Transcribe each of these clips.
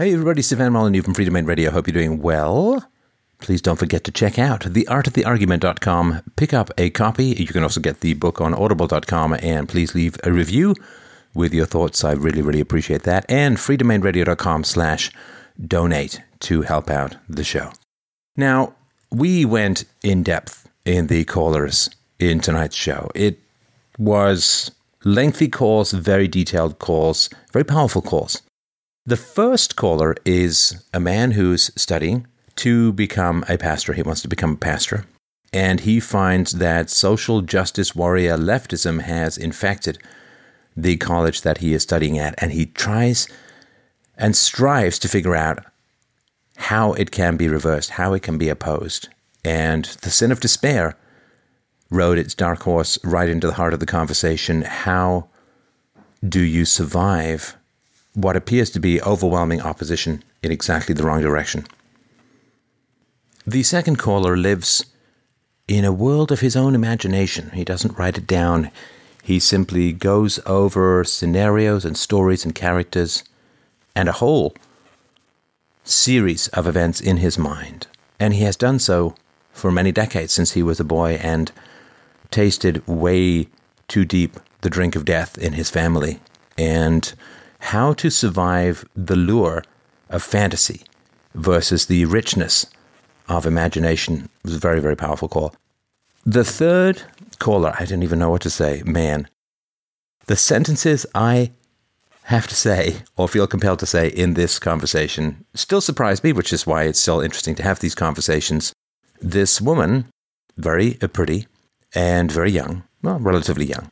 Hey everybody, Stefan Molyneux from Freedomain Radio. Hope you're doing well. Please don't forget to check out theartoftheargument.com. Pick up a copy. You can also get the book on audible.com and please leave a review with your thoughts. I really, really appreciate that. And freedomainradio.com slash donate to help out the show. Now, we went in depth in the callers in tonight's show. It was lengthy calls, very detailed calls, very powerful calls. The first caller is a man who's studying to become a pastor. He wants to become a pastor. And he finds that social justice warrior leftism has infected the college that he is studying at. And he tries and strives to figure out how it can be reversed, how it can be opposed. And the sin of despair rode its dark horse right into the heart of the conversation. How do you survive what appears to be overwhelming opposition in exactly the wrong direction? The second caller lives in a world of his own imagination. He doesn't write it down. He simply goes over scenarios and stories and characters and a whole series of events in his mind. And he has done so for many decades since he was a boy and tasted way too deep the drink of death in his family. And how to survive the lure of fantasy versus the richness of imagination It was a very, very powerful call. The third caller, I didn't even know what to say. Man, the sentences I have to say, or feel compelled to say in this conversation, still surprise me, which is why it's still interesting to have these conversations. This woman, very pretty and very young, well, relatively young,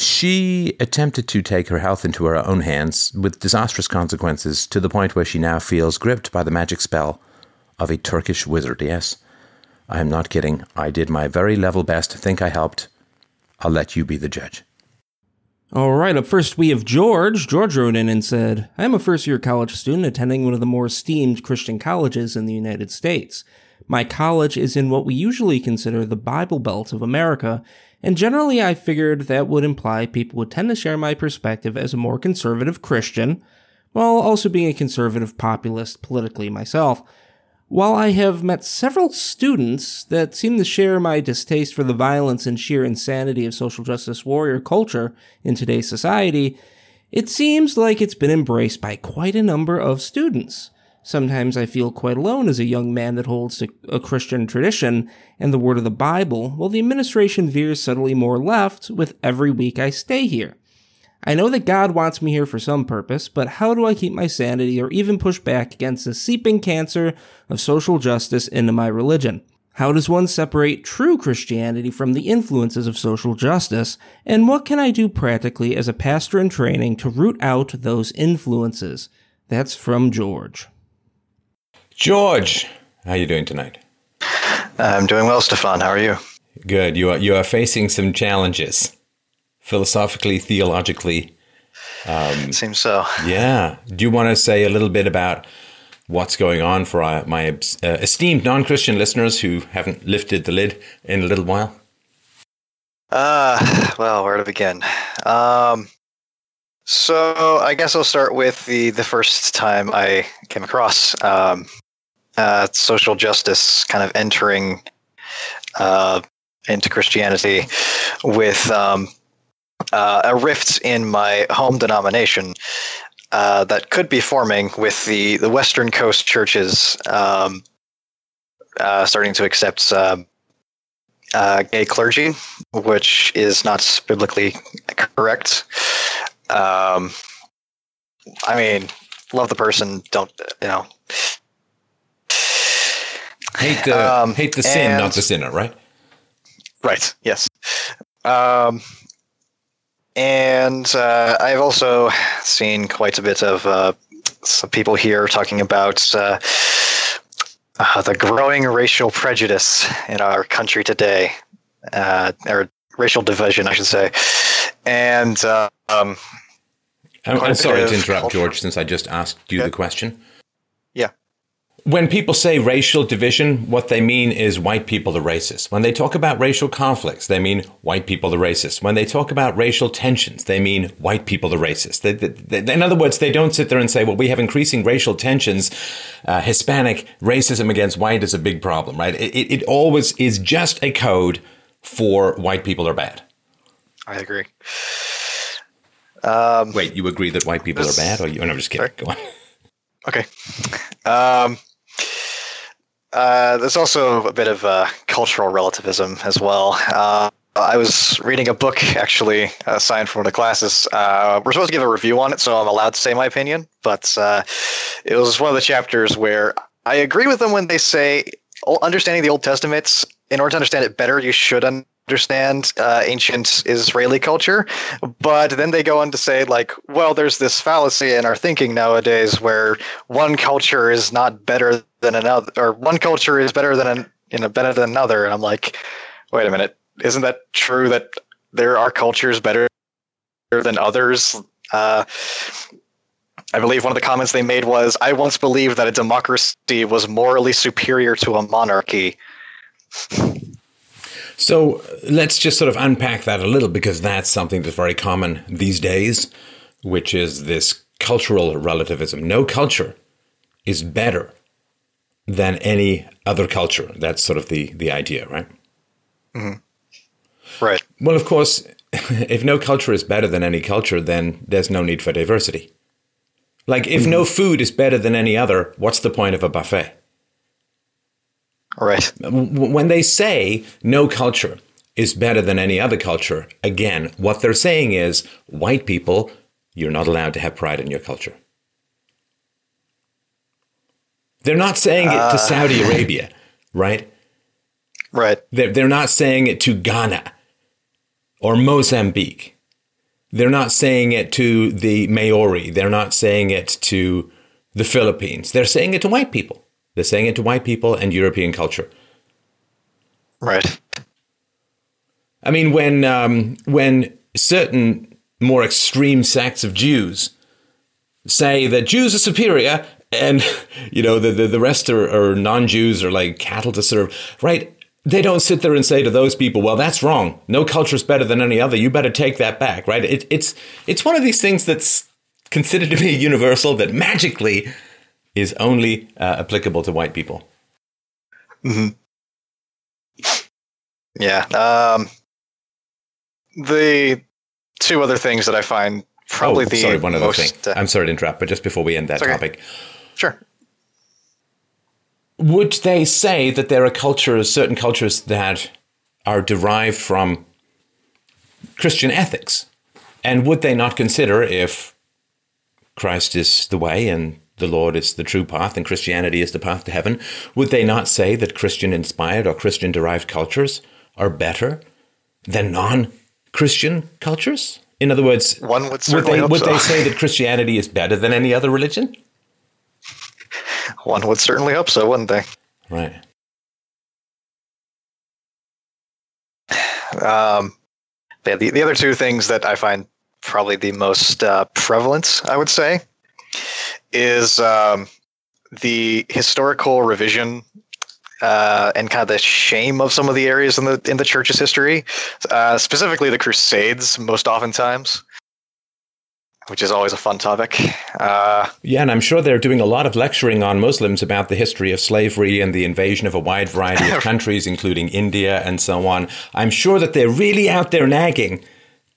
she attempted to take her health into her own hands with disastrous consequences to the point where she now feels gripped by the magic spell of a Turkish wizard. Yes, I am not kidding. I did my very level best think I helped. I'll let you be the judge. All right, up first we have George. George wrote in and said, I am a first year college student attending one of the more esteemed Christian colleges in the United States. My college is in what we usually consider the Bible Belt of America, and generally I figured that would imply people would tend to share my perspective as a more conservative Christian, while also being a conservative populist politically myself. While I have met several students that seem to share my distaste for the violence and sheer insanity of social justice warrior culture in today's society, it seems like it's been embraced by quite a number of students. Sometimes I feel quite alone as a young man that holds to a Christian tradition and the word of the Bible, while the administration veers subtly more left with every week I stay here. I know that God wants me here for some purpose, but how do I keep my sanity or even push back against the seeping cancer of social justice into my religion? How does one separate true Christianity from the influences of social justice? And what can I do practically as a pastor in training to root out those influences? That's from George. George, how are you doing tonight? I'm doing well, Stefan. How are you? Good. You are you are facing some challenges philosophically, theologically. Um, Seems so. Yeah. Do you want to say a little bit about what's going on for uh, my uh, esteemed non Christian listeners who haven't lifted the lid in a little while? Uh, well, where to begin? Um, so I guess I'll start with the, the first time I came across um, uh, social justice kind of entering uh, into Christianity with um, uh, a rift in my home denomination uh, that could be forming with the, the Western Coast churches um, uh, starting to accept um, uh, gay clergy, which is not biblically correct. Um, I mean, love the person, don't you know? Hate the um, hate the sin, and, not the sinner, right? Right. Yes. Um, and uh, I've also seen quite a bit of uh, some people here talking about uh, uh the growing racial prejudice in our country today, uh, or racial division, I should say. And um, I'm, I'm sorry to interrupt, George, since I just asked you the question. When people say racial division, what they mean is white people are racist. When they talk about racial conflicts, they mean white people are racist. When they talk about racial tensions, they mean white people are racist. They, they, they, in other words, they don't sit there and say, well, we have increasing racial tensions. Uh, Hispanic racism against white is a big problem, right? It, it, it always is just a code for white people are bad. I agree. Um, Wait, you agree that white people this, are bad? Or you? Oh, no, I'm just kidding. Sorry? Go on. Okay. Um, uh, there's also a bit of uh, cultural relativism as well. Uh, I was reading a book actually assigned for one of the classes. Uh, we're supposed to give a review on it, so I'm allowed to say my opinion. But uh, it was one of the chapters where I agree with them when they say understanding the Old Testament. In order to understand it better, you should understand uh, ancient Israeli culture. But then they go on to say, like, well, there's this fallacy in our thinking nowadays where one culture is not better than another, or one culture is better than an, you know better than another. And I'm like, wait a minute, isn't that true that there are cultures better than others? Uh, I believe one of the comments they made was, "I once believed that a democracy was morally superior to a monarchy." So let's just sort of unpack that a little because that's something that's very common these days, which is this cultural relativism. No culture is better than any other culture. That's sort of the, the idea, right? Mm-hmm. Right. Well, of course, if no culture is better than any culture, then there's no need for diversity. Like, if mm-hmm. no food is better than any other, what's the point of a buffet? Right. When they say no culture is better than any other culture, again, what they're saying is white people, you're not allowed to have pride in your culture. They're not saying it to uh. Saudi Arabia, right? Right. They're, they're not saying it to Ghana or Mozambique. They're not saying it to the Maori. They're not saying it to the Philippines. They're saying it to white people. They're saying it to white people and European culture. Right. I mean, when um, when certain more extreme sects of Jews say that Jews are superior and you know the the, the rest are, are non-Jews or like cattle to serve, right? They don't sit there and say to those people, "Well, that's wrong. No culture is better than any other. You better take that back." Right? It, it's it's one of these things that's considered to be universal that magically is only uh, applicable to white people. Mm-hmm. Yeah. Um, the two other things that I find probably oh, the sorry, one other thing. Uh, I'm sorry to interrupt, but just before we end that okay. topic, sure. Would they say that there are cultures, certain cultures that are derived from Christian ethics? And would they not consider if Christ is the way and the Lord is the true path and Christianity is the path to heaven, would they not say that Christian inspired or Christian derived cultures are better than non Christian cultures? In other words, one would would they would so. they say that Christianity is better than any other religion? One would certainly hope so, wouldn't they? Right. Um, yeah, the, the other two things that I find probably the most uh, prevalent, I would say, is um, the historical revision uh, and kind of the shame of some of the areas in the in the church's history, uh, specifically the Crusades, most oftentimes, which is always a fun topic. Uh, yeah, and I'm sure they're doing a lot of lecturing on Muslims about the history of slavery and the invasion of a wide variety of countries, including India and so on. I'm sure that they're really out there nagging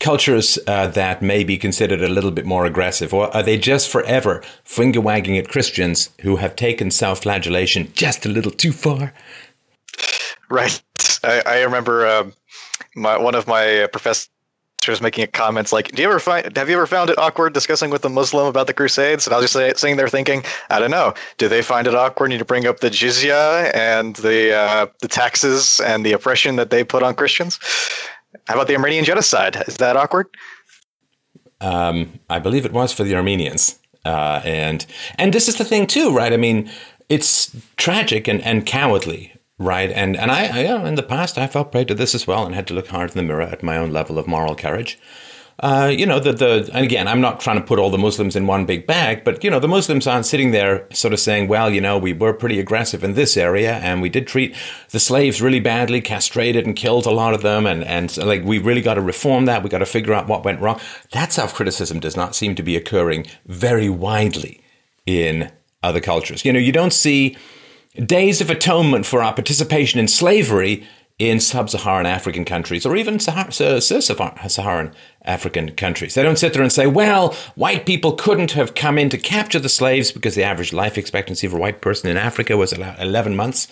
cultures uh, that may be considered a little bit more aggressive? Or are they just forever finger wagging at Christians who have taken self flagellation just a little too far? Right. I, I remember um, my, one of my professors making a comments like, "Do you ever find? Have you ever found it awkward discussing with a Muslim about the Crusades?" And I was just sitting there thinking, "I don't know. Do they find it awkward to bring up the jizya and the uh, the taxes and the oppression that they put on Christians?" How about the Armenian genocide? Is that awkward? Um, I believe it was for the Armenians, uh, and and this is the thing too, right? I mean, it's tragic and, and cowardly, right? And and I, I in the past I felt prey to this as well, and had to look hard in the mirror at my own level of moral courage. Uh, you know, the, the, and again, I'm not trying to put all the Muslims in one big bag, but, you know, the Muslims aren't sitting there sort of saying, well, you know, we were pretty aggressive in this area and we did treat the slaves really badly, castrated and killed a lot of them. And, and like, we really got to reform that. We got to figure out what went wrong. That self criticism does not seem to be occurring very widely in other cultures. You know, you don't see days of atonement for our participation in slavery in sub-Saharan African countries or even sub-Saharan African countries. They don't sit there and say, well, white people couldn't have come in to capture the slaves because the average life expectancy of a white person in Africa was 11 months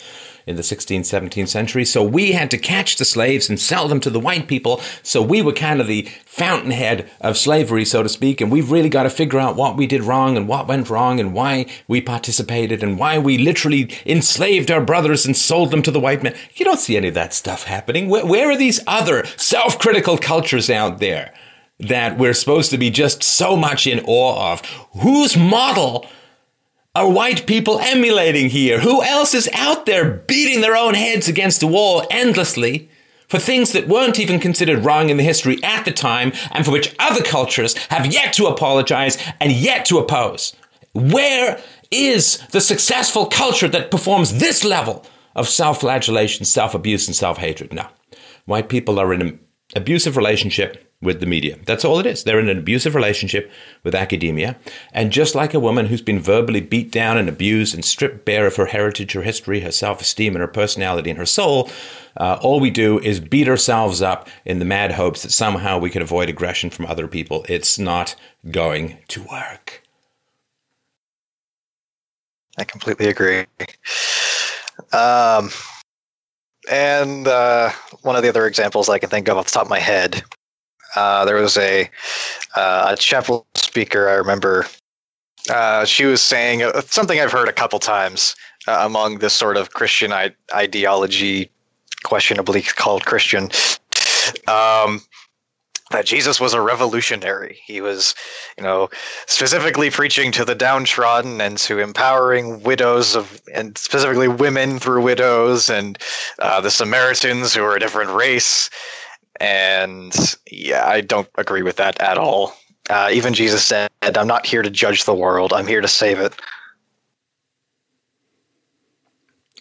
in the 16th, 17th century. So we had to catch the slaves and sell them to the white people. So we were kind of the fountainhead of slavery, so to speak. And we've really got to figure out what we did wrong and what went wrong and why we participated and why we literally enslaved our brothers and sold them to the white men. You don't see any of that stuff happening. Where, where are these other self critical cultures out there? That we're supposed to be just so much in awe of. Whose model are white people emulating here? Who else is out there beating their own heads against the wall endlessly for things that weren't even considered wrong in the history at the time and for which other cultures have yet to apologize and yet to oppose? Where is the successful culture that performs this level of self flagellation, self abuse, and self hatred? No. White people are in an abusive relationship with the media. That's all it is. They're in an abusive relationship with academia. And just like a woman who's been verbally beat down and abused and stripped bare of her heritage, her history, her self esteem, and her personality and her soul, uh, all we do is beat ourselves up in the mad hopes that somehow we can avoid aggression from other people. It's not going to work. I completely agree. Um, and uh, one of the other examples I can think of off the top of my head uh, there was a uh, a chapel speaker I remember. Uh, she was saying uh, something I've heard a couple times uh, among this sort of Christian I- ideology, questionably called Christian. Um, that Jesus was a revolutionary. He was, you know, specifically preaching to the downtrodden and to empowering widows of, and specifically women through widows and uh, the Samaritans who are a different race. And yeah, I don't agree with that at all. Uh, even Jesus said, I'm not here to judge the world, I'm here to save it.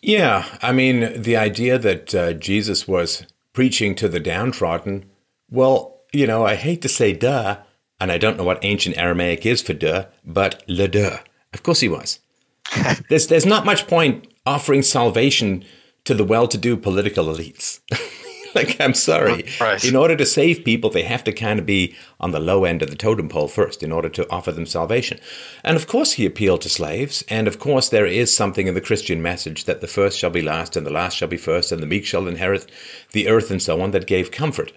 Yeah, I mean, the idea that uh, Jesus was preaching to the downtrodden, well, you know, I hate to say duh, and I don't know what ancient Aramaic is for duh, but le duh. Of course he was. there's, there's not much point offering salvation to the well to do political elites. like, I'm sorry. Right. In order to save people, they have to kind of be on the low end of the totem pole first in order to offer them salvation. And of course, he appealed to slaves. And of course, there is something in the Christian message that the first shall be last, and the last shall be first, and the meek shall inherit the earth, and so on, that gave comfort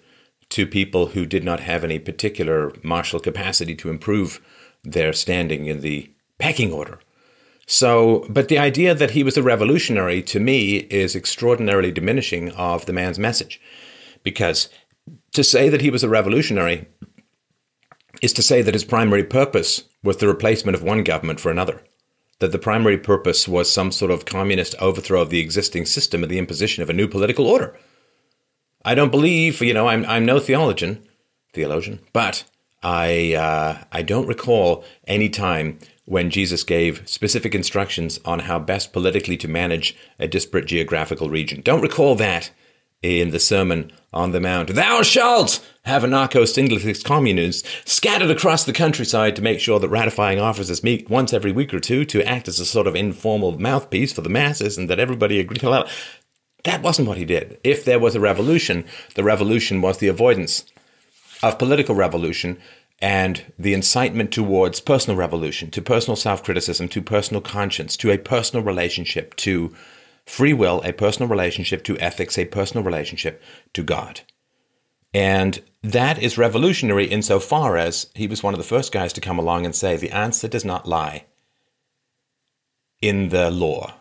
to people who did not have any particular martial capacity to improve their standing in the pecking order. So, but the idea that he was a revolutionary to me is extraordinarily diminishing of the man's message. Because to say that he was a revolutionary is to say that his primary purpose was the replacement of one government for another. That the primary purpose was some sort of communist overthrow of the existing system and the imposition of a new political order. I don't believe, you know, I'm, I'm no theologian, theologian, but I, uh, I don't recall any time when Jesus gave specific instructions on how best politically to manage a disparate geographical region. Don't recall that in the Sermon on the Mount. Thou shalt have anarcho-syndicalist communes scattered across the countryside to make sure that ratifying officers meet once every week or two to act as a sort of informal mouthpiece for the masses and that everybody agreed. That wasn't what he did. If there was a revolution, the revolution was the avoidance of political revolution and the incitement towards personal revolution, to personal self criticism, to personal conscience, to a personal relationship, to free will, a personal relationship, to ethics, a personal relationship to God. And that is revolutionary insofar as he was one of the first guys to come along and say the answer does not lie in the law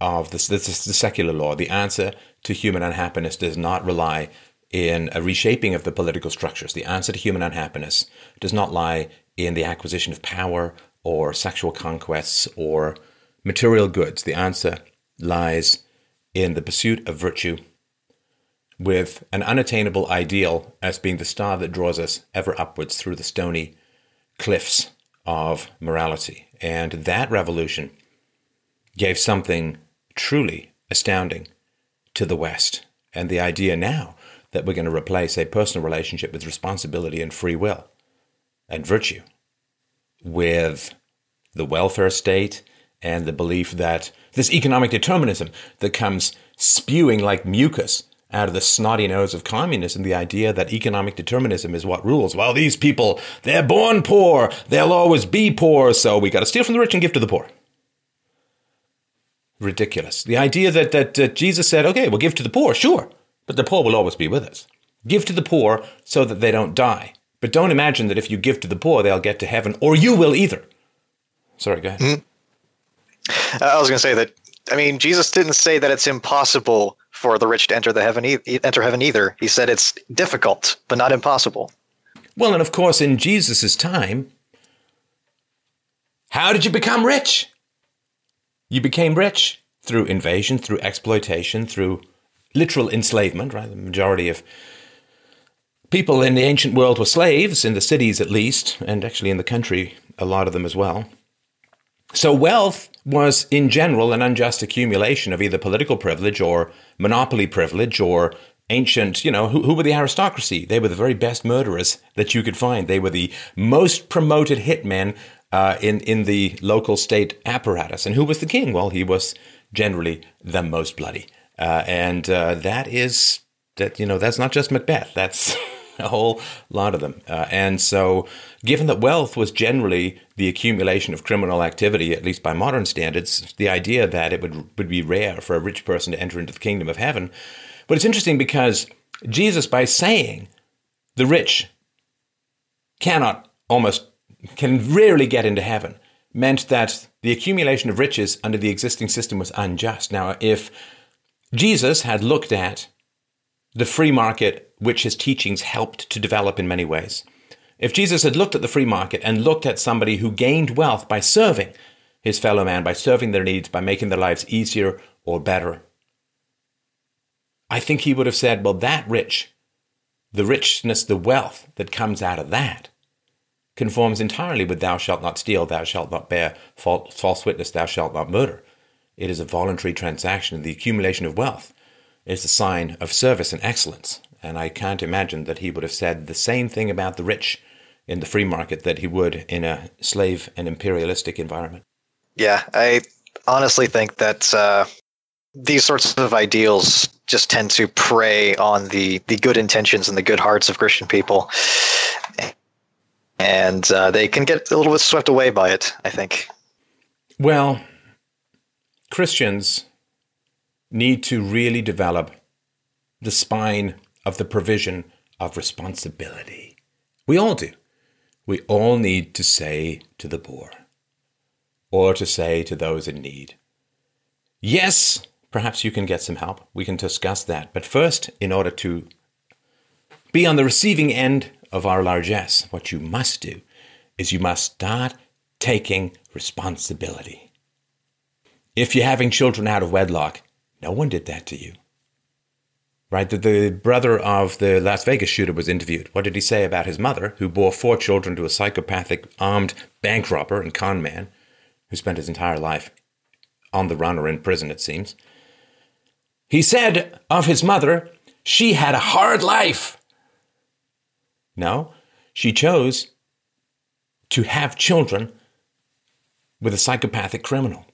of the, the, the secular law. The answer to human unhappiness does not rely in a reshaping of the political structures. The answer to human unhappiness does not lie in the acquisition of power or sexual conquests or material goods. The answer lies in the pursuit of virtue, with an unattainable ideal as being the star that draws us ever upwards through the stony cliffs of morality. And that revolution gave something truly astounding to the West. And the idea now that we're going to replace a personal relationship with responsibility and free will and virtue with the welfare state and the belief that this economic determinism that comes spewing like mucus out of the snotty nose of communism, the idea that economic determinism is what rules. Well, these people, they're born poor, they'll always be poor, so we got to steal from the rich and give to the poor. Ridiculous. The idea that, that, that Jesus said, okay, we'll give to the poor, sure, but the poor will always be with us. Give to the poor so that they don't die. But don't imagine that if you give to the poor, they'll get to heaven, or you will either. Sorry, go ahead. Mm-hmm. I was going to say that. I mean, Jesus didn't say that it's impossible for the rich to enter the heaven e- enter heaven either. He said it's difficult, but not impossible. Well, and of course, in Jesus' time, how did you become rich? You became rich through invasion, through exploitation, through literal enslavement. Right, the majority of people in the ancient world were slaves in the cities, at least, and actually in the country, a lot of them as well. So wealth was, in general, an unjust accumulation of either political privilege or monopoly privilege or ancient, you know, who, who, were the aristocracy? They were the very best murderers that you could find. They were the most promoted hitmen uh, in, in the local state apparatus. And who was the king? Well, he was generally the most bloody. Uh, and uh, that is, that, you know, that's not just Macbeth. That's a whole lot of them. Uh, and so, given that wealth was generally the accumulation of criminal activity, at least by modern standards, the idea that it would, would be rare for a rich person to enter into the kingdom of heaven. But it's interesting because Jesus, by saying the rich cannot almost, can rarely get into heaven, meant that the accumulation of riches under the existing system was unjust. Now, if Jesus had looked at the free market, which his teachings helped to develop in many ways. If Jesus had looked at the free market and looked at somebody who gained wealth by serving his fellow man, by serving their needs, by making their lives easier or better, I think he would have said, well, that rich, the richness, the wealth that comes out of that, conforms entirely with thou shalt not steal, thou shalt not bear false witness, thou shalt not murder. It is a voluntary transaction, the accumulation of wealth is a sign of service and excellence. And I can't imagine that he would have said the same thing about the rich in the free market that he would in a slave and imperialistic environment. Yeah, I honestly think that uh, these sorts of ideals just tend to prey on the, the good intentions and the good hearts of Christian people. And uh, they can get a little bit swept away by it, I think. Well, Christians need to really develop the spine of the provision of responsibility. We all do. We all need to say to the poor, or to say to those in need, yes, perhaps you can get some help. We can discuss that. But first, in order to be on the receiving end of our largesse, what you must do is you must start taking responsibility. If you're having children out of wedlock, no one did that to you. Right? The, the brother of the Las Vegas shooter was interviewed. What did he say about his mother, who bore four children to a psychopathic armed bank robber and con man who spent his entire life on the run or in prison, it seems? He said of his mother, she had a hard life. No, she chose to have children with a psychopathic criminal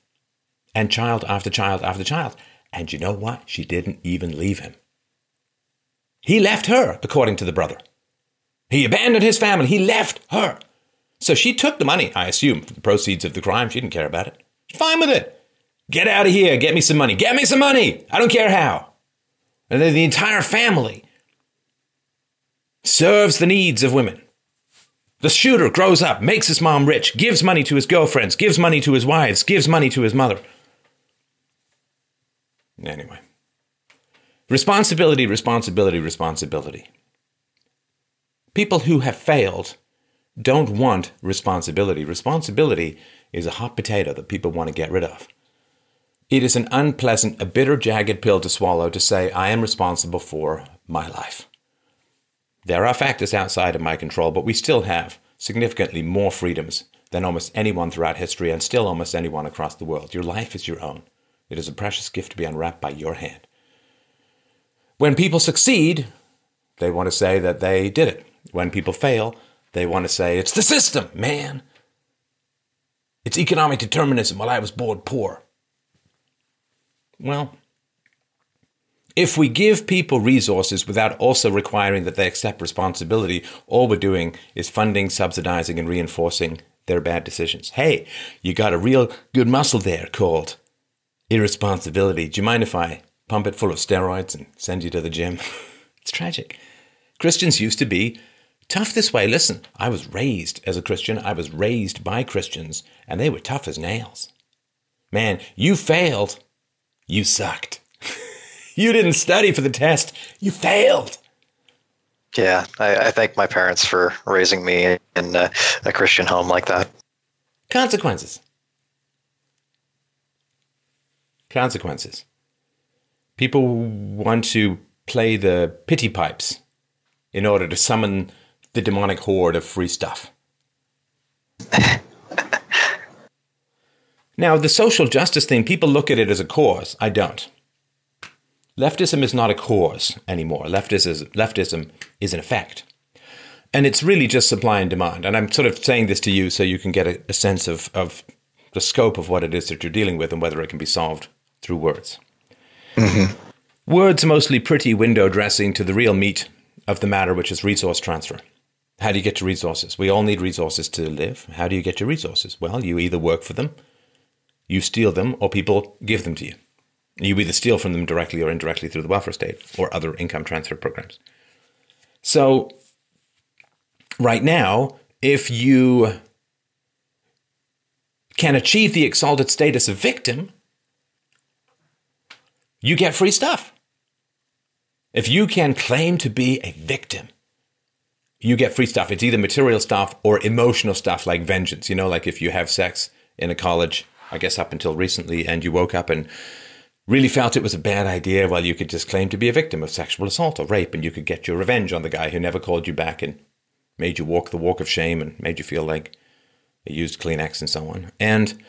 and child after child after child. And you know what? She didn't even leave him. He left her, according to the brother. He abandoned his family. He left her. So she took the money, I assume, the proceeds of the crime. She didn't care about it. Fine with it. Get out of here. Get me some money. Get me some money. I don't care how. And then the entire family serves the needs of women. The shooter grows up, makes his mom rich, gives money to his girlfriends, gives money to his wives, gives money to his mother. Anyway. Responsibility, responsibility, responsibility. People who have failed don't want responsibility. Responsibility is a hot potato that people want to get rid of. It is an unpleasant, a bitter, jagged pill to swallow to say, I am responsible for my life. There are factors outside of my control, but we still have significantly more freedoms than almost anyone throughout history and still almost anyone across the world. Your life is your own. It is a precious gift to be unwrapped by your hand. When people succeed, they want to say that they did it. When people fail, they want to say, it's the system, man. It's economic determinism while I was born poor. Well, if we give people resources without also requiring that they accept responsibility, all we're doing is funding, subsidizing, and reinforcing their bad decisions. Hey, you got a real good muscle there called irresponsibility. Do you mind if I pump it full of steroids and send you to the gym? it's tragic. Christians used to be tough this way. Listen, I was raised as a Christian, I was raised by Christians, and they were tough as nails. Man, you failed. You sucked. you didn't study for the test. You failed. Yeah, I, I thank my parents for raising me in a, a Christian home like that. Consequences. Consequences. People want to play the pity pipes in order to summon the demonic horde of free stuff. now, the social justice thing, people look at it as a cause. I don't. Leftism is not a cause anymore. Leftism, leftism is an effect. And it's really just supply and demand. And I'm sort of saying this to you so you can get a, a sense of, of the scope of what it is that you're dealing with and whether it can be solved through words. Mm-hmm. Words mostly pretty window dressing to the real meat of the matter, which is resource transfer. How do you get your resources? We all need resources to live. How do you get your resources? Well, you either work for them, you steal them, or people give them to you. You either steal from them directly or indirectly through the welfare state or other income transfer programs. So, right now, if you can achieve the exalted status of victim, you get free stuff. If you can claim to be a victim, you get free stuff. It's either material stuff or emotional stuff like vengeance. You know, like if you have sex in a college, I guess up until recently, and you woke up and really felt it was a bad idea, well, you could just claim to be a victim of sexual assault or rape and you could get your revenge on the guy who never called you back and made you walk the walk of shame and made you feel like a used Kleenex and so on. And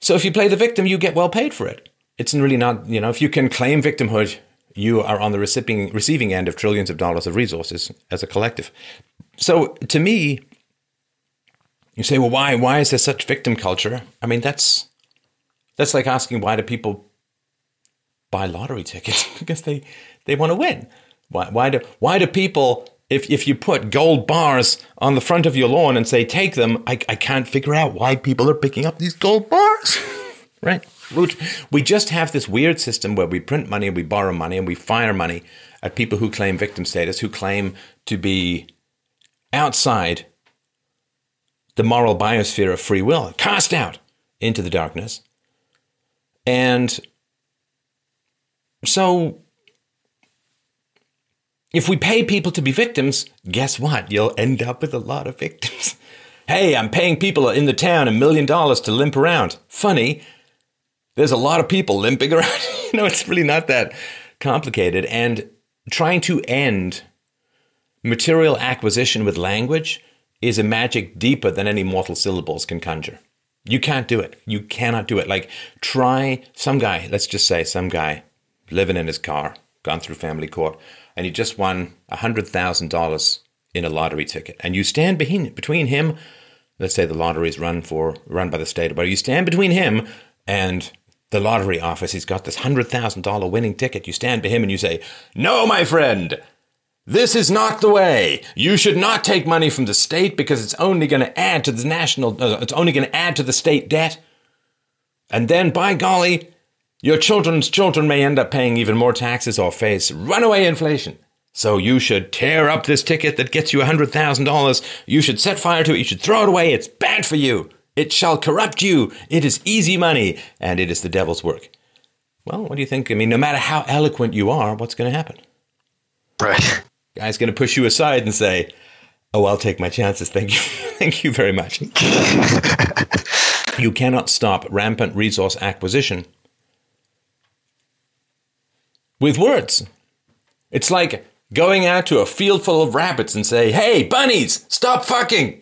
so if you play the victim, you get well paid for it. It's really not, you know, if you can claim victimhood, you are on the receiving, receiving end of trillions of dollars of resources as a collective. So to me, you say, well, why? Why is there such victim culture? I mean, that's that's like asking why do people buy lottery tickets because they they want to win. Why why do why do people if if you put gold bars on the front of your lawn and say take them, I, I can't figure out why people are picking up these gold bars. right? We just have this weird system where we print money and we borrow money and we fire money at people who claim victim status, who claim to be outside the moral biosphere of free will, cast out into the darkness. And so, if we pay people to be victims, guess what? You'll end up with a lot of victims. hey, I'm paying people in the town a million dollars to limp around. Funny, there's a lot of people limping around. you know, it's really not that complicated. And trying to end material acquisition with language is a magic deeper than any mortal syllables can conjure. You can't do it. You cannot do it. Like, try some guy, let's just say some guy living in his car, gone through family court, and he just won $100,000 in a lottery ticket. And you stand between, between him, let's say the lottery is run for run by the state, but you stand between him and the lottery office. He's got this $100,000 winning ticket. You stand by him and you say, No, my friend, this is not the way. You should not take money from the state because it's only going to add to the national, uh, it's only going to add to the state debt. And then, by golly, your children's children may end up paying even more taxes or face runaway inflation. So you should tear up this ticket that gets you $100,000. You should set fire to it. You should throw it away. It's bad for you. It shall corrupt you. It is easy money, and it is the devil's work. Well, what do you think? I mean, no matter how eloquent you are, what's going to happen? Right. Guy's going to push you aside and say, "Oh, I'll take my chances. Thank you, thank you very much." you cannot stop rampant resource acquisition with words. It's like going out to a field full of rabbits and say, "Hey, bunnies, stop fucking.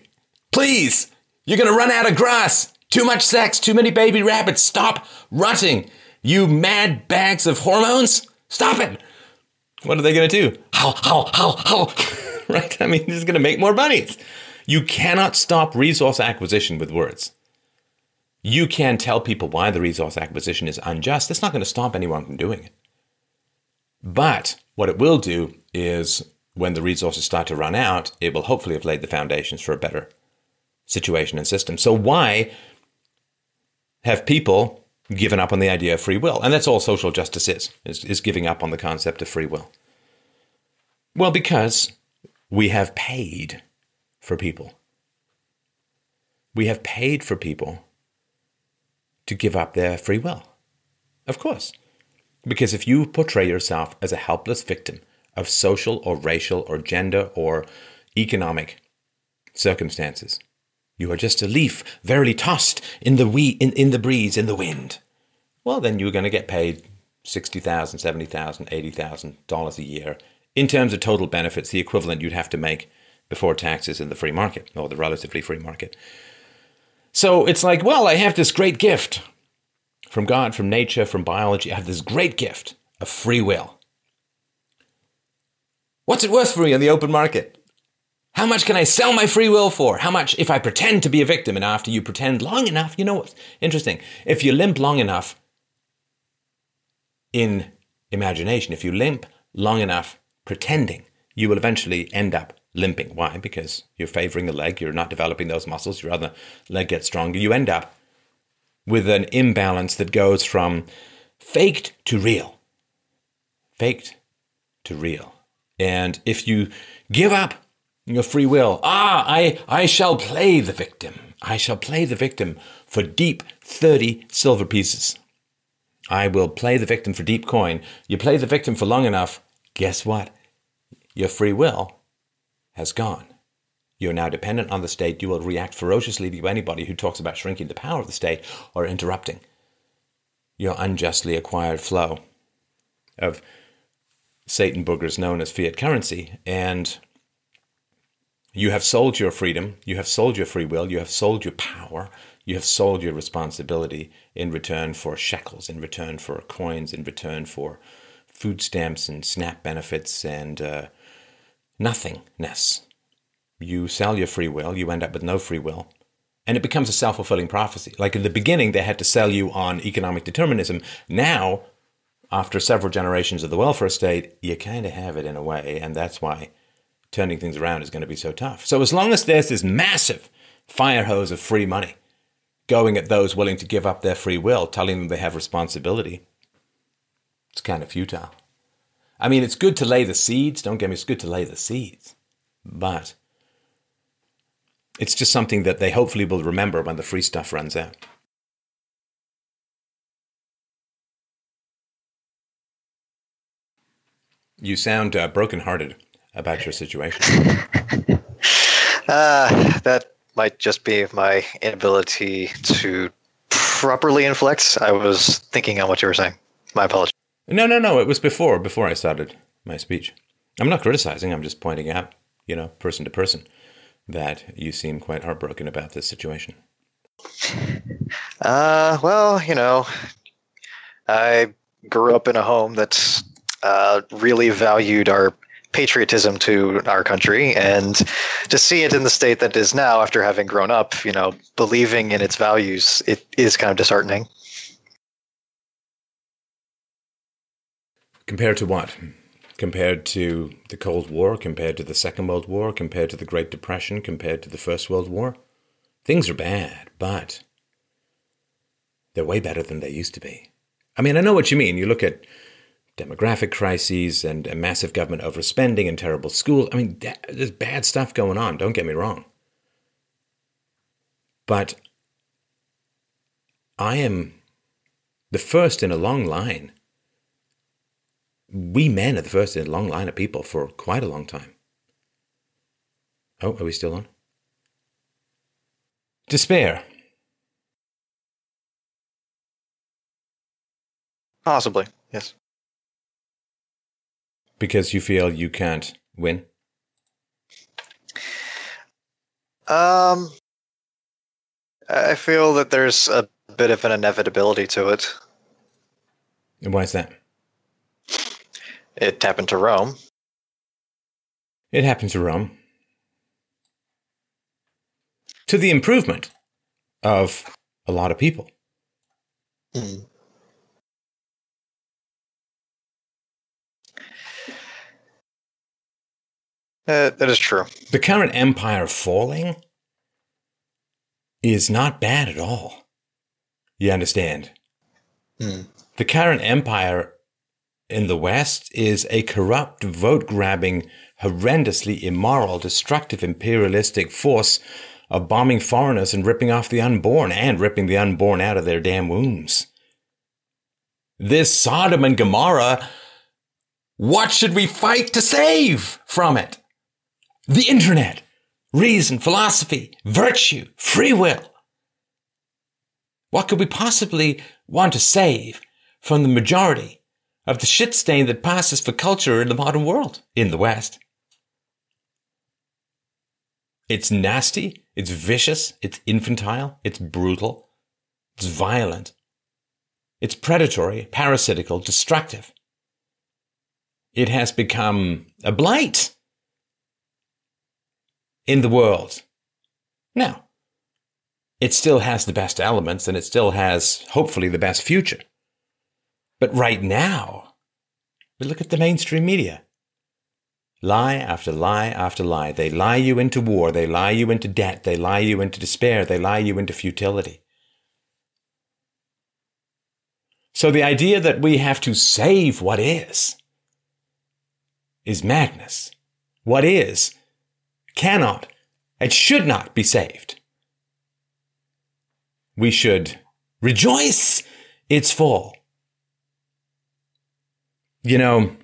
Please. You're going to run out of grass. Too much sex, too many baby rabbits. Stop rutting. You mad bags of hormones. Stop it." What are they going to do? How, how, how, howl. right? I mean, this is going to make more bunnies. You cannot stop resource acquisition with words. You can tell people why the resource acquisition is unjust. That's not going to stop anyone from doing it. But what it will do is when the resources start to run out, it will hopefully have laid the foundations for a better situation and system. So why have people given up on the idea of free will? And that's all social justice is, is, is giving up on the concept of free will. Well, because we have paid for people. We have paid for people to give up their free will. Of course. Because if you portray yourself as a helpless victim of social or racial or gender or economic circumstances, you are just a leaf verily tossed in the, wee, in, in the breeze, in the wind. Well, then you're going to get paid $60,000, $70,000, $80,000 a year. In terms of total benefits, the equivalent you'd have to make before taxes in the free market or the relatively free market. So it's like, well, I have this great gift from God, from nature, from biology. I have this great gift of free will. What's it worth for me on the open market? How much can I sell my free will for? How much if I pretend to be a victim and after you pretend long enough, you know what's interesting? If you limp long enough in imagination, if you limp long enough pretending, you will eventually end up limping. Why? Because you're favoring the leg, you're not developing those muscles, your other leg gets stronger. You end up with an imbalance that goes from faked to real. Faked to real. And if you give up your free will, ah, I, I shall play the victim. I shall play the victim for deep 30 silver pieces. I will play the victim for deep coin. You play the victim for long enough, guess what? Your free will has gone. You're now dependent on the state. You will react ferociously to anybody who talks about shrinking the power of the state or interrupting your unjustly acquired flow of Satan boogers known as fiat currency. And you have sold your freedom, you have sold your free will, you have sold your power, you have sold your responsibility in return for shekels, in return for coins, in return for food stamps and SNAP benefits and uh, nothingness. You sell your free will, you end up with no free will. And it becomes a self fulfilling prophecy. Like in the beginning, they had to sell you on economic determinism. Now, after several generations of the welfare state, you kind of have it in a way. And that's why turning things around is going to be so tough. So, as long as there's this massive fire hose of free money going at those willing to give up their free will, telling them they have responsibility, it's kind of futile. I mean, it's good to lay the seeds. Don't get me, it's good to lay the seeds. But it's just something that they hopefully will remember when the free stuff runs out. You sound uh, brokenhearted about your situation. uh, that might just be my inability to properly inflect. I was thinking on what you were saying. My apologies. No, no, no. It was before before I started my speech. I'm not criticizing. I'm just pointing out, you know, person to person, that you seem quite heartbroken about this situation. Uh, well, you know, I grew up in a home that uh, really valued our patriotism to our country and to see it in the state that is now after having grown up you know believing in its values it is kind of disheartening Compared to what? Compared to the Cold War, compared to the Second World War, compared to the Great Depression, compared to the First World War? Things are bad, but they're way better than they used to be. I mean, I know what you mean. You look at demographic crises and a massive government overspending and terrible schools. I mean, there's bad stuff going on, don't get me wrong. But I am the first in a long line we men are the first in a long line of people for quite a long time. Oh, are we still on? Despair. Possibly, yes. Because you feel you can't win? Um, I feel that there's a bit of an inevitability to it. And why is that? It happened to Rome. It happened to Rome. To the improvement of a lot of people. Mm. Uh, that is true. The current empire falling is not bad at all. You understand? Hmm. The current empire in the West is a corrupt, vote grabbing, horrendously immoral, destructive, imperialistic force of bombing foreigners and ripping off the unborn and ripping the unborn out of their damn wombs. This Sodom and Gomorrah, what should we fight to save from it? The internet, reason, philosophy, virtue, free will. What could we possibly want to save from the majority of the shit stain that passes for culture in the modern world, in the West? It's nasty, it's vicious, it's infantile, it's brutal, it's violent, it's predatory, parasitical, destructive. It has become a blight in the world. Now, it still has the best elements and it still has, hopefully, the best future. But right now, we look at the mainstream media. Lie after lie after lie. They lie you into war. They lie you into debt. They lie you into despair. They lie you into futility. So the idea that we have to save what is is madness. What is cannot and should not be saved. We should rejoice its fall. You know,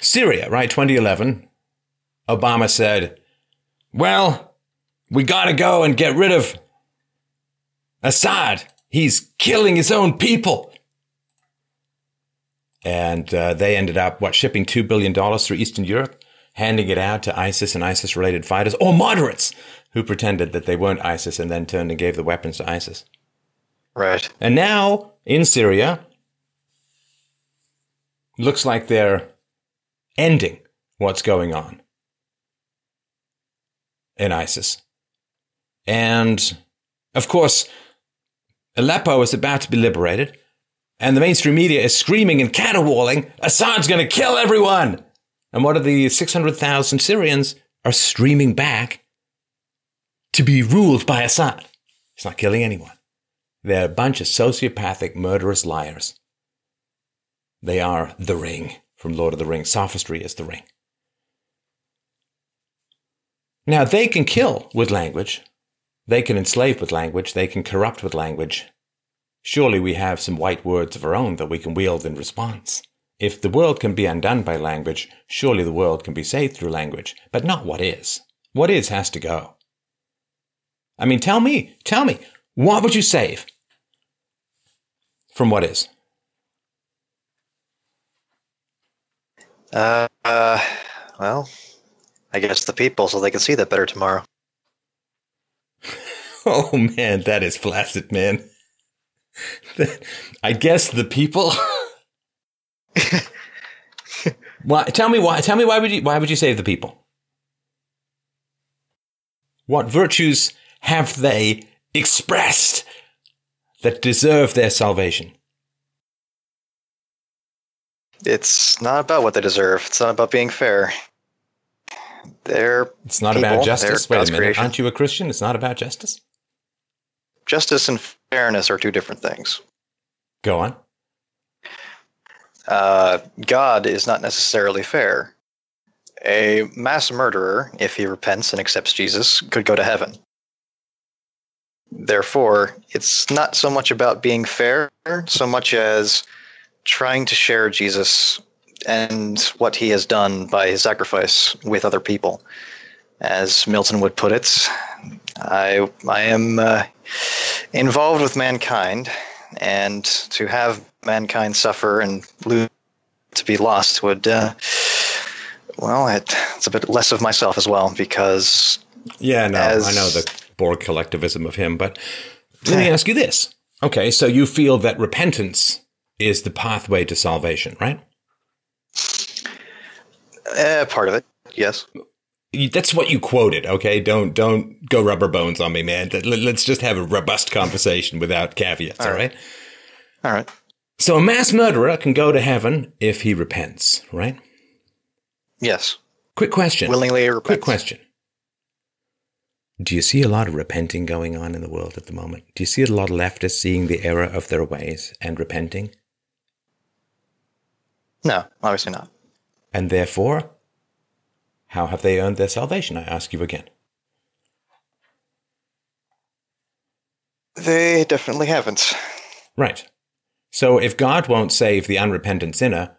Syria, right? 2011, Obama said, well, we got to go and get rid of Assad. He's killing his own people. And uh, they ended up, what, shipping $2 billion through Eastern Europe? Handing it out to ISIS and ISIS related fighters or moderates who pretended that they weren't ISIS and then turned and gave the weapons to ISIS. Right. And now in Syria, looks like they're ending what's going on in ISIS. And of course, Aleppo is about to be liberated, and the mainstream media is screaming and caterwauling Assad's going to kill everyone! And what are the 600,000 Syrians are streaming back to be ruled by Assad? He's not killing anyone. They're a bunch of sociopathic, murderous liars. They are the ring from Lord of the Rings. Sophistry is the ring. Now, they can kill with language. They can enslave with language. They can corrupt with language. Surely we have some white words of our own that we can wield in response. If the world can be undone by language, surely the world can be saved through language, but not what is. What is has to go. I mean, tell me, tell me, what would you save from what is? Uh, uh, well, I guess the people so they can see that better tomorrow. Oh man, that is flaccid, man. I guess the people. why? Tell me why. Tell me why would you? Why would you save the people? What virtues have they expressed that deserve their salvation? It's not about what they deserve. It's not about being fair. They're It's not people, about justice. Wait a minute. creation. Aren't you a Christian? It's not about justice. justice and fairness are two different things. Go on. Uh, God is not necessarily fair. A mass murderer, if he repents and accepts Jesus, could go to heaven. Therefore, it's not so much about being fair, so much as trying to share Jesus and what he has done by his sacrifice with other people. As Milton would put it, I, I am uh, involved with mankind, and to have mankind suffer and lose to be lost would, uh, well, it, it's a bit less of myself as well because. Yeah, no, as, I know the Borg collectivism of him, but let me ask you this. Okay, so you feel that repentance is the pathway to salvation, right? Uh, part of it, yes. That's what you quoted. Okay, don't don't go rubber bones on me, man. Let's just have a robust conversation without caveats. All right. All right. So a mass murderer can go to heaven if he repents, right? Yes. Quick question. Willingly repents. Quick question. Do you see a lot of repenting going on in the world at the moment? Do you see a lot of leftists seeing the error of their ways and repenting? No, obviously not. And therefore, how have they earned their salvation? I ask you again. They definitely haven't. Right. So if God won't save the unrepentant sinner,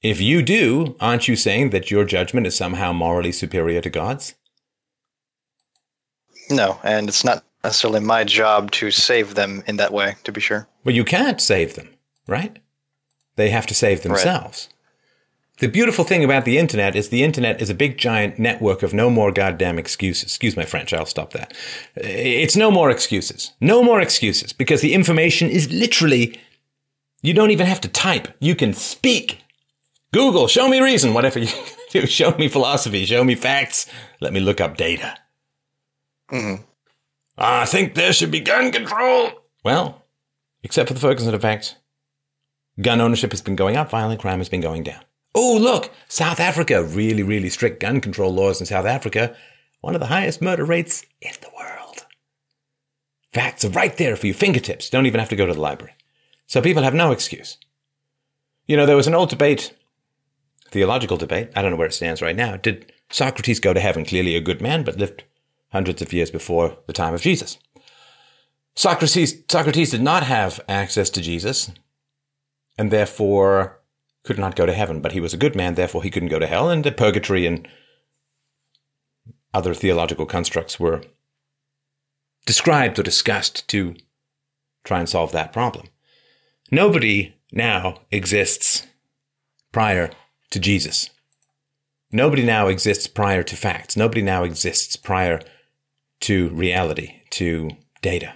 if you do, aren't you saying that your judgment is somehow morally superior to God's? No, and it's not necessarily my job to save them in that way, to be sure. Well, you can't save them, right? They have to save themselves. The beautiful thing about the internet is the internet is a big giant network of no more goddamn excuses. Excuse my French, I'll stop that. It's no more excuses. No more excuses because the information is literally, you don't even have to type. You can speak. Google, show me reason, whatever you do. Show me philosophy, show me facts. Let me look up data. Mm-hmm. I think there should be gun control. Well, except for the Ferguson effect, gun ownership has been going up, violent crime has been going down. Oh, look, South Africa, really, really strict gun control laws in South Africa, one of the highest murder rates in the world. Facts are right there for your fingertips. Don't even have to go to the library. So people have no excuse. You know, there was an old debate, theological debate. I don't know where it stands right now. Did Socrates go to heaven? Clearly a good man, but lived hundreds of years before the time of Jesus. Socrates, Socrates did not have access to Jesus, and therefore could not go to heaven, but he was a good man, therefore he couldn't go to hell, and the purgatory and other theological constructs were described or discussed to try and solve that problem. Nobody now exists prior to Jesus. Nobody now exists prior to facts. Nobody now exists prior to reality, to data,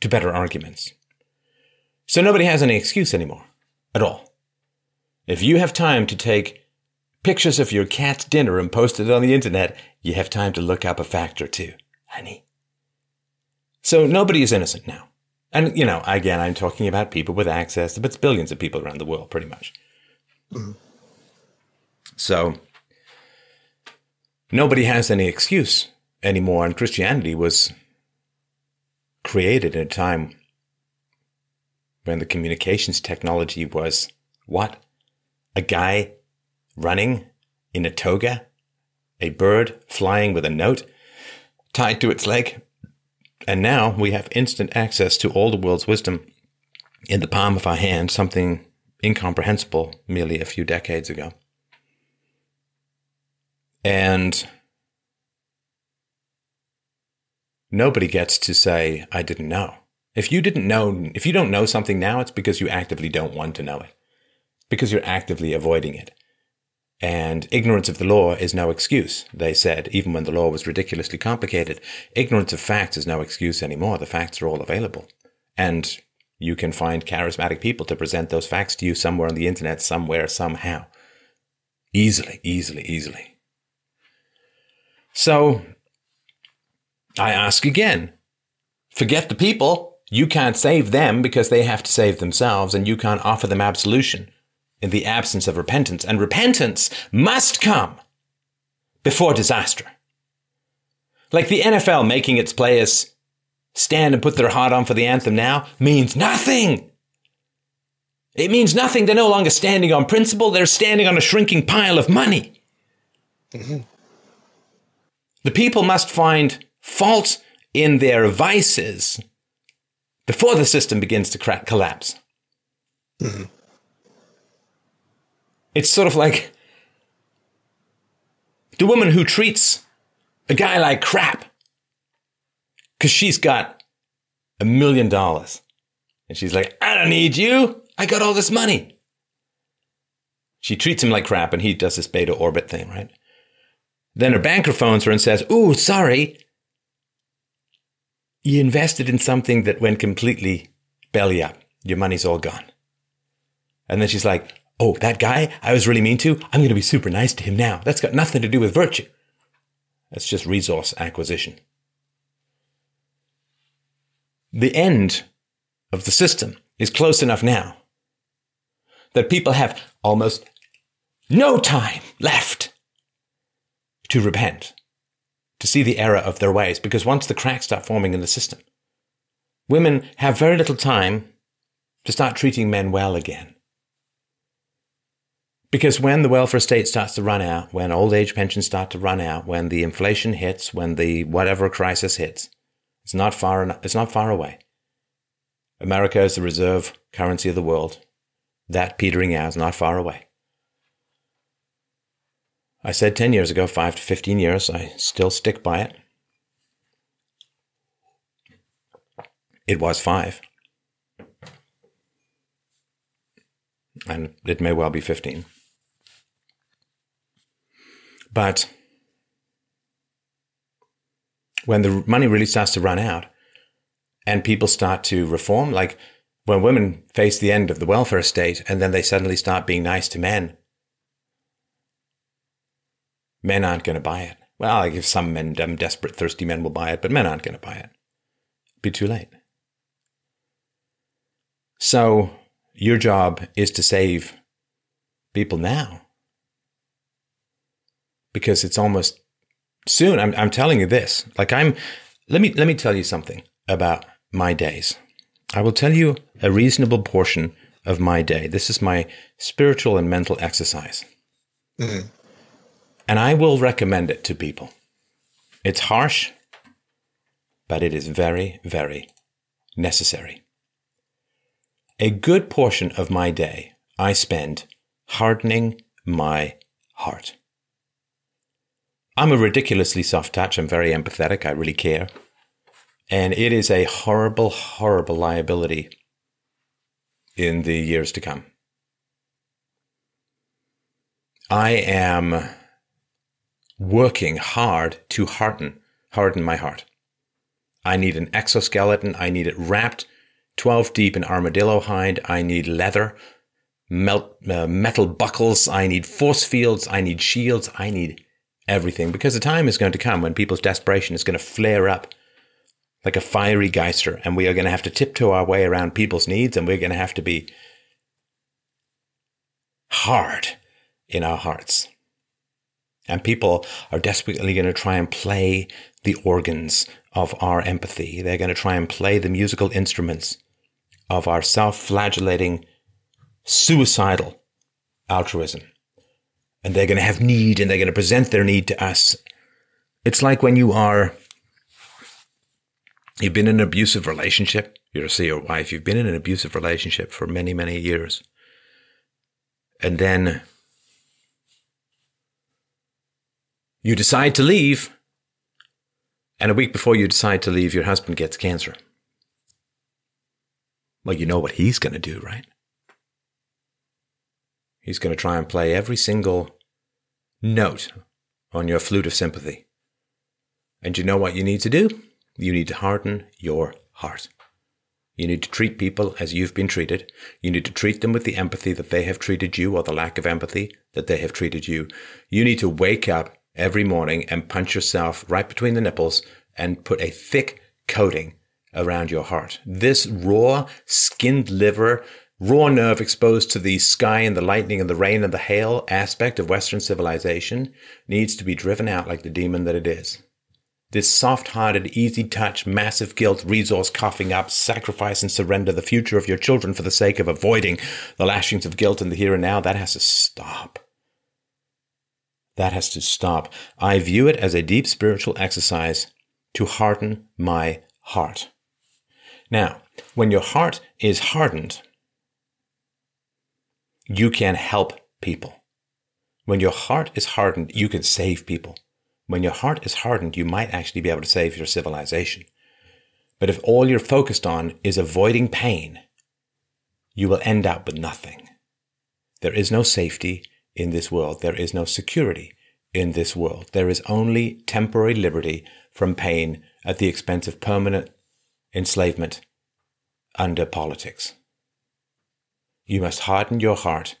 to better arguments. So nobody has any excuse anymore at all. If you have time to take pictures of your cat's dinner and post it on the internet, you have time to look up a fact or two, honey. So nobody is innocent now. And, you know, again, I'm talking about people with access, but it's billions of people around the world, pretty much. Mm-hmm. So nobody has any excuse anymore. And Christianity was created at a time when the communications technology was what? A guy running in a toga, a bird flying with a note tied to its leg. And now we have instant access to all the world's wisdom in the palm of our hand, something incomprehensible merely a few decades ago. And nobody gets to say, I didn't know. If you didn't know, if you don't know something now, it's because you actively don't want to know it because you're actively avoiding it. And ignorance of the law is no excuse, they said, even when the law was ridiculously complicated. Ignorance of facts is no excuse anymore. The facts are all available. And you can find charismatic people to present those facts to you somewhere on the internet, somewhere, somehow. Easily, easily, easily. So, I ask again forget the people. You can't save them because they have to save themselves, and you can't offer them absolution in the absence of repentance, and repentance must come before disaster. Like the NFL making its players stand and put their heart on for the anthem now means nothing. It means nothing. They're no longer standing on principle, they're standing on a shrinking pile of money. Mm-hmm. The people must find fault in their vices before the system begins to crack, collapse. Mm-hmm. It's sort of like the woman who treats a guy like crap because she's got a million dollars. And she's like, I don't need you. I got all this money. She treats him like crap, and he does this beta orbit thing, right? Then her banker phones her and says, "Ooh, sorry, you invested in something that went completely belly up. Your money's all gone." And then she's like, "Oh, that guy I was really mean to. I'm going to be super nice to him now. That's got nothing to do with virtue. That's just resource acquisition." The end of the system is close enough now that people have almost no time left to repent, to see the error of their ways, because once the cracks start forming in the system, women have very little time to start treating men well again. Because when the welfare state starts to run out, when old age pensions start to run out, when the inflation hits, when the whatever crisis hits, it's not far enough, it's not far away. America is the reserve currency of the world. That petering out is not far away. I said 10 years ago, 5 to 15 years. I still stick by it. It was 5. And it may well be 15. But when the money really starts to run out and people start to reform, like when women face the end of the welfare state and then they suddenly start being nice to men, men aren't going to buy it. Well, like if some men, um, desperate, thirsty men will buy it, but men aren't going to buy it. Be too late. So your job is to save people now because it's almost soon. I'm, I'm telling you this. Like I'm, let me, let me tell you something about my days. I will tell you a reasonable portion of my day. This is my spiritual and mental exercise. Mm-hmm. And I will recommend it to people. It's harsh, but it is very, very necessary. A good portion of my day I spend hardening my heart. I'm a ridiculously soft touch. I'm very empathetic. I really care. And it is a horrible, horrible liability in the years to come. I am working hard to harden, harden my heart. I need an exoskeleton. I need it wrapped 12 deep in armadillo hide. I need leather, melt, uh, metal buckles. I need force fields. I need shields. I need everything because the time is going to come when people's desperation is going to flare up like a fiery geyser, and we are going to have to tiptoe our way around people's needs, and we're going to have to be hard in our hearts. And people are desperately going to try and play the organs of our empathy. They're going to try and play the musical instruments of our self flagellating, suicidal altruism. And they're going to have need and they're going to present their need to us. It's like when you are You've been in an abusive relationship. You're a CEO wife. You've been in an abusive relationship for many, many years. And then you decide to leave. And a week before you decide to leave, your husband gets cancer. Well, you know what he's going to do, right? He's going to try and play every single note on your flute of sympathy. And you know what you need to do? You need to harden your heart. You need to treat people as you've been treated. You need to treat them with the empathy that they have treated you or the lack of empathy that they have treated you. You need to wake up every morning and punch yourself right between the nipples and put a thick coating around your heart. This raw, skinned liver, raw nerve exposed to the sky and the lightning and the rain and the hail aspect of Western civilization needs to be driven out like the demon that it is. This soft hearted, easy touch, massive guilt, resource coughing up, sacrifice and surrender the future of your children for the sake of avoiding the lashings of guilt in the here and now, that has to stop. That has to stop. I view it as a deep spiritual exercise to harden my heart. Now, when your heart is hardened, you can help people. When your heart is hardened, you can save people. When your heart is hardened, you might actually be able to save your civilization. But if all you're focused on is avoiding pain, you will end up with nothing. There is no safety, in this world. There is no security in this world. There is only temporary liberty from pain at the expense of permanent enslavement under politics. You must harden your heart.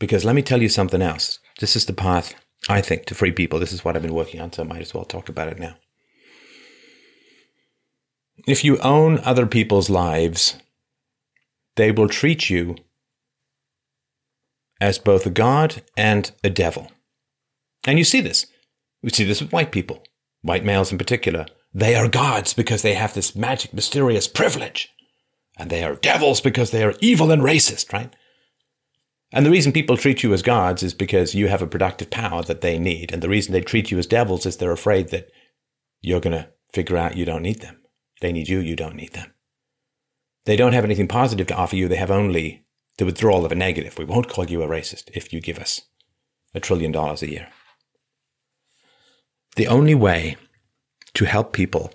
Because let me tell you something else. This is the path, I think, to free people. This is what I've been working on, so I might as well talk about it now. If you own other people's lives, they will treat you as both a god and a devil. And you see this. We see this with white people, white males in particular. They are gods because they have this magic, mysterious privilege. And they are devils because they are evil and racist, right? And the reason people treat you as gods is because you have a productive power that they need. And the reason they treat you as devils is they're afraid that you're going to figure out you don't need them. They need you, you don't need them. They don't have anything positive to offer you, they have only the withdrawal of a negative. We won't call you a racist if you give us a trillion dollars a year. The only way to help people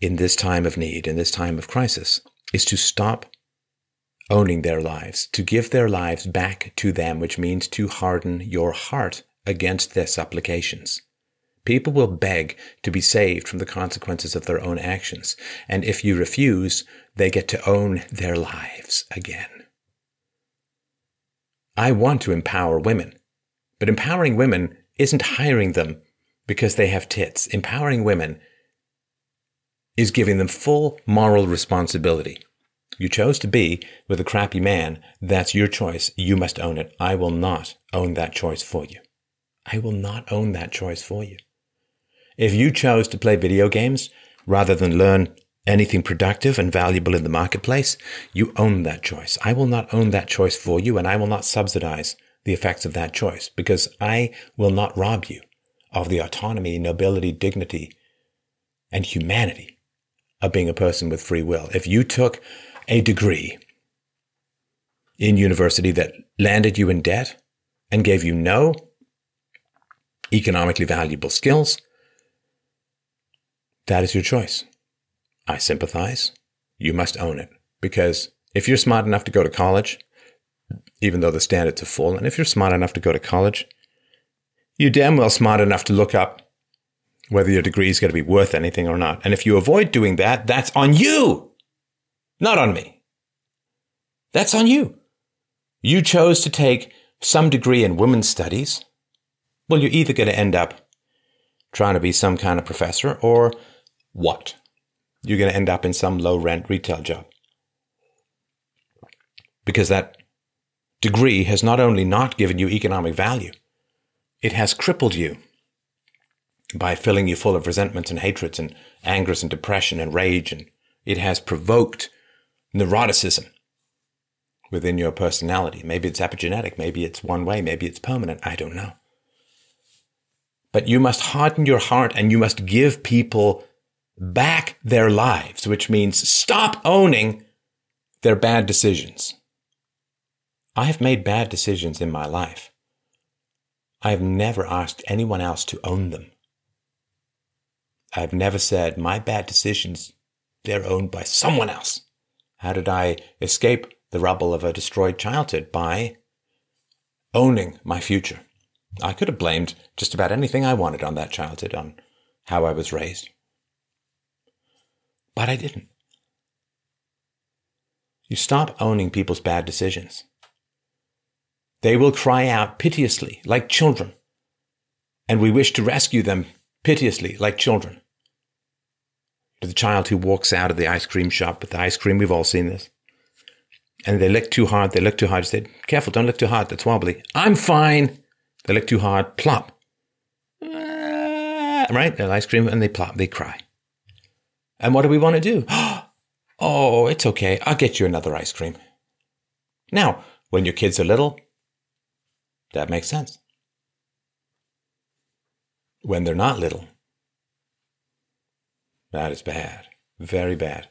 in this time of need, in this time of crisis, is to stop owning their lives, to give their lives back to them, which means to harden your heart against their supplications. People will beg to be saved from the consequences of their own actions, and if you refuse, they get to own their lives again. I want to empower women, but empowering women isn't hiring them because they have tits. Empowering women is giving them full moral responsibility. You chose to be with a crappy man. That's your choice. You must own it. I will not own that choice for you. I will not own that choice for you. If you chose to play video games rather than learn anything productive and valuable in the marketplace, you own that choice. I will not own that choice for you and I will not subsidize the effects of that choice because I will not rob you of the autonomy, nobility, dignity, and humanity of being a person with free will. If you took a degree in university that landed you in debt and gave you no economically valuable skills, that is your choice. I sympathize. You must own it. Because if you're smart enough to go to college, even though the standards are full, and if you're smart enough to go to college, you're damn well smart enough to look up whether your degree is going to be worth anything or not. And if you avoid doing that, that's on you, not on me. That's on you. You chose to take some degree in women's studies. Well, you're either going to end up trying to be some kind of professor or what? You're going to end up in some low rent retail job. Because that degree has not only not given you economic value, it has crippled you by filling you full of resentments and hatreds and angers and depression and rage. And it has provoked neuroticism within your personality. Maybe it's epigenetic. Maybe it's one way. Maybe it's permanent. I don't know. But you must harden your heart and you must give people back their lives, which means stop owning their bad decisions. I have made bad decisions in my life. I have never asked anyone else to own them. I have never said, my bad decisions, they're owned by someone else. How did I escape the rubble of a destroyed childhood? By owning my future. I could have blamed just about anything I wanted on that childhood, on how I was raised. But I didn't. You stop owning people's bad decisions. They will cry out piteously like children, and we wish to rescue them piteously like children. To the child who walks out of the ice cream shop with the ice cream, we've all seen this. And they lick too hard, they lick too hard. You said, careful, don't lick too hard, that's wobbly. I'm fine. They lick too hard, plop. Ah, right? They're ice cream and they plop, they cry. And what do we want to do? Oh, it's okay. I'll get you another ice cream. Now, when your kids are little, that makes sense. When they're not little, that is bad. Very bad.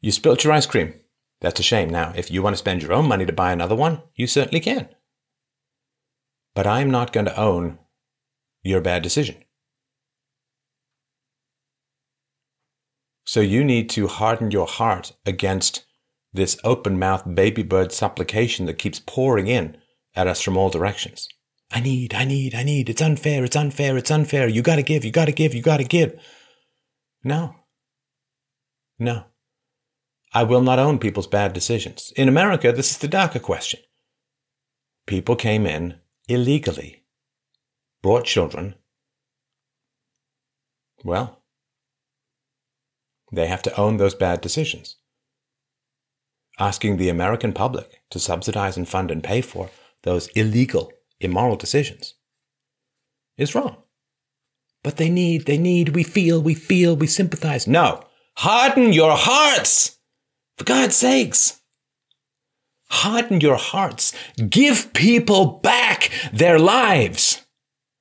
You spilt your ice cream. That's a shame. Now, if you want to spend your own money to buy another one, you certainly can. But I'm not going to own your bad decision. So you need to harden your heart against this open mouthed baby bird supplication that keeps pouring in at us from all directions. I need, I need, I need. It's unfair, it's unfair, it's unfair. You gotta give, you gotta give, you gotta give. No. No. I will not own people's bad decisions. In America, this is the DACA question. People came in illegally, brought children. Well, they have to own those bad decisions. Asking the American public to subsidize and fund and pay for those illegal, immoral decisions is wrong. But they need, they need, we feel, we feel, we sympathize. No. Harden your hearts! For God's sakes. Harden your hearts. Give people back their lives.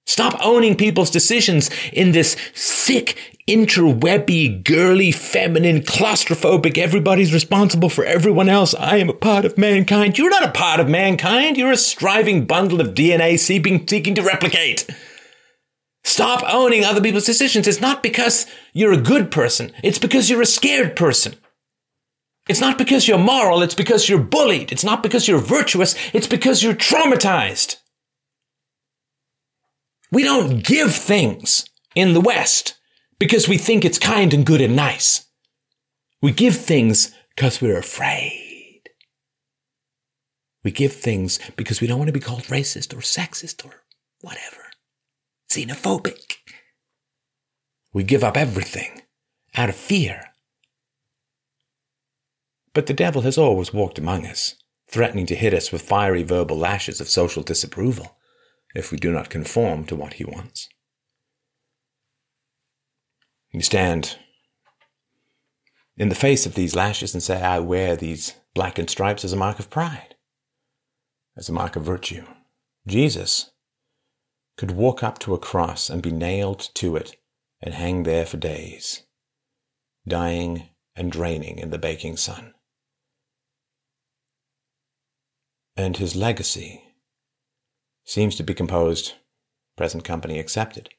Stop owning people's decisions in this sick, interwebby, girly, feminine, claustrophobic, everybody's responsible for everyone else. I am a part of mankind. You're not a part of mankind. You're a striving bundle of DNA seeking, seeking to replicate. Stop owning other people's decisions. It's not because you're a good person. It's because you're a scared person. It's not because you're moral. It's because you're bullied. It's not because you're virtuous. It's because you're traumatized. We don't give things in the West because we think it's kind and good and nice. We give things because we're afraid. We give things because we don't want to be called racist or sexist or whatever, xenophobic. We give up everything out of fear. But the devil has always walked among us, threatening to hit us with fiery verbal lashes of social disapproval if we do not conform to what he wants. You stand in the face of these lashes and say, I wear these blackened stripes as a mark of pride, as a mark of virtue. Jesus could walk up to a cross and be nailed to it and hang there for days, dying and draining in the baking sun. And his legacy seems to be composed, present company accepted,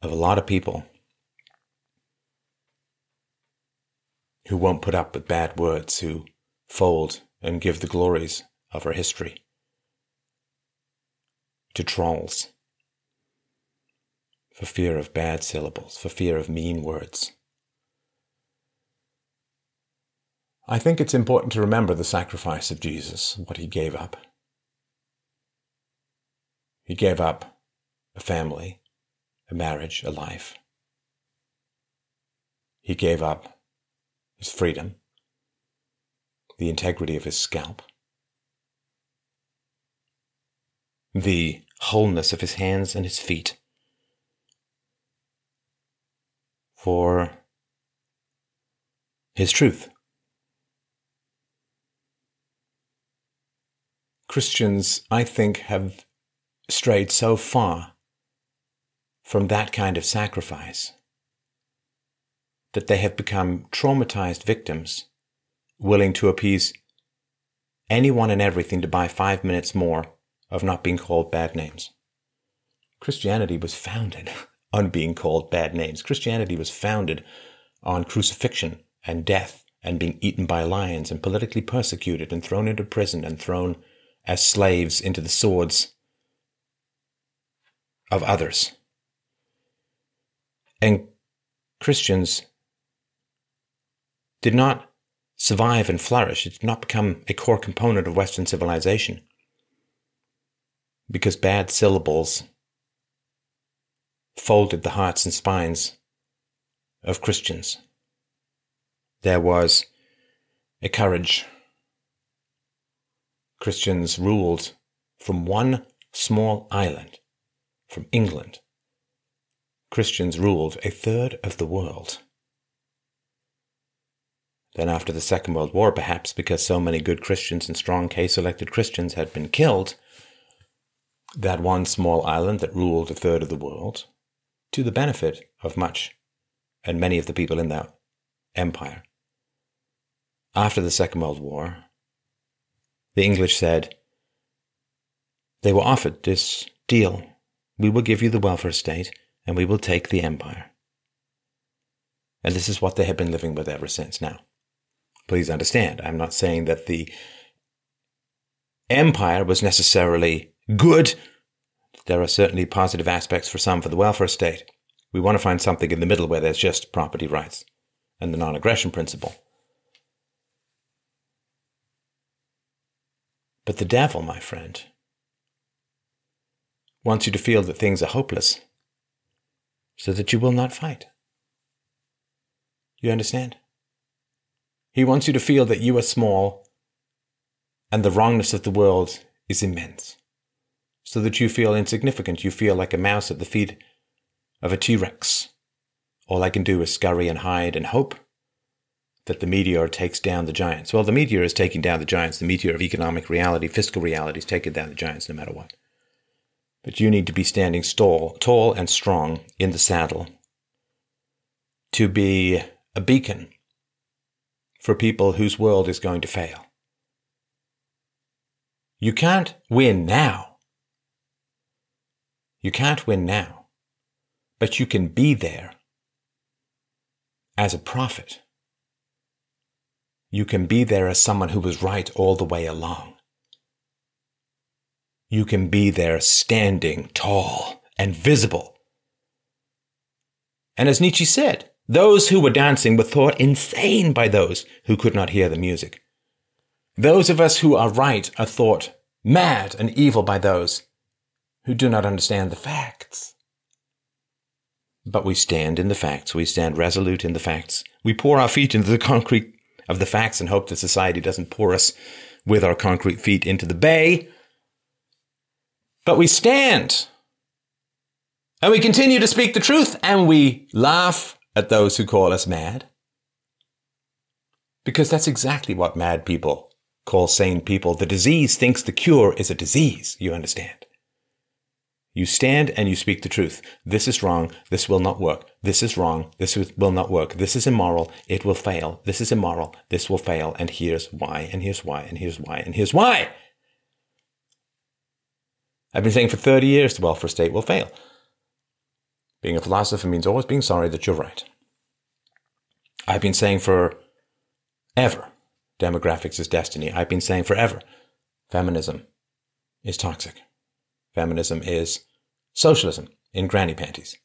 of a lot of people who won't put up with bad words, who fold and give the glories of our history to trolls for fear of bad syllables, for fear of mean words. I think it's important to remember the sacrifice of Jesus, what he gave up. He gave up a family, a marriage, a life. He gave up his freedom, the integrity of his scalp, the wholeness of his hands and his feet for his truth. Christians, I think, have strayed so far from that kind of sacrifice that they have become traumatized victims, willing to appease anyone and everything to buy five minutes more of not being called bad names. Christianity was founded on being called bad names. Christianity was founded on crucifixion and death and being eaten by lions and politically persecuted and thrown into prison and thrown as slaves into the swords of others. And Christians did not survive and flourish. It did not become a core component of Western civilization because bad syllables folded the hearts and spines of Christians. There was a courage. Christians ruled from one small island from England. Christians ruled a third of the world. Then, after the Second World War, perhaps because so many good Christians and strong case elected Christians had been killed, that one small island that ruled a third of the world, to the benefit of much and many of the people in that empire. After the Second World War, the English said they were offered this deal we will give you the welfare state, and we will take the empire. And this is what they have been living with ever since now. Please understand, I'm not saying that the empire was necessarily good. There are certainly positive aspects for some for the welfare state. We want to find something in the middle where there's just property rights and the non aggression principle. But the devil, my friend, wants you to feel that things are hopeless so that you will not fight. You understand? He wants you to feel that you are small and the wrongness of the world is immense, so that you feel insignificant. You feel like a mouse at the feet of a T Rex. All I can do is scurry and hide and hope that the meteor takes down the giants. Well, the meteor is taking down the giants. The meteor of economic reality, fiscal reality, is taking down the giants no matter what. But you need to be standing tall, tall and strong in the saddle to be a beacon for people whose world is going to fail. You can't win now. You can't win now, but you can be there as a prophet. You can be there as someone who was right all the way along. You can be there standing tall and visible. And as Nietzsche said, those who were dancing were thought insane by those who could not hear the music. Those of us who are right are thought mad and evil by those who do not understand the facts. But we stand in the facts. We stand resolute in the facts. We pour our feet into the concrete of the facts and hope that society doesn't pour us with our concrete feet into the bay. But we stand. And we continue to speak the truth and we laugh at those who call us mad. Because that's exactly what mad people call sane people. The disease thinks the cure is a disease, you understand. You stand and you speak the truth. This is wrong. This will not work. This is wrong. This will not work. This is immoral. It will fail. This is immoral. This will fail. And here's why, and here's why, and here's why, and here's why. I've been saying for 30 years the welfare state will fail. Being a philosopher means always being sorry that you're right. I've been saying for ever demographics is destiny. I've been saying forever feminism is toxic. Feminism is socialism in granny panties.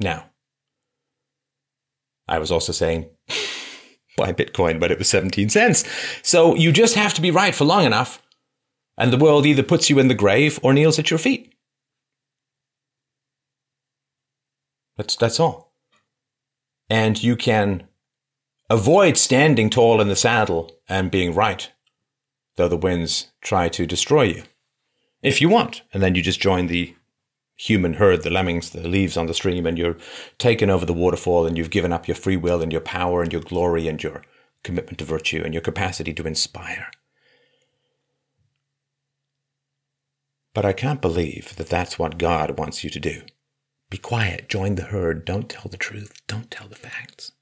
Now, I was also saying buy Bitcoin, but it was 17 cents. So you just have to be right for long enough, and the world either puts you in the grave or kneels at your feet. That's, that's all. And you can Avoid standing tall in the saddle and being right, though the winds try to destroy you. If you want, and then you just join the human herd, the lemmings, the leaves on the stream, and you're taken over the waterfall and you've given up your free will and your power and your glory and your commitment to virtue and your capacity to inspire. But I can't believe that that's what God wants you to do. Be quiet, join the herd, don't tell the truth, don't tell the facts.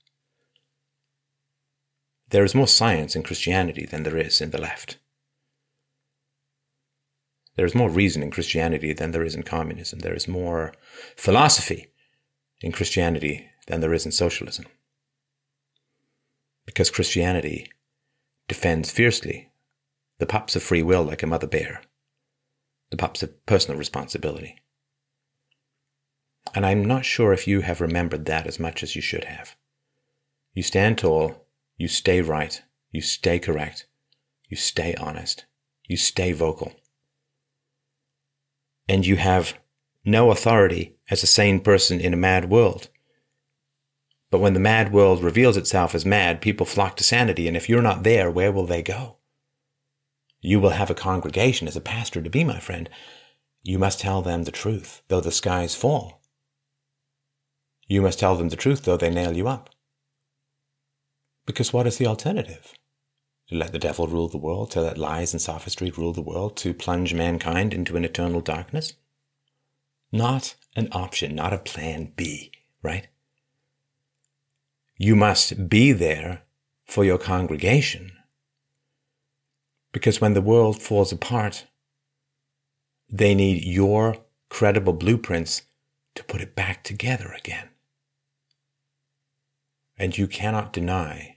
There is more science in Christianity than there is in the left. There is more reason in Christianity than there is in communism. There is more philosophy in Christianity than there is in socialism. Because Christianity defends fiercely the pups of free will like a mother bear, the pups of personal responsibility. And I'm not sure if you have remembered that as much as you should have. You stand tall you stay right. You stay correct. You stay honest. You stay vocal. And you have no authority as a sane person in a mad world. But when the mad world reveals itself as mad, people flock to sanity, and if you're not there, where will they go? You will have a congregation as a pastor to be, my friend. You must tell them the truth, though the skies fall. You must tell them the truth, though they nail you up. Because what is the alternative? To let the devil rule the world, to let lies and sophistry rule the world, to plunge mankind into an eternal darkness? Not an option, not a plan B, right? You must be there for your congregation. Because when the world falls apart, they need your credible blueprints to put it back together again. And you cannot deny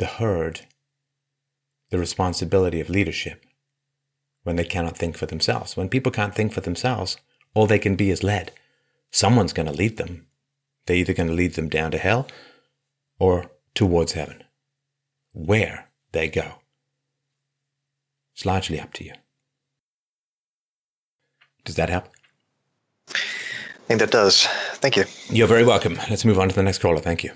the herd the responsibility of leadership when they cannot think for themselves. When people can't think for themselves, all they can be is led. Someone's going to lead them. They're either going to lead them down to hell or towards heaven. Where they go, it's largely up to you. Does that help? I think that does. Thank you. You're very welcome. Let's move on to the next caller. Thank you.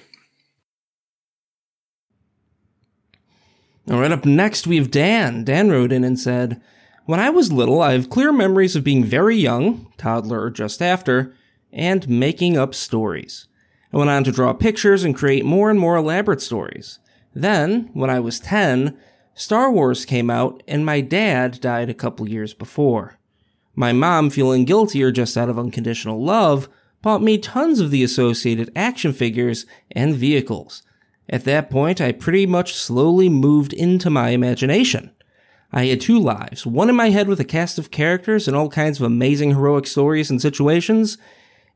All right, up next we have Dan. Dan wrote in and said, When I was little, I have clear memories of being very young, toddler or just after, and making up stories. I went on to draw pictures and create more and more elaborate stories. Then, when I was 10, Star Wars came out and my dad died a couple years before. My mom, feeling guilty or just out of unconditional love, bought me tons of the associated action figures and vehicles. At that point, I pretty much slowly moved into my imagination. I had two lives, one in my head with a cast of characters and all kinds of amazing heroic stories and situations,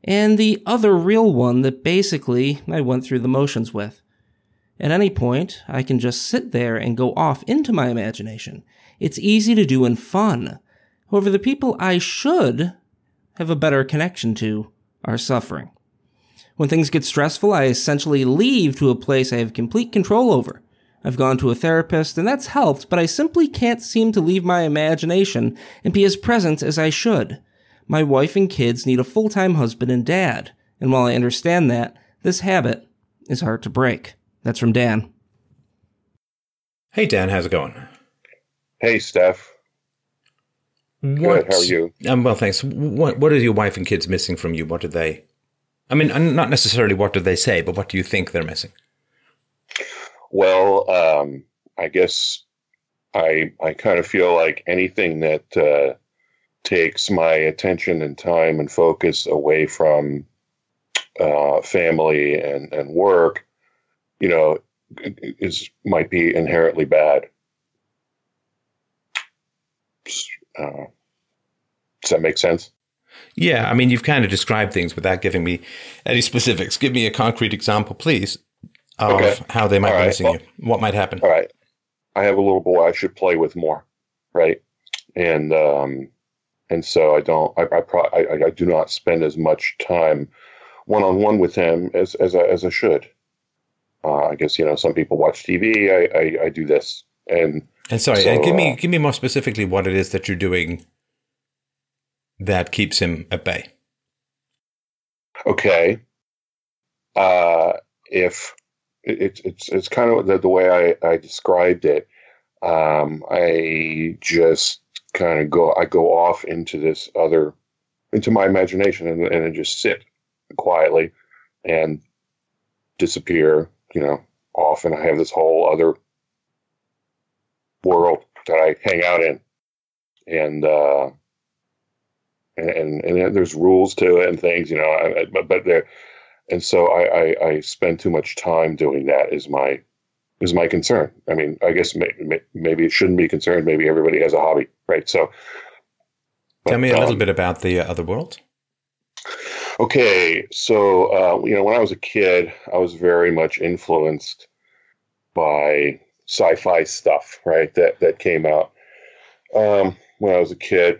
and the other real one that basically I went through the motions with. At any point, I can just sit there and go off into my imagination. It's easy to do and fun. However, the people I should have a better connection to are suffering. When things get stressful, I essentially leave to a place I have complete control over. I've gone to a therapist and that's helped, but I simply can't seem to leave my imagination and be as present as I should. My wife and kids need a full-time husband and dad, and while I understand that, this habit is hard to break. That's from Dan. Hey, Dan, how's it going? Hey, Steph. What, Good. How are you? Um, well, thanks. What What are your wife and kids missing from you? What did they? I mean, not necessarily what do they say, but what do you think they're missing? Well, um, I guess I I kind of feel like anything that uh, takes my attention and time and focus away from uh, family and and work, you know, is might be inherently bad. Uh, does that make sense? Yeah, I mean, you've kind of described things without giving me any specifics. Give me a concrete example, please, of Okay. how they might All be right. missing Well- you. What might happen? All right. I have a little boy I should play with more, right? And um, and so I don't. I I, pro- I I do not spend as much time one on one with him as as I, as I should. Uh, I guess you know some people watch TV. I I, I do this, and And sorry, So, give me uh, give me more specifically what it is that you're doing that keeps him at bay. okay. Uh, if it, it's it's it's kind of the, the way I, I described it. Um, I just kind of go I go off into this other into my imagination and, and then just sit quietly and disappear, you know, off and I have this whole other world that I hang out in. And uh and and, and there's rules to it and things, you know, I, I, but but there and so I, I I spend too much time doing that is my is my concern. I mean, I guess may, may, maybe it shouldn't be concerned. Maybe everybody has a hobby, right? So, Tell me a little um, bit about the uh, other world. Okay, so uh, you know, when I was a kid, I was very much influenced by sci-fi stuff, right? That that came out um, when I was a kid,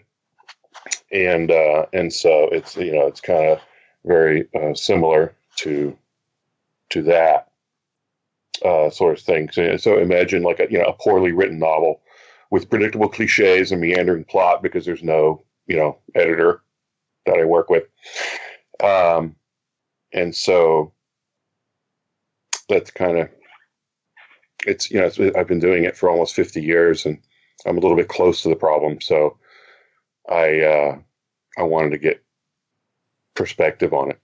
and uh, and so it's you know it's kind of very uh, similar to to that uh, sort of thing. So, so imagine like a you know a poorly written novel with predictable cliches and meandering plot because there's no you know editor that I work with. Um, and so that's kind of it's you know it's, I've been doing it for almost 50 years and I'm a little bit close to the problem so I uh, I wanted to get perspective on it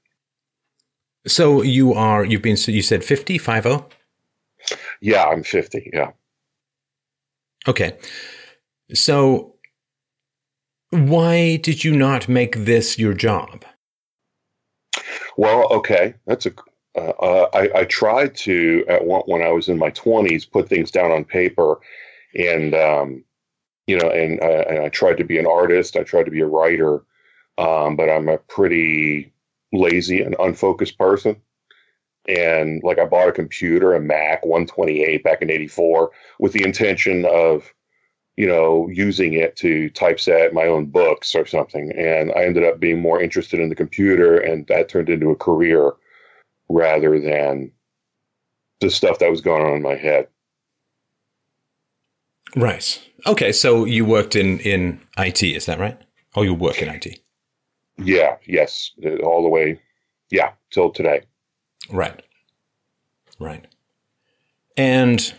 So you are you've been you said 50 50? yeah I'm 50 yeah Okay. So why did you not make this your job? well okay that's a uh, uh, I, I tried to at one, when I was in my 20s put things down on paper and um, you know and, uh, and I tried to be an artist I tried to be a writer um, but I'm a pretty lazy and unfocused person and like I bought a computer, a Mac 128 back in '84, with the intention of, you know, using it to typeset my own books or something. And I ended up being more interested in the computer, and that turned into a career rather than the stuff that was going on in my head. Right. Okay. So you worked in in IT, is that right? Oh, you work in IT. Yeah. Yes. All the way. Yeah. Till today. Right. Right. And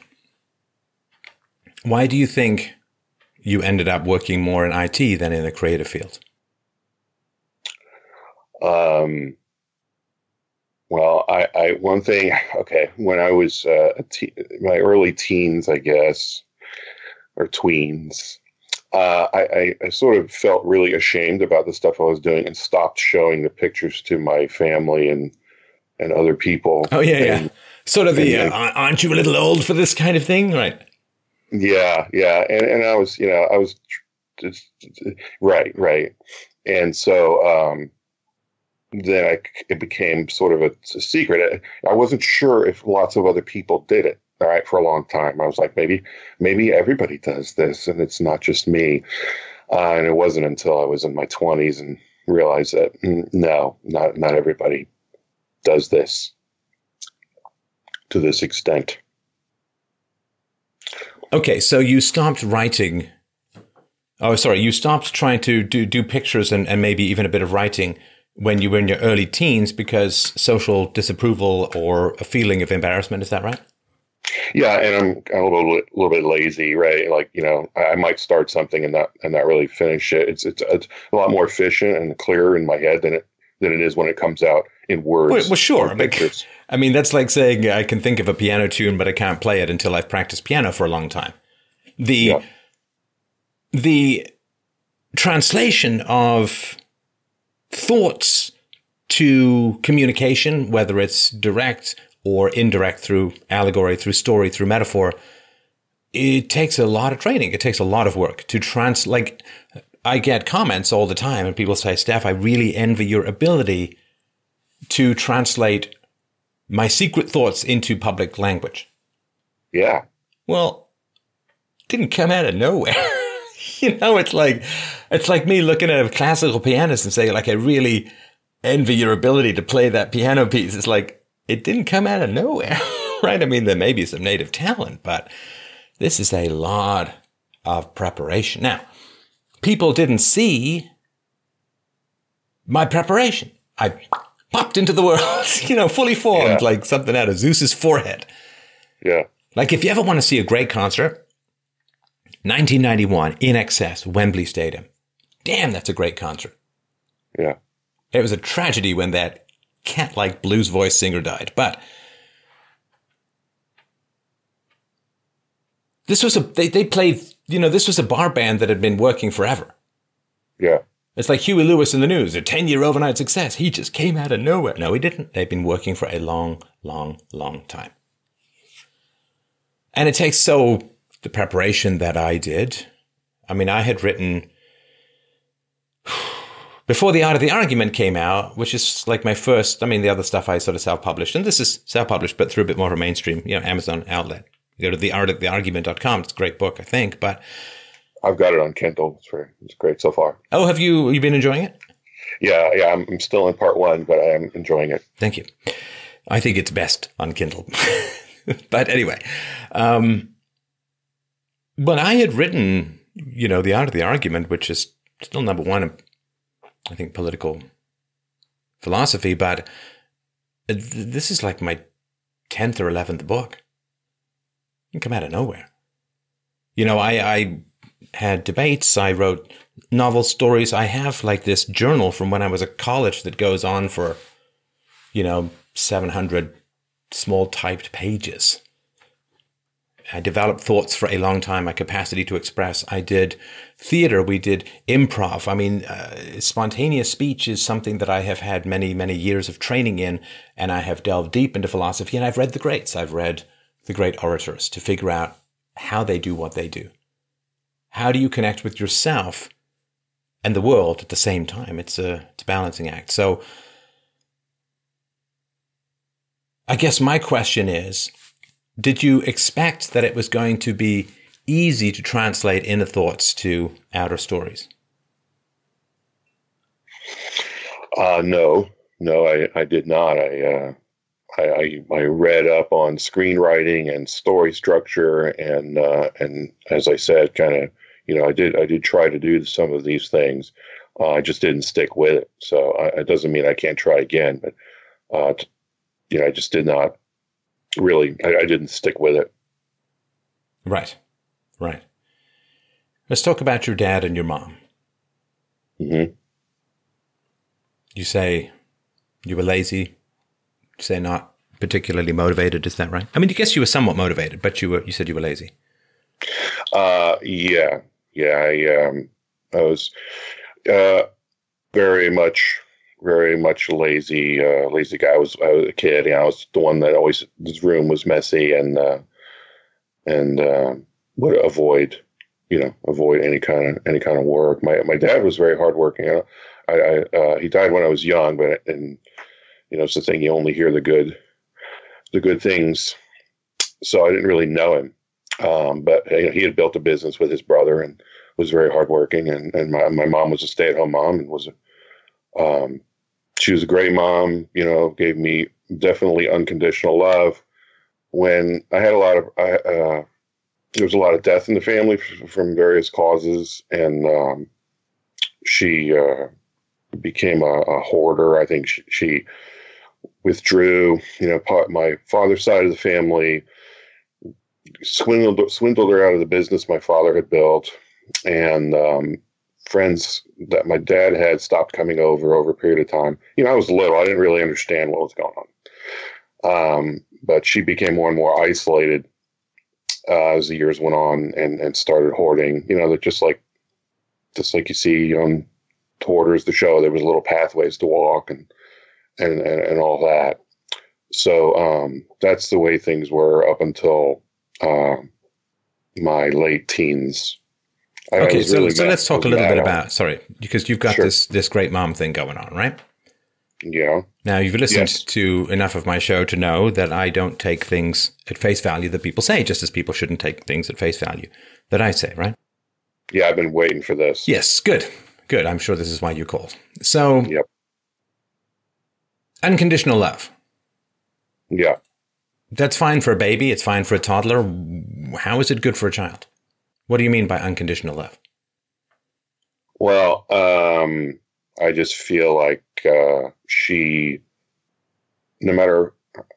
why do you think you ended up working more in IT than in the creative field? Um, well, I, I one thing. Okay, when I was uh, te- my early teens, I guess, or tweens, uh, I, I, I, sort of felt really ashamed about the stuff I was doing and stopped showing the pictures to my family and and other people. Oh yeah, and, yeah. Sort of the uh, aren't you a little old for this kind of thing, right? Yeah, yeah, and and I was, you know, I was just, right, right, and so um, then I, it became sort of a, a secret. I, I wasn't sure if lots of other people did it. All right, for a long time, I was like, maybe, maybe everybody does this, and it's not just me. Uh, and it wasn't until I was in my twenties and realized that mm, no, not not everybody does this to this extent. Okay, so you stopped writing. Oh, sorry, you stopped trying to do, do pictures and, and maybe even a bit of writing when you were in your early teens because social disapproval or a feeling of embarrassment. Is that right? Yeah, and I'm, I'm a little, little bit lazy, right? Like you know, I, I, might start something and not and not really finish it. It's, it's it's a lot more efficient and clearer in my head than it than it is when it comes out in words. Well, well sure. Pictures. I mean, that's like saying I can think of a piano tune, but I can't play it until I've practiced piano for a long time. The yeah. the translation of thoughts to communication, whether it's direct or indirect through allegory, through story, through metaphor, it takes a lot of training. It takes a lot of work to trans. Like I get comments all the time, and people say, "Steph, I really envy your ability to translate my secret thoughts into public language. Yeah. Well, didn't come out of nowhere. you know, it's like it's like me looking at a classical pianist and saying, like, I really envy your ability to play that piano piece. It's like it didn't come out of nowhere, right? I mean, there may be some native talent, but this is a lot of preparation. Now, people didn't see my preparation. I popped into the world, you know, fully formed, yeah. like something out of Zeus's forehead. Yeah. Like if you ever want to see a great concert, 1991, INXS, Wembley Stadium. Damn, that's a great concert. Yeah. It was a tragedy when that cat like blues voice singer died, but this was a, they, they played, you know, this was a bar band that had been working forever. Yeah. It's like Huey Lewis and the News, a 10 year overnight success. He just came out of nowhere. No, he didn't. They've been working for a long, long, long time. And it takes so the preparation that I did. I mean, I had written before the art of the argument came out, which is like my first. I mean, the other stuff I sort of self published, and this is self published, but through a bit more of a mainstream, you know, Amazon outlet. You go to the art of the argument.com. It's a great book, I think, but I've got it on Kindle. It's very, it's great so far. Oh, have you you been enjoying it? Yeah, yeah. I'm, I'm still in part one, but I am enjoying it. Thank you. I think it's best on Kindle. but anyway, um, but I had written, you know, the art of the argument, which is still number one, in, I think, political philosophy. But this is like my tenth or eleventh book. It come out of nowhere. You know, I, I had debates. I wrote novel stories. I have like this journal from when I was at college that goes on for, you know, 700 small typed pages. I developed thoughts for a long time, my capacity to express. I did theater, we did improv. I mean, uh, spontaneous speech is something that I have had many, many years of training in, and I have delved deep into philosophy, and I've read the greats. I've read the great orators to figure out how they do what they do how do you connect with yourself and the world at the same time? It's a, it's a balancing act. So I guess my question is Did you expect that it was going to be easy to translate inner thoughts to outer stories? Uh, no, no, I, I did not. I, uh, I, I, I read up on screenwriting and story structure, and uh, and as I said, kind of, you know, I did I did try to do some of these things. Uh, I just didn't stick with it. So uh, it doesn't mean I can't try again, but uh, you know, I just did not really. I, I didn't stick with it. Right, right. Let's talk about your dad and your mom. Mm-hmm. You say you were lazy. You say not particularly motivated. Is that right? I mean, I guess you were somewhat motivated, but you were. You said you were lazy. Uh, yeah, yeah. I um, I was uh, very much very much lazy, uh, lazy guy. I was, I was a kid. You know, I was the one that always his room was messy and uh, and uh, would avoid, you know, avoid any kind of any kind of work. My my dad was very hardworking. I, I uh, he died when I was young, but and you know, it's the thing you only hear the good, the good things. So I didn't really know him, um, but you know, he had built a business with his brother and was very hardworking. And and my my mom was a stay at home mom and was a um, she was a great mom, you know, gave me definitely unconditional love. When I had a lot of, I, uh, there was a lot of death in the family from various causes, and um, she uh, became a, a, hoarder. I think she, she, withdrew. You know, my father's side of the family swindled swindled her out of the business my father had built, and um, friends that my dad had stopped coming over over a period of time. You know, I was little; I didn't really understand what was going on. Um, but she became more and more isolated uh, as the years went on, and and started hoarding. You know, that just like just like you see on Hoarders, the show, there was little pathways to walk and and and, and all that. So um, that's the way things were up until uh, my late teens okay, so, really so let's talk a little bit about sorry, because you've got sure. this this great mom thing going on, right? Yeah. Now you've listened yes. to enough of my show to know that I don't take things at face value that people say, just as people shouldn't take things at face value that I say, right? Yeah, I've been waiting for this. Yes, good, good. I'm sure this is why you called. So, yep. Unconditional love. Yeah. That's fine for a baby. It's fine for a toddler. How is it good for a child? What do you mean by unconditional love? Well, um, I just feel like uh, she, no matter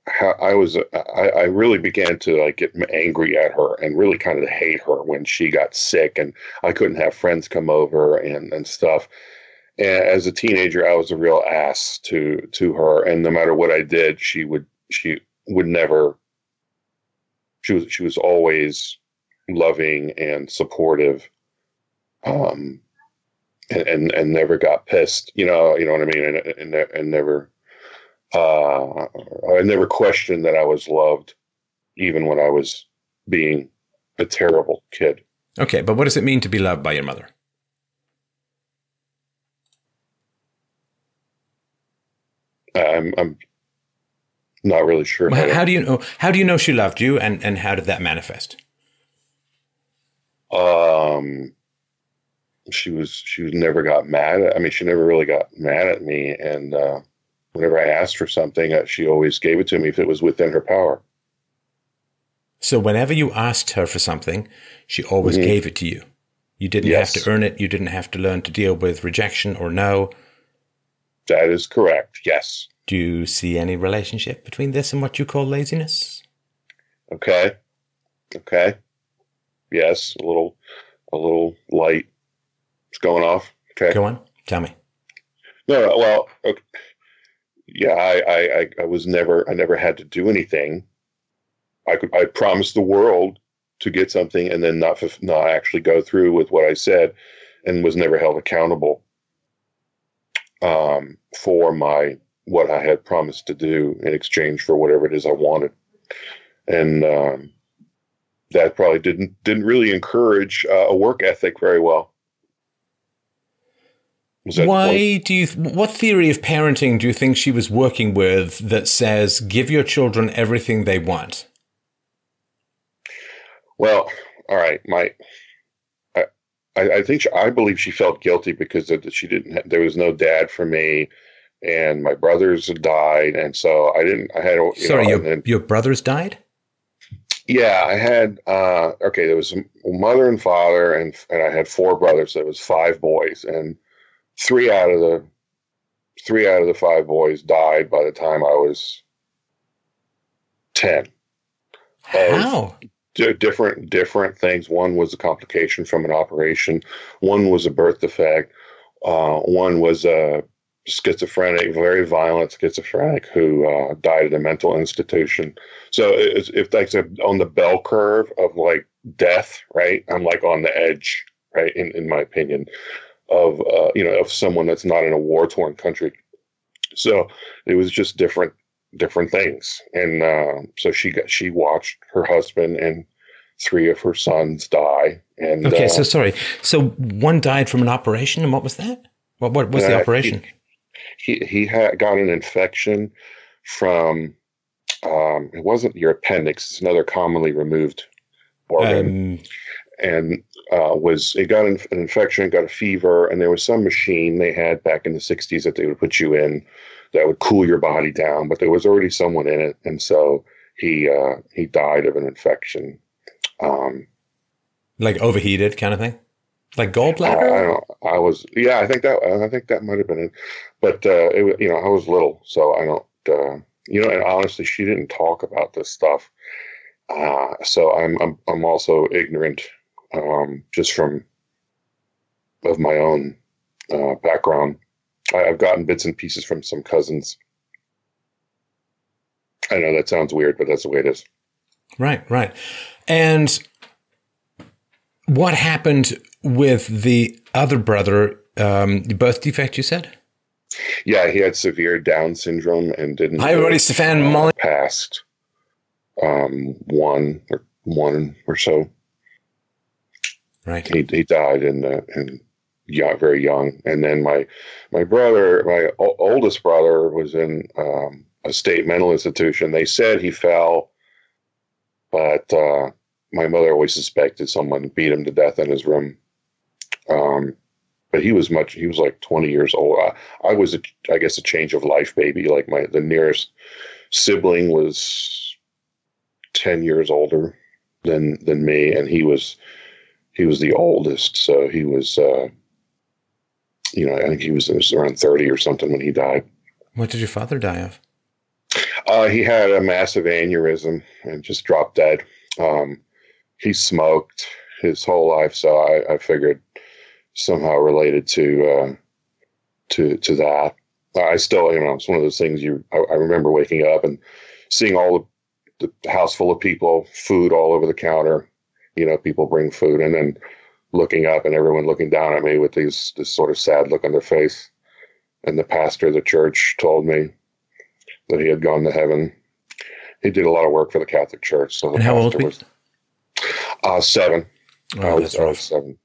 how I was, I, I, really began to like get angry at her and really kind of hate her when she got sick and I couldn't have friends come over and and stuff. And as a teenager, I was a real ass to to her, and no matter what I did, she would she would never. She was she was always loving and supportive um and, and, and never got pissed you know you know what i mean? And and, and never uh i never questioned that i was loved even when i was being a terrible kid. Okay but what does it mean to be loved by your mother? I'm i'm not really sure. Well, how, how do you know how do you know she loved you and and how did that manifest? Um, she was she was never got mad. At, I mean, she never really got mad at me, and uh, whenever I asked for something, uh, she always gave it to me if it was within her power. So whenever you asked her for something, she always mm-hmm. gave it to you. You didn't yes. have to earn it. You didn't have to learn to deal with rejection or no. That is correct. Yes. Do you see any relationship between this and what you call laziness? Okay. Okay yes, a little, a little light. It's going off. Okay. Go on. Tell me. No, no well, okay. yeah, I, I, I was never, I never had to do anything. I could, I promised the world to get something and then not, not actually go through with what I said and was never held accountable um, for my, what I had promised to do in exchange for whatever it is I wanted. And, um, that probably didn't didn't really encourage uh, a work ethic very well. Why do you? What theory of parenting do you think she was working with that says give your children everything they want? Well, all right, my. I, I think she, I believe she felt guilty because she didn't. Have, there was no dad for me, and my brothers had died, and so I didn't. I had. You Sorry, know, your, then, your brothers died. Yeah, I had. Uh, okay, there was a mother and father, and and I had four brothers. So it was five boys, and three out of the three out of the five boys died by the time I was ten. How? different different things. One was a complication from an operation. One was a birth defect. Uh, one was a schizophrenic, very violent schizophrenic who uh, died at a mental institution. So if that's a, on the bell curve of like death, right? I'm like on the edge, right? In in my opinion, of uh, you know of someone that's not in a war torn country. So it was just different different things. And uh, so she got she watched her husband and three of her sons die. And okay, uh, so sorry. So one died from an operation, and what was that? What what was the uh, operation? He he, he had got an infection from. Um, it wasn't your appendix; it's another commonly removed organ. Um, and uh, was it got an, an, infection, got a fever, and there was some machine they had back in the '60s that they would put you in that would cool your body down, but there was already someone in it, and so he uh, he died of an infection. Um, like overheated kind of thing, like gallbladder. I, I, I, was yeah, I think that I think that might have been it, but uh, it, you know I was little, so I don't uh, you know, and honestly, she didn't talk about this stuff, uh, so I'm I'm I'm also ignorant um, just from of my own uh, background. I've gotten bits and pieces from some cousins. I know that sounds weird, but that's the way it is. Right, right. And what happened with the other brother? Um, the birth defect, you said? Yeah, he had severe Down syndrome and didn't. Hi, everybody. Stefan uh, Molly. Passed um, one or one or so. Right. He, he died in, uh, in yeah, very young. And then my my brother, my o- oldest brother, was in um, a state mental institution. They said he fell, but uh, my mother always suspected someone beat him to death in his room. Um, but he was much. He was like twenty years old. I, I was, a, I guess, a change of life baby. Like my the nearest sibling was ten years older than than me, and he was he was the oldest. So he was. Uh, you know, I think he was, was around 30 or something when he died. What did your father die of? Uh, he had a massive aneurysm and just dropped dead. Um, he smoked his whole life, so I, I figured somehow related to uh, to to that. I still, you know, it's one of those things. You, I, I remember waking up and seeing all the, the house full of people, food all over the counter. You know, people bring food, and then looking up and everyone looking down at me with these this sort of sad look on their face. And the pastor of the church told me that he had gone to heaven. He did a lot of work for the Catholic Church. So and how old was uh, seven. Oh, I was, I was seven.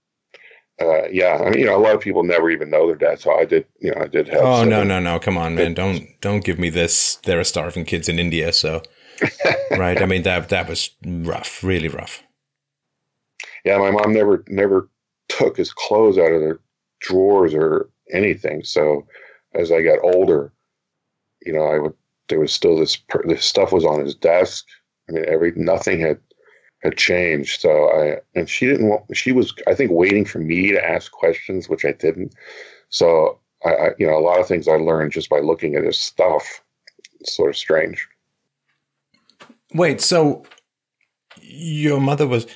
Uh, yeah, I mean, you know, a lot of people never even know their dad. So I did, you know, I did have. Oh seven. no, no, no! Come on, man! Don't don't give me this. There are starving kids in India, so right. I mean that that was rough, really rough yeah, my mom never never took his clothes out of their drawers or anything. So as I got older, you know, I would there was still this this stuff was on his desk. I mean, every nothing had had changed. So I and she didn't want. She was I think waiting for me to ask questions, which I didn't. So I, I you know a lot of things I learned just by looking at his stuff. It's sort of strange. Wait, so your mother was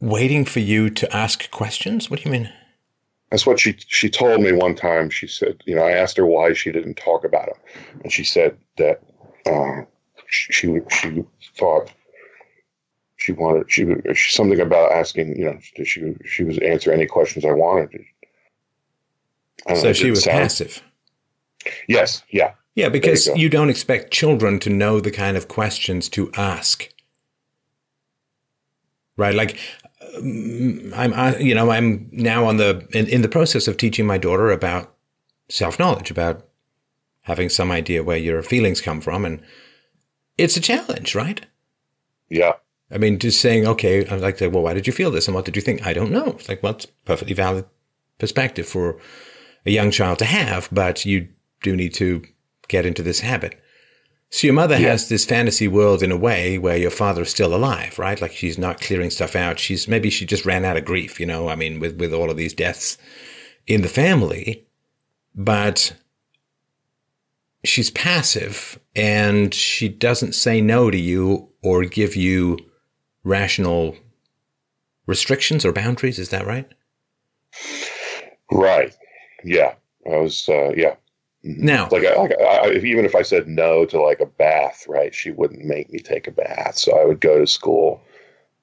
waiting for you to ask questions? What do you mean? That's what she she told me one time. She said, you know, I asked her why she didn't talk about him, and she said that uh, she, she she thought she wanted she, she something about asking, you know, she she was answer any questions I wanted. I so know, she was sound, passive. Yes. Yeah. Yeah, because you, you don't expect children to know the kind of questions to ask right? Like Mm, I'm, you know, I'm now on the in, in the process of teaching my daughter about self knowledge, about having some idea where your feelings come from. And it's a challenge, right? Yeah. I mean, just saying, okay, I'm like, to well, why did you feel this? And what did you think? I don't know. It's like, well, it's perfectly valid perspective for a young child to have, but you do need to get into this habit. So your mother yeah. has this fantasy world in a way where your father is still alive, right? Like she's not clearing stuff out. She's maybe she just ran out of grief, you know, I mean, with, with all of these deaths in the family, but she's passive and she doesn't say no to you or give you rational restrictions or boundaries. Is that right? Right. Yeah. I was, uh, yeah. Mm-hmm. Now, like, I, like I, even if I said no to like a bath, right, she wouldn't make me take a bath. So I would go to school,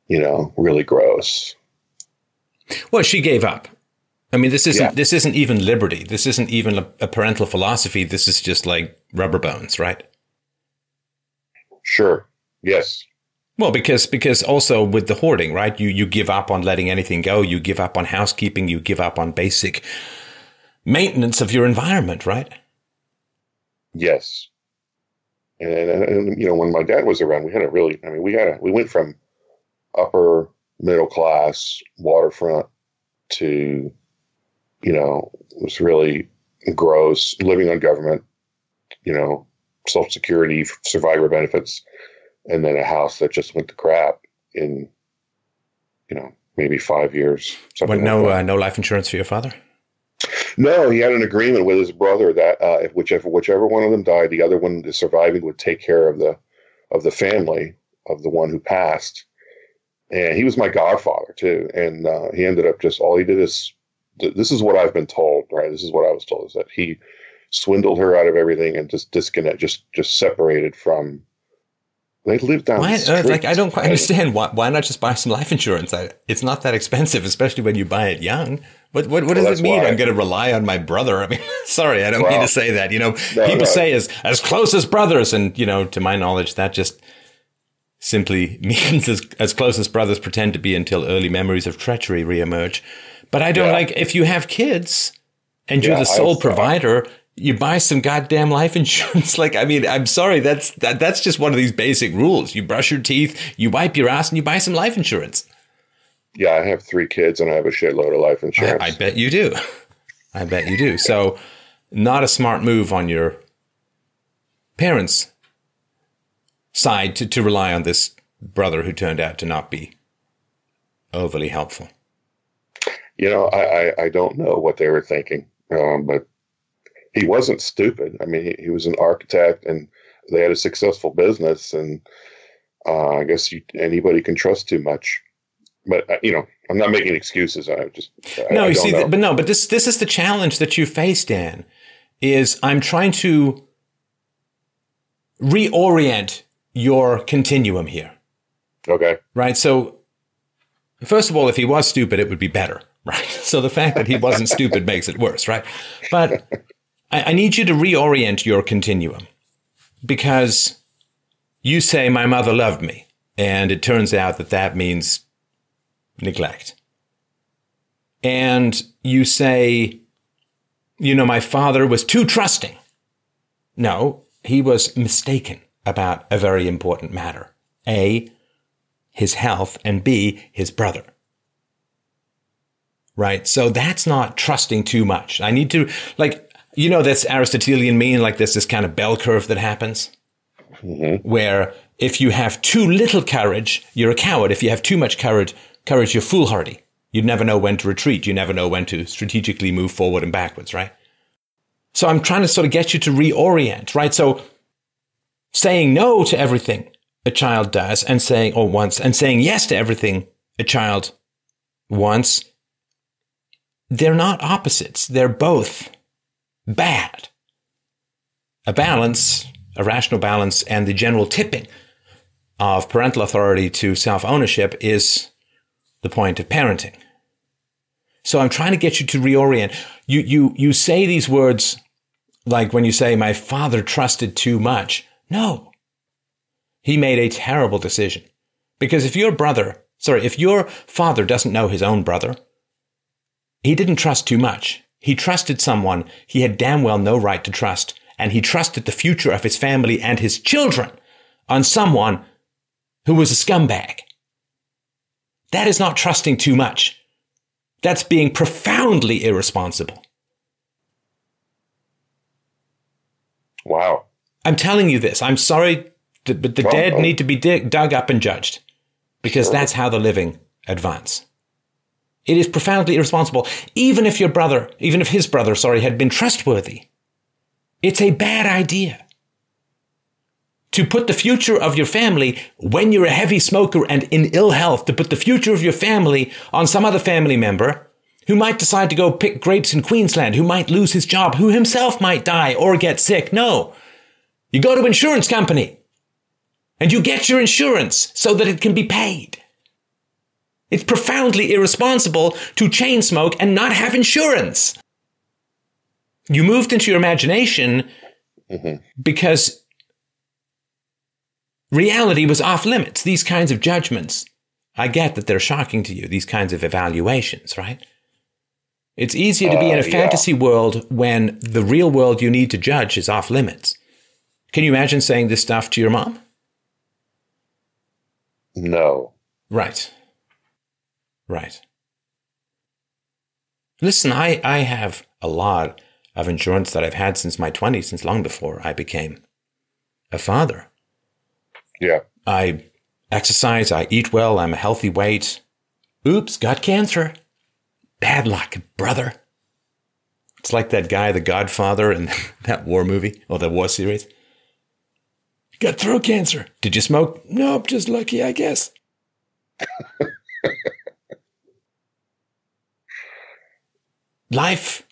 you know, really gross. Well, she gave up. I mean, this isn't yeah. this isn't even liberty. This isn't even a, a parental philosophy. This is just like rubber bones, right? Sure. Yes. Well, because because also with the hoarding, right? You you give up on letting anything go. You give up on housekeeping. You give up on basic maintenance of your environment, right? Yes. And, and, and you know, when my dad was around, we had a really. I mean, we had a we went from upper middle class waterfront to, you know, was really gross living on government, you know, social security, survivor benefits and then a house that just went to crap in, you know, maybe five years. But no, like uh, no life insurance for your father. No, he had an agreement with his brother that uh, if whichever whichever one of them died, the other one, the surviving, would take care of the of the family of the one who passed. And he was my godfather too. And uh, he ended up just all he did is this is what I've been told, right? This is what I was told is that he swindled her out of everything and just disconnect, just just separated from they live down why, the street. Like I don't quite understand why. Why not just buy some life insurance? I, it's not that expensive, especially when you buy it young. What what, what well, does it mean? Why. I'm going to rely on my brother. I mean, sorry, I don't well, mean to say that. You know, no, people no. say as as close as brothers, and you know, to my knowledge, that just simply means as as close as brothers pretend to be until early memories of treachery reemerge. But I don't yeah. like if you have kids and you're yeah, the sole provider you buy some goddamn life insurance. like, I mean, I'm sorry, that's that, that's just one of these basic rules. You brush your teeth, you wipe your ass, and you buy some life insurance. Yeah, I have three kids, and I have a shitload of life insurance. I, I bet you do. I bet you do. So, not a smart move on your parents' side to, to rely on this brother who turned out to not be overly helpful. You know, I, I, I don't know what they were thinking, um, but he wasn't stupid. I mean, he, he was an architect and they had a successful business. And uh, I guess you, anybody can trust too much. But uh, you know, I'm not making excuses. I just no. I, you see, but no. But this this is the challenge that you face, Dan. Is I'm trying to reorient your continuum here. Okay. Right. So, first of all, if he was stupid, it would be better. Right. So the fact that he wasn't stupid makes it worse. Right. But I, I need you to reorient your continuum because you say, My mother loved me. And it turns out that that means neglect. And you say, You know, my father was too trusting. No, he was mistaken about a very important matter. A, his health, and B, his brother. Right? So that's not trusting too much. I need to, like, you know, this Aristotelian mean, like there's this kind of bell curve that happens mm-hmm. where if you have too little courage, you're a coward. If you have too much courage, courage, you're foolhardy. You never know when to retreat. You never know when to strategically move forward and backwards, right? So I'm trying to sort of get you to reorient, right? So saying no to everything a child does and saying, or wants, and saying yes to everything a child wants, they're not opposites. They're both bad. A balance, a rational balance, and the general tipping of parental authority to self ownership is the point of parenting. So I'm trying to get you to reorient. You, you, you say these words like when you say, my father trusted too much. No. He made a terrible decision. Because if your brother, sorry, if your father doesn't know his own brother, he didn't trust too much He trusted someone he had damn well no right to trust, and he trusted the future of his family and his children on someone who was a scumbag. That is not trusting too much. That's being profoundly irresponsible. Wow. I'm telling you this. I'm sorry, but the Well, dead well. need to be dig- dug up and judged because Sure. that's how the living advance. It is profoundly irresponsible, even if your brother, even if his brother, sorry, had been trustworthy. It's a bad idea to put the future of your family when you're a heavy smoker and in ill health, to put the future of your family on some other family member who might decide to go pick grapes in Queensland, who might lose his job, who himself might die or get sick. No. You go to insurance company and you get your insurance so that it can be paid. It's profoundly irresponsible to chain smoke and not have insurance. You moved into your imagination Mhm. because reality was off limits. These kinds of judgments, I get that they're shocking to you, these kinds of evaluations, right? It's easier to be in a Uh, yeah. fantasy world when the real world you need to judge is off limits. Can you imagine saying this stuff to your mom? No. Right. Right. Listen, I, I have a lot of insurance that I've had since my 20s, since long before I became a father. Yeah. I exercise, I eat well, I'm a healthy weight. Oops, got cancer. Bad luck, brother. It's like that guy, the Godfather, in that war movie or the war series. Got throat cancer. Did you smoke? Nope, just lucky, I guess. Life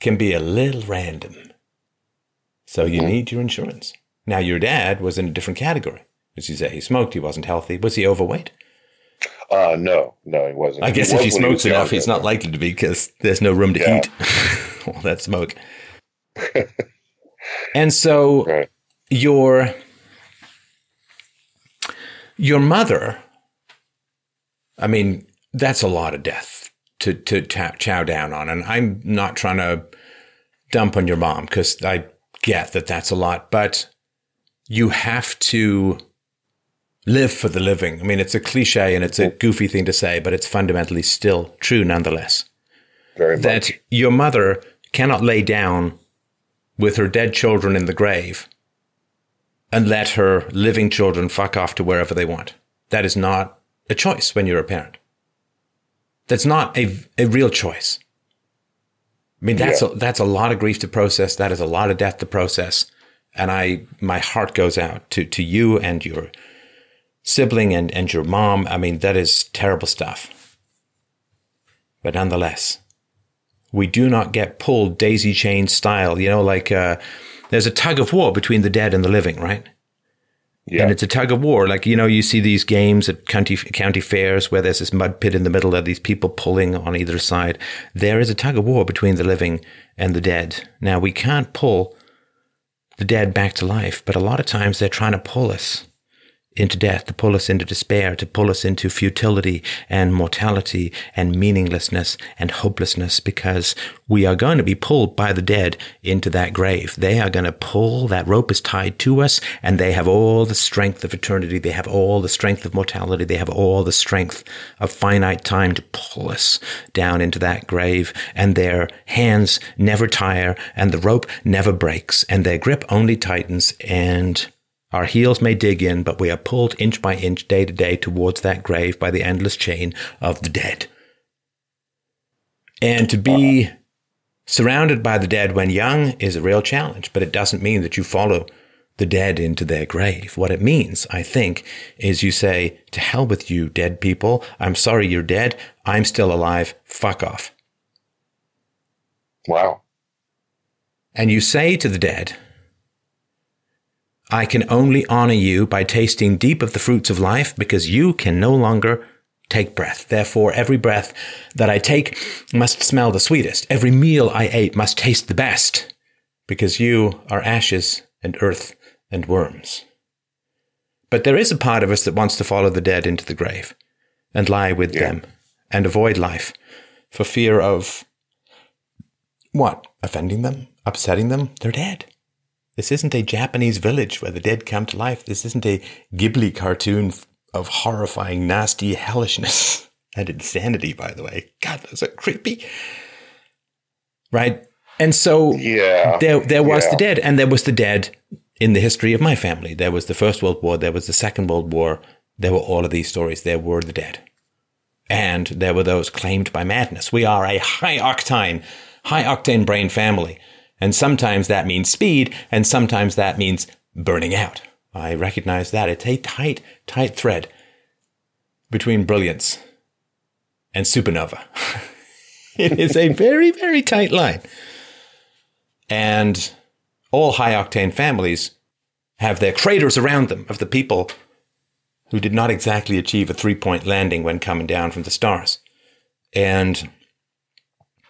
can be a little random. So you need your insurance. Now, your dad was in a different category. As you say, he smoked, he wasn't healthy. Was he overweight? Uh, no, no, he wasn't. I guess He if he smokes was enough, he's not likely to be because there's no room to Yeah. eat all that smoke. and so Right. your your mother, I mean, that's a lot of death to to chow, down on, and I'm not trying to dump on your mom because I get that that's a lot, but you have to live for the living. I mean, it's a cliche and it's a goofy thing to say, but it's fundamentally still true nonetheless Very much. that your mother cannot lay down with her dead children in the grave and let her living children fuck off to wherever they want. That is not a choice when you're a parent. That's not a, a real choice. I mean, that's a, that's a lot of grief to process. That is a lot of death to process. And I, my heart goes out to, to you and your sibling and, and your mom. I mean, that is terrible stuff. But nonetheless, we do not get pulled daisy chain style. You know, like uh, there's a tug of war between the dead and the living, right? Yeah. And it's a tug of war. Like, you know, you see these games at county, county fairs where there's this mud pit in the middle of these people pulling on either side. There is a tug of war between the living and the dead. Now, we can't pull the dead back to life, but a lot of times they're trying to pull us into death, to pull us into despair, to pull us into futility and mortality and meaninglessness and hopelessness because we are going to be pulled by the dead into that grave. They are going to pull, that rope is tied to us and they have all the strength of eternity. They have all the strength of mortality. They have all the strength of finite time to pull us down into that grave and their hands never tire and the rope never breaks and their grip only tightens and our heels may dig in, but we are pulled inch by inch, day to day, towards that grave by the endless chain of the dead. And to be surrounded by the dead when young is a real challenge, but it doesn't mean that you follow the dead into their grave. What it means, I think, is you say, to hell with you, dead people. I'm sorry you're dead. I'm still alive. Fuck off. wow. And you say to the dead, I can only honor you by tasting deep of the fruits of life because you can no longer take breath. Therefore, every breath that I take must smell the sweetest. Every meal I ate must taste the best because you are ashes and earth and worms. But there is a part of us that wants to follow the dead into the grave and lie with Yeah. them and avoid life for fear of What? Offending them? Upsetting them? They're dead. This isn't a Japanese village where the dead come to life. This isn't a Ghibli cartoon of horrifying, nasty hellishness and insanity, by the way. God, those are creepy. Right? And so Yeah. there, there was Yeah. the dead, and there was the dead in the history of my family. There was the First World War, there was the Second World War, there were all of these stories. There were the dead. And there were those claimed by madness. We are a high octane, high octane brain family. And sometimes that means speed, and sometimes that means burning out. I recognize that. It's a tight, tight thread between brilliance and supernova. it is a very, very tight line. And all high octane families have their craters around them of the people who did not exactly achieve a three point landing when coming down from the stars. And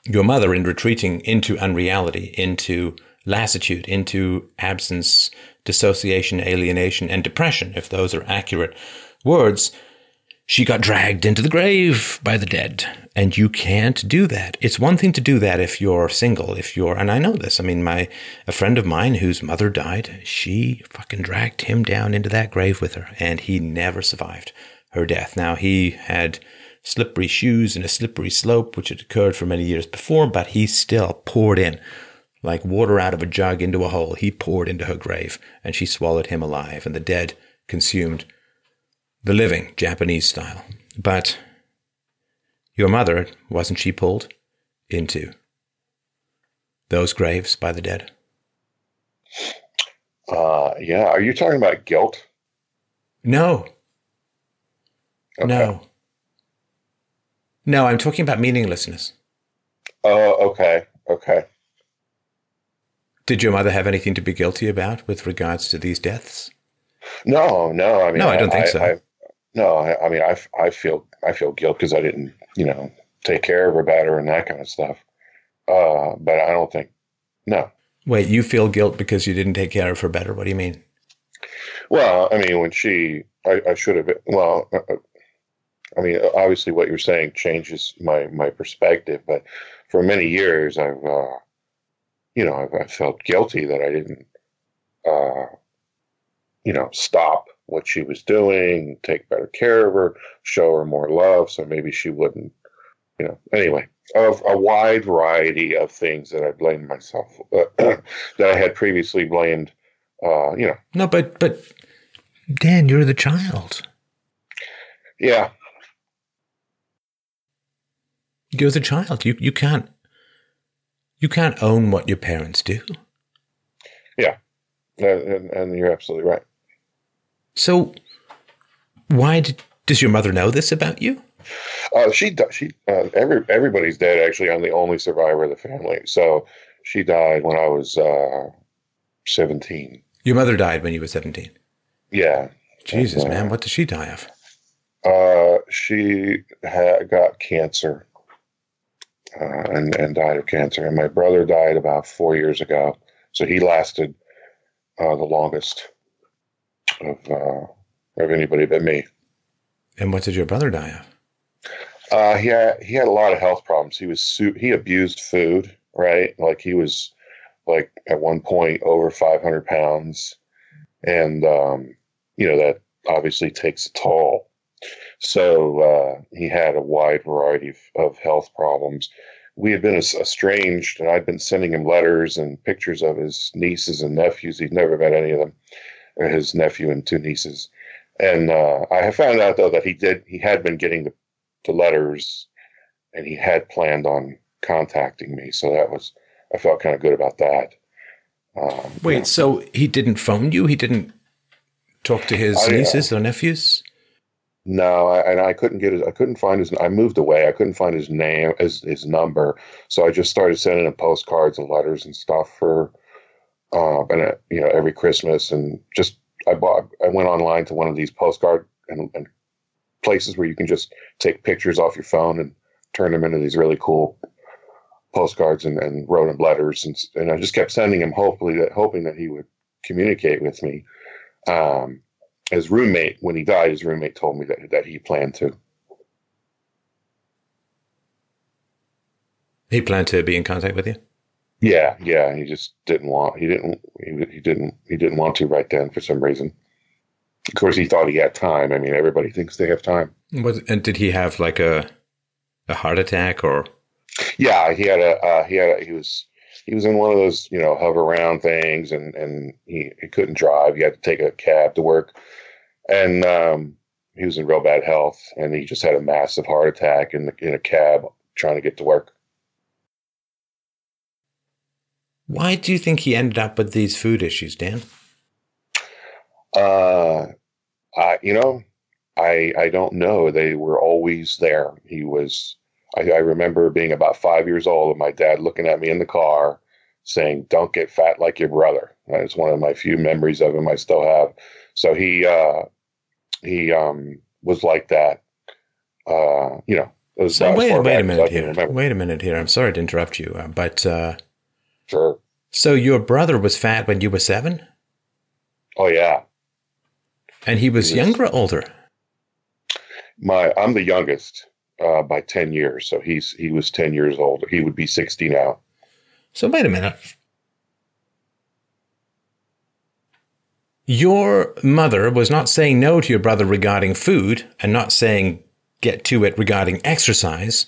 your mother, in retreating into unreality, into lassitude, into absence, dissociation, alienation, and depression, if those are accurate words, she got dragged into the grave by the dead. And you can't do that. It's one thing to do that if you're single, if you're, and I know this. I mean, my, a friend of mine whose mother died, she fucking dragged him down into that grave with her, and he never survived her death. Now, he had slippery shoes and a slippery slope, which had occurred for many years before, but he still poured in like water out of a jug into a hole. He poured into her grave, and she swallowed him alive, and the dead consumed the living Japanese style. But your mother, wasn't she pulled into those graves by the dead? Uh, yeah. Are you talking about guilt? No, Okay. no. No, I'm talking about meaninglessness. Oh, okay. Okay. Did your mother have anything to be guilty about with regards to these deaths? No, no. I mean, No, I don't think so. I, no, I, I mean, I feel, I feel guilt because I didn't, you know, take care of her better and that kind of stuff. Uh, but I don't think, no. Wait, you feel guilt because you didn't take care of her better? What do you mean? Well, I mean, when she, I, I should have been, well, uh, uh, I mean, obviously what you're saying changes my, my perspective, but for many years I've, uh, you know, I've, I felt guilty that I didn't, uh, you know, stop what she was doing, take better care of her, show her more love. So maybe she wouldn't, you know, anyway, of a wide variety of things that I blamed myself, uh, that I had previously blamed, uh, you know, No, but but Dan, you're the child. yeah, You're the child. You you can't you can't own what your parents do. Yeah, and, and you're absolutely right. So why did, does your mother know this about you? Uh, she she uh, every everybody's dead. Actually, I'm the only survivor of the family. So she died when I was uh, 17. Your mother died when you were 17. Yeah, Jesus, Uh, man, what did she die of? uh, she had got cancer uh, and and died of cancer. And my brother died about four years ago. So he lasted uh, the longest of uh, of anybody but me. And what did your brother die of? Uh, he had he had a lot of health problems. He was su- he abused food, right? Like he was like at one point over 500 pounds, and um, you know that obviously takes a toll. So uh, he had a wide variety of, of health problems. We had been estranged, and I'd been sending him letters and pictures of his nieces and nephews. He'd never met any of them, or his nephew and two nieces. And uh, I have found out though that he did he had been getting the the letters and he had planned on contacting me so that was i felt kind of good about that um, Wait, so he didn't phone you? He didn't talk to his I, uh, nieces or nephews? No I, and i couldn't get his i couldn't find his i moved away i couldn't find his name his, his number so i just started sending him postcards and letters and stuff for uh, and uh, you know every christmas and just i bought i went online to one of these postcard and, and places where you can just take pictures off your phone and turn them into these really cool postcards and, and wrote him letters and, and I just kept sending him hopefully that hoping that he would communicate with me. Um, his roommate, when he died, his roommate told me that, that he planned to. He planned to be in contact with you? Yeah, yeah. He just didn't want. He didn't. He, he didn't. He didn't want to right then for some reason. Of course, he thought he had time. I mean, everybody thinks they have time. Was, and did he have like a a heart attack or? Yeah, he had a. Uh, he had. A, he was. He was in one of those, you know, Hoveround things, and and he, he couldn't drive. He had to take a cab to work, and um, he was in real bad health, and he just had a massive heart attack in the, in a cab trying to get to work. Why do you think he ended up with these food issues, Dan? Uh, I, you know, I I don't know. They were always there. He was. I, I remember being about five years old and my dad looking at me in the car, saying, "Don't get fat like your brother." That's one of my few memories of him I still have. So he uh, he um, was like that. Uh, you know. So wait, wait a minute here. Wait a minute here. I'm sorry to interrupt you, uh, but uh, sure. So your brother was fat when you were seven? Oh yeah. And he was, he was younger or older? My I'm the youngest uh, by ten years, so he's he was ten years older. He would be sixty now. So wait a minute. Your mother was not saying no to your brother regarding food and not saying get to it regarding exercise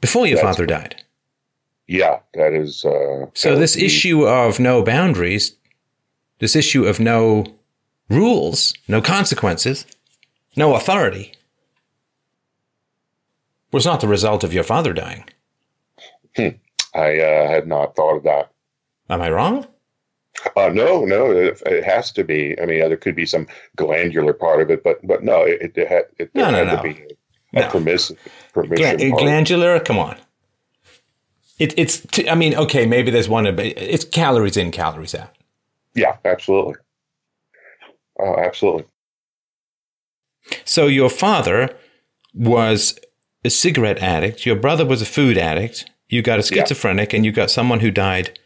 before your That's father died. Yeah, that is. Uh, so this the, issue of no boundaries, this issue of no rules, no consequences, no authority, was not the result of your father dying. Hmm. I uh, had not thought of that. Am I wrong? Uh, no, no, it, it, has to be. I mean, there could be some glandular part of it, but but no, it, it had it, no, no, had no. to be a no. permissive permission. Gla- glandular, come on. It, it's. T- I mean, okay, maybe there's one. It's calories in, calories out. Yeah, absolutely. Oh, absolutely. So your father was a cigarette addict. Your brother was a food addict. You got a schizophrenic, yeah. and you got someone who died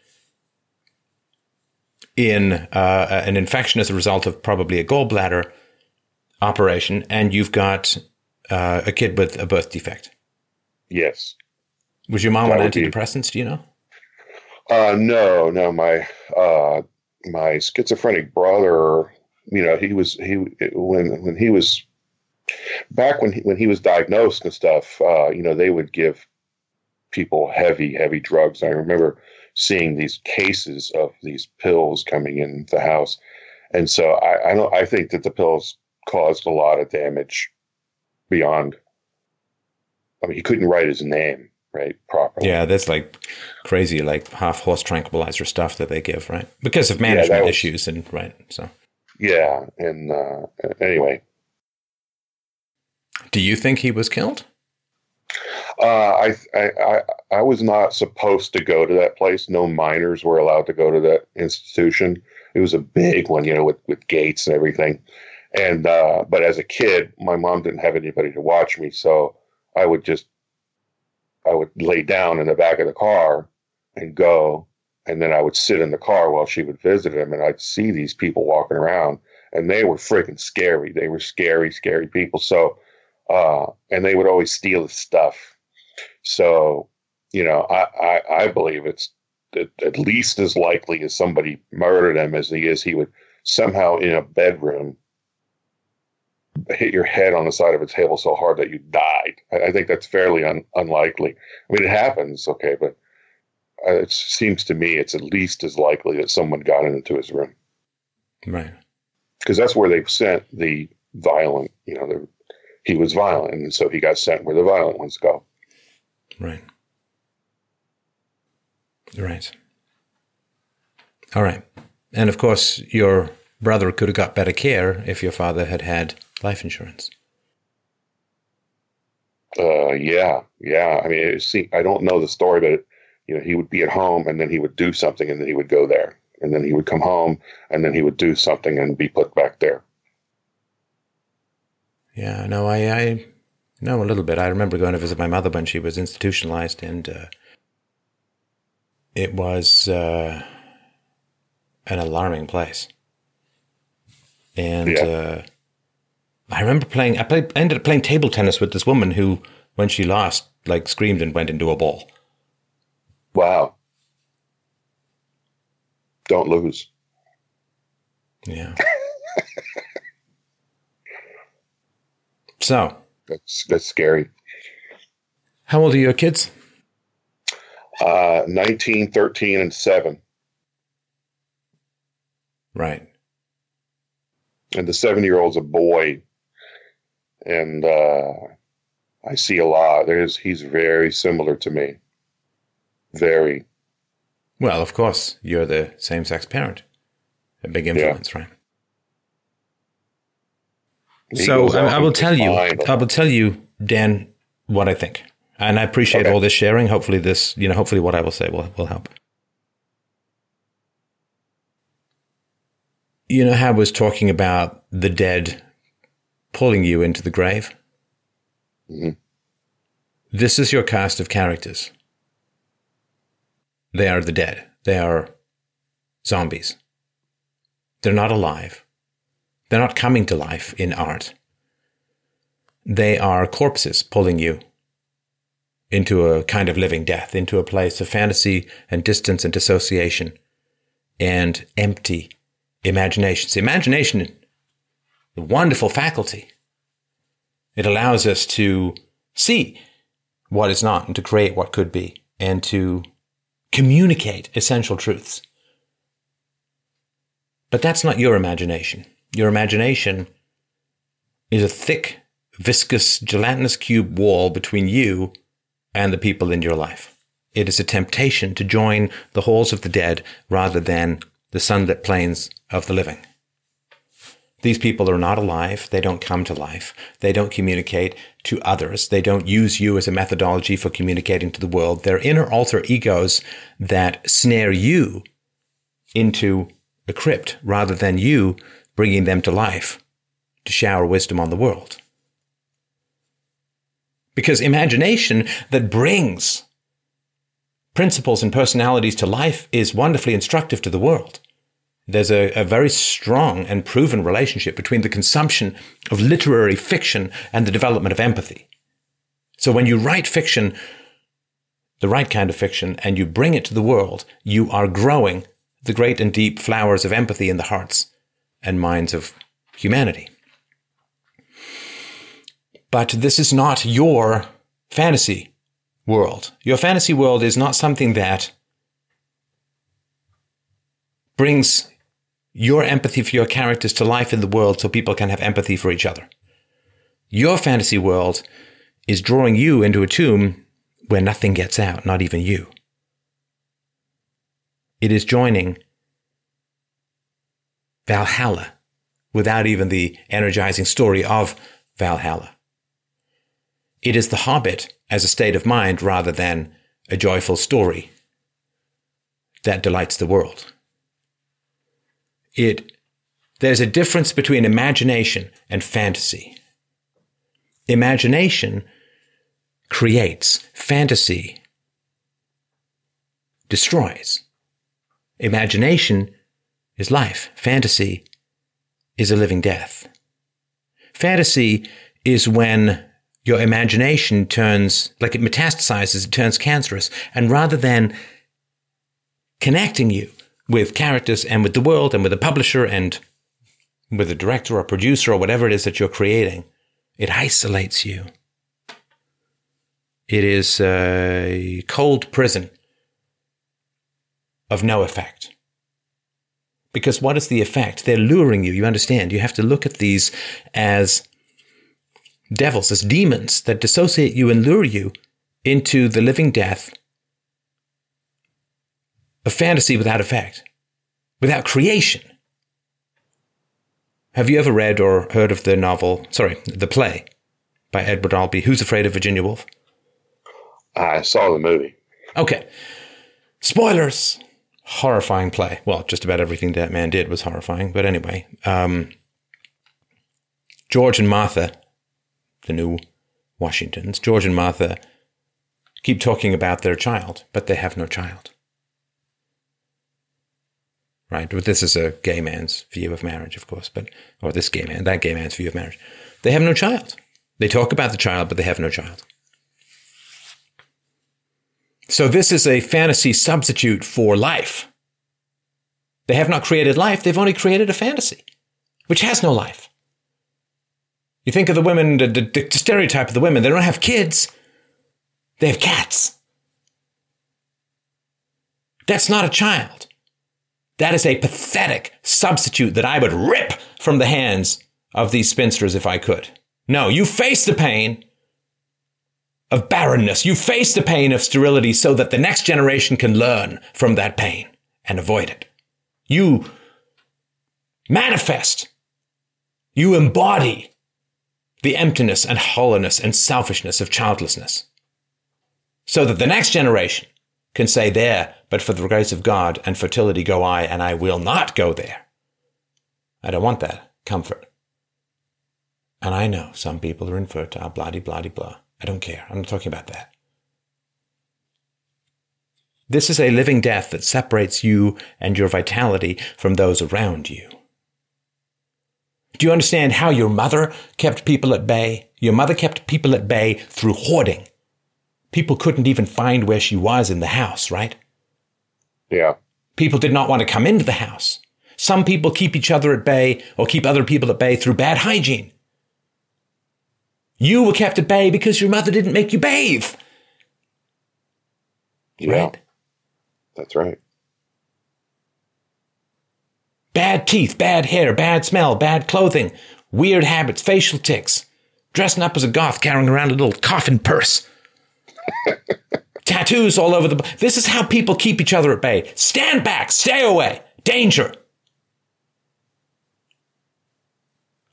in uh, an infection as a result of probably a gallbladder operation, and you've got uh, a kid with a birth defect. Yes. Was your mom that on antidepressants? Be, do you know? Uh, no, no. My uh, my schizophrenic brother, you know, he was he when when he was back when he, when he was diagnosed and stuff. Uh, you know, they would give people heavy heavy drugs. I remember seeing these cases of these pills coming in the house, and so I, I don't. I think that the pills caused a lot of damage beyond. I mean, he couldn't write his name right properly. Yeah, that's like crazy, like half horse tranquilizer stuff that they give, right? Because of management yeah, was, issues and right. So yeah, and uh, anyway, do you think he was killed? Uh, I, I I was not supposed to go to that place. No minors were allowed to go to that institution. It was a big one, you know, with, with gates and everything. And uh, but as a kid, my mom didn't have anybody to watch me, so I would just I would lay down in the back of the car and go, and then I would sit in the car while she would visit him, and I'd see these people walking around, and they were freaking scary. They were scary, scary people. So, uh, and they would always steal his stuff. So, you know, I I, I believe it's at least as likely as somebody murdered him as he is he would somehow in a bedroom hit your head on the side of a table so hard that you died. I, think that's fairly un, unlikely. I mean, it happens, okay, but uh, it seems to me it's at least as likely that someone got into his room. Right. Because that's where they sent the violent, you know, the, he was violent, and so he got sent where the violent ones go. Right. Right. All right. And of course, your brother could have got better care if your father had had life insurance. Uh, yeah, yeah. I mean, see, I don't know the story, but you know, he would be at home and then he would do something and then he would go there and then he would come home and then he would do something and be put back there. Yeah, no, I, I know a little bit. I remember going to visit my mother when she was institutionalized, and uh, it was uh, an alarming place. And yeah. uh, I remember playing. I, played, I ended up playing table tennis with this woman who, when she lost, like screamed and went into a ball. Wow. don't lose. Yeah. so, That's that's scary. how old are your kids? Uh, 19, 13, and 7. Right. And the seven year old's a boy. And uh, I see a lot. There's he's very similar to me. Very. Well, of course, you're the same sex parent. A big influence, right? He so I, I will tell you, I will tell you, Dan, what I think, and I appreciate Okay. all this sharing. Hopefully, this, you know, hopefully, what I will say will will help. You know how I was talking about the dead pulling you into the grave. Mhm. This is your cast of characters. They are the dead. They are zombies. They're not alive. They're not coming to life in art. They are corpses pulling you into a kind of living death, into a place of fantasy and distance and dissociation and empty imagination. See, imagination, the wonderful faculty. It allows us to see what is not and to create what could be and to communicate essential truths. But that's not your imagination. Your imagination is a thick, viscous, gelatinous cube wall between you and the people in your life. It is a temptation to join the halls of the dead rather than the sunlit plains of the living. These people are not alive. They don't come to life. They don't communicate to others. They don't use you as a methodology for communicating to the world. They're inner alter egos that snare you into a crypt rather than you bringing them to life to shower wisdom on the world. Because imagination that brings principles and personalities to life is wonderfully instructive to the world. There's a, a, very strong and proven relationship between the consumption of literary fiction and the development of empathy. So when you write fiction, the right kind of fiction, and you bring it to the world, you are growing the great and deep flowers of empathy in the hearts and minds of humanity. But this is not your fantasy world. Your fantasy world is not something that brings your empathy for your characters to life in the world so people can have empathy for each other. Your fantasy world is drawing you into a tomb where nothing gets out, not even you. It is joining Valhalla without even the energizing story of Valhalla. It is the Hobbit as a state of mind rather than a joyful story that delights the world. It, there's a difference between imagination and fantasy. Imagination creates, fantasy destroys. Imagination is life, fantasy is a living death. Fantasy is when your imagination turns, like it metastasizes, it turns cancerous. And rather than connecting you with characters and with the world and with a publisher and with a director or producer or whatever it is that you're creating, it isolates you. It is a cold prison of no effect. Because what is the effect? They're luring you. You understand? You have to look at these as devils, as demons that dissociate you and lure you into the living death of fantasy without effect, without creation. Have you ever read or heard of the novel, sorry, the play by Edward Albee, Who's Afraid of Virginia Woolf? I saw the movie. Okay. Spoilers. Horrifying play. Well, just about everything that man did was horrifying. But anyway, um, George and Martha, the new Washingtons, George and Martha keep talking about their child, but they have no child. Right? But this is a gay man's view of marriage, of course, but, or this gay man, that gay man's view of marriage. They have no child. They talk about the child, but they have no child. So this is a fantasy substitute for life. They have not created life, they've only created a fantasy, which has no life. You think of the women, the, the, the stereotype of the women, they don't have kids, they have cats. That's not a child. That is a pathetic substitute that I would rip from the hands of these spinsters if I could. No, you face the pain of barrenness. You face the pain of sterility so that the next generation can learn from that pain and avoid it. You manifest. You embody the emptiness and hollowness and selfishness of childlessness so that the next generation can say, There, but for the grace of God and fertility go I, and I will not go there. I don't want that comfort. And I know some people are infertile, blah, blah, blah. I don't care. I'm not talking about that. This is a living death that separates you and your vitality from those around you. Do you understand how your mother kept people at bay? Your mother kept people at bay through hoarding. People couldn't even find where she was in the house, right? Yeah. People did not want to come into the house. Some people keep each other at bay or keep other people at bay through bad hygiene. You were kept at bay because your mother didn't make you bathe. Yeah. Right? That's right. Bad teeth, bad hair, bad smell, bad clothing, weird habits, facial tics, dressing up as a goth, carrying around a little coffin purse. Tattoos all over the. This is how people keep each other at bay. Stand back, stay away, danger.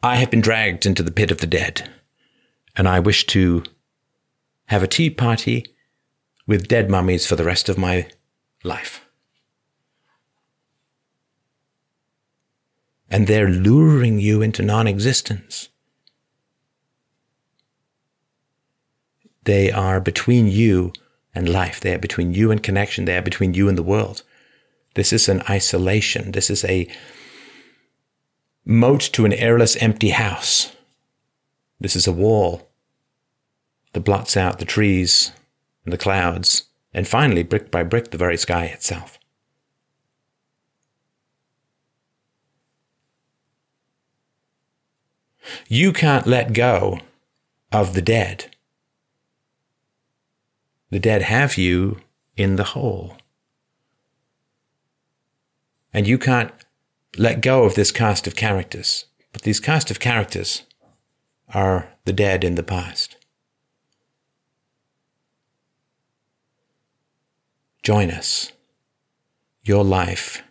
I have been dragged into the pit of the dead, and I wish to have a tea party with dead mummies for the rest of my life. And they're luring you into non existence. They are between you and life. They are between you and connection. They are between you and the world. This is an isolation. This is a moat to an airless, empty house. This is a wall that blots out the trees and the clouds, and finally, brick by brick, the very sky itself. You can't let go of the dead. The dead have you in the hole. And you can't let go of this cast of characters. But these cast of characters are the dead in the past. Join us. Your life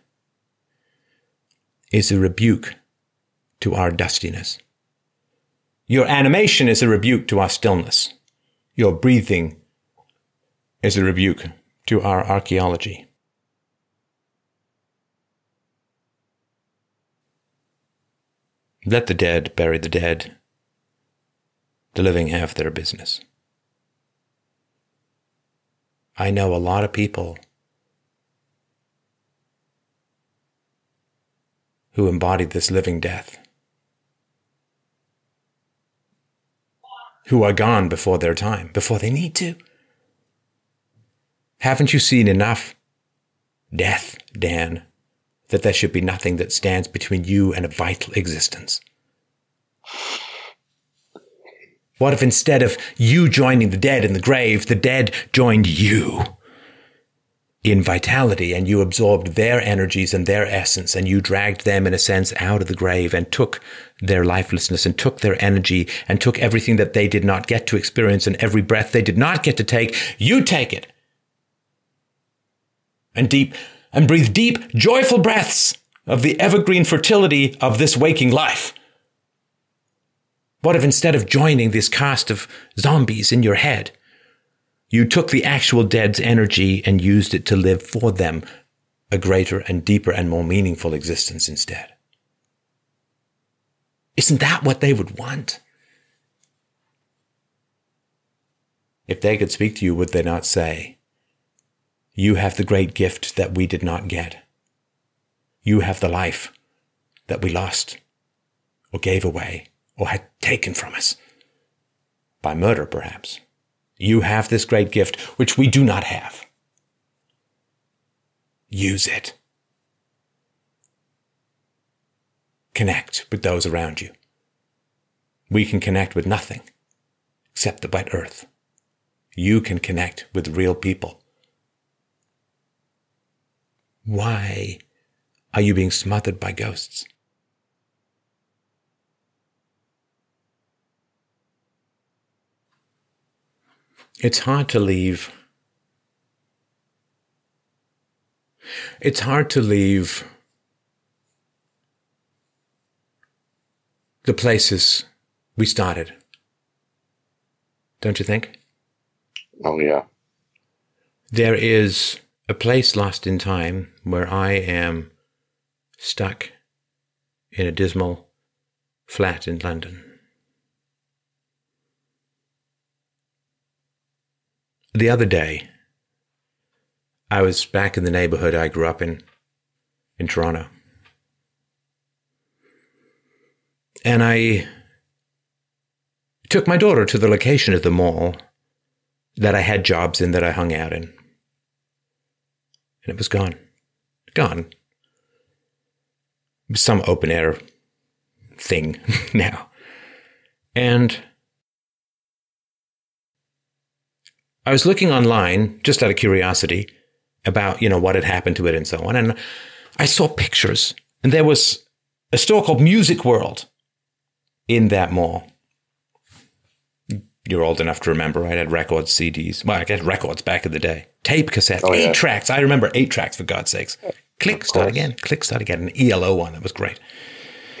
is a rebuke to our dustiness. Your animation is a rebuke to our stillness. Your breathing is a rebuke to our archaeology. Let the dead bury the dead. The living have their business. I know a lot of people who embodied this living death, who are gone before their time, before they need to. Haven't you seen enough death, Dan, that there should be nothing that stands between you and a vital existence? What if instead of you joining the dead in the grave, the dead joined you in vitality and you absorbed their energies and their essence and you dragged them in a sense out of the grave and took their lifelessness and took their energy and took everything that they did not get to experience and every breath they did not get to take, you take it and deep and breathe deep, joyful breaths of the evergreen fertility of this waking life. What if instead of joining this cast of zombies in your head, you took the actual dead's energy and used it to live for them a greater and deeper and more meaningful existence instead? Isn't that what they would want? If they could speak to you, would they not say, You have the great gift that we did not get. You have the life that we lost or gave away or had taken from us. By murder, perhaps. You have this great gift which we do not have. Use it. connect with those around you. We can connect with nothing except the wet earth. You can connect with real people. Why are you being smothered by ghosts? It's hard to leave. It's hard to leave the places we started. Don't you think? Oh, yeah. There is a place lost in time where I am stuck in a dismal flat in London. The other day, I was back in the neighborhood I grew up in, in Toronto. And I took my daughter to the location of the mall that I had jobs in that I hung out in. And it was gone. Gone. Some open air thing now. And I was looking online just out of curiosity about, you know, what had happened to it and so on. And I saw pictures and there was a store called Music World in that mall. You're old enough to remember, right? I had records, CDs. Well, I guess records back in the day. Tape cassettes, Oh, eight yeah. tracks. I remember eight tracks, for God's sakes. Click, start again. Click, start again. An ELO one. That was great.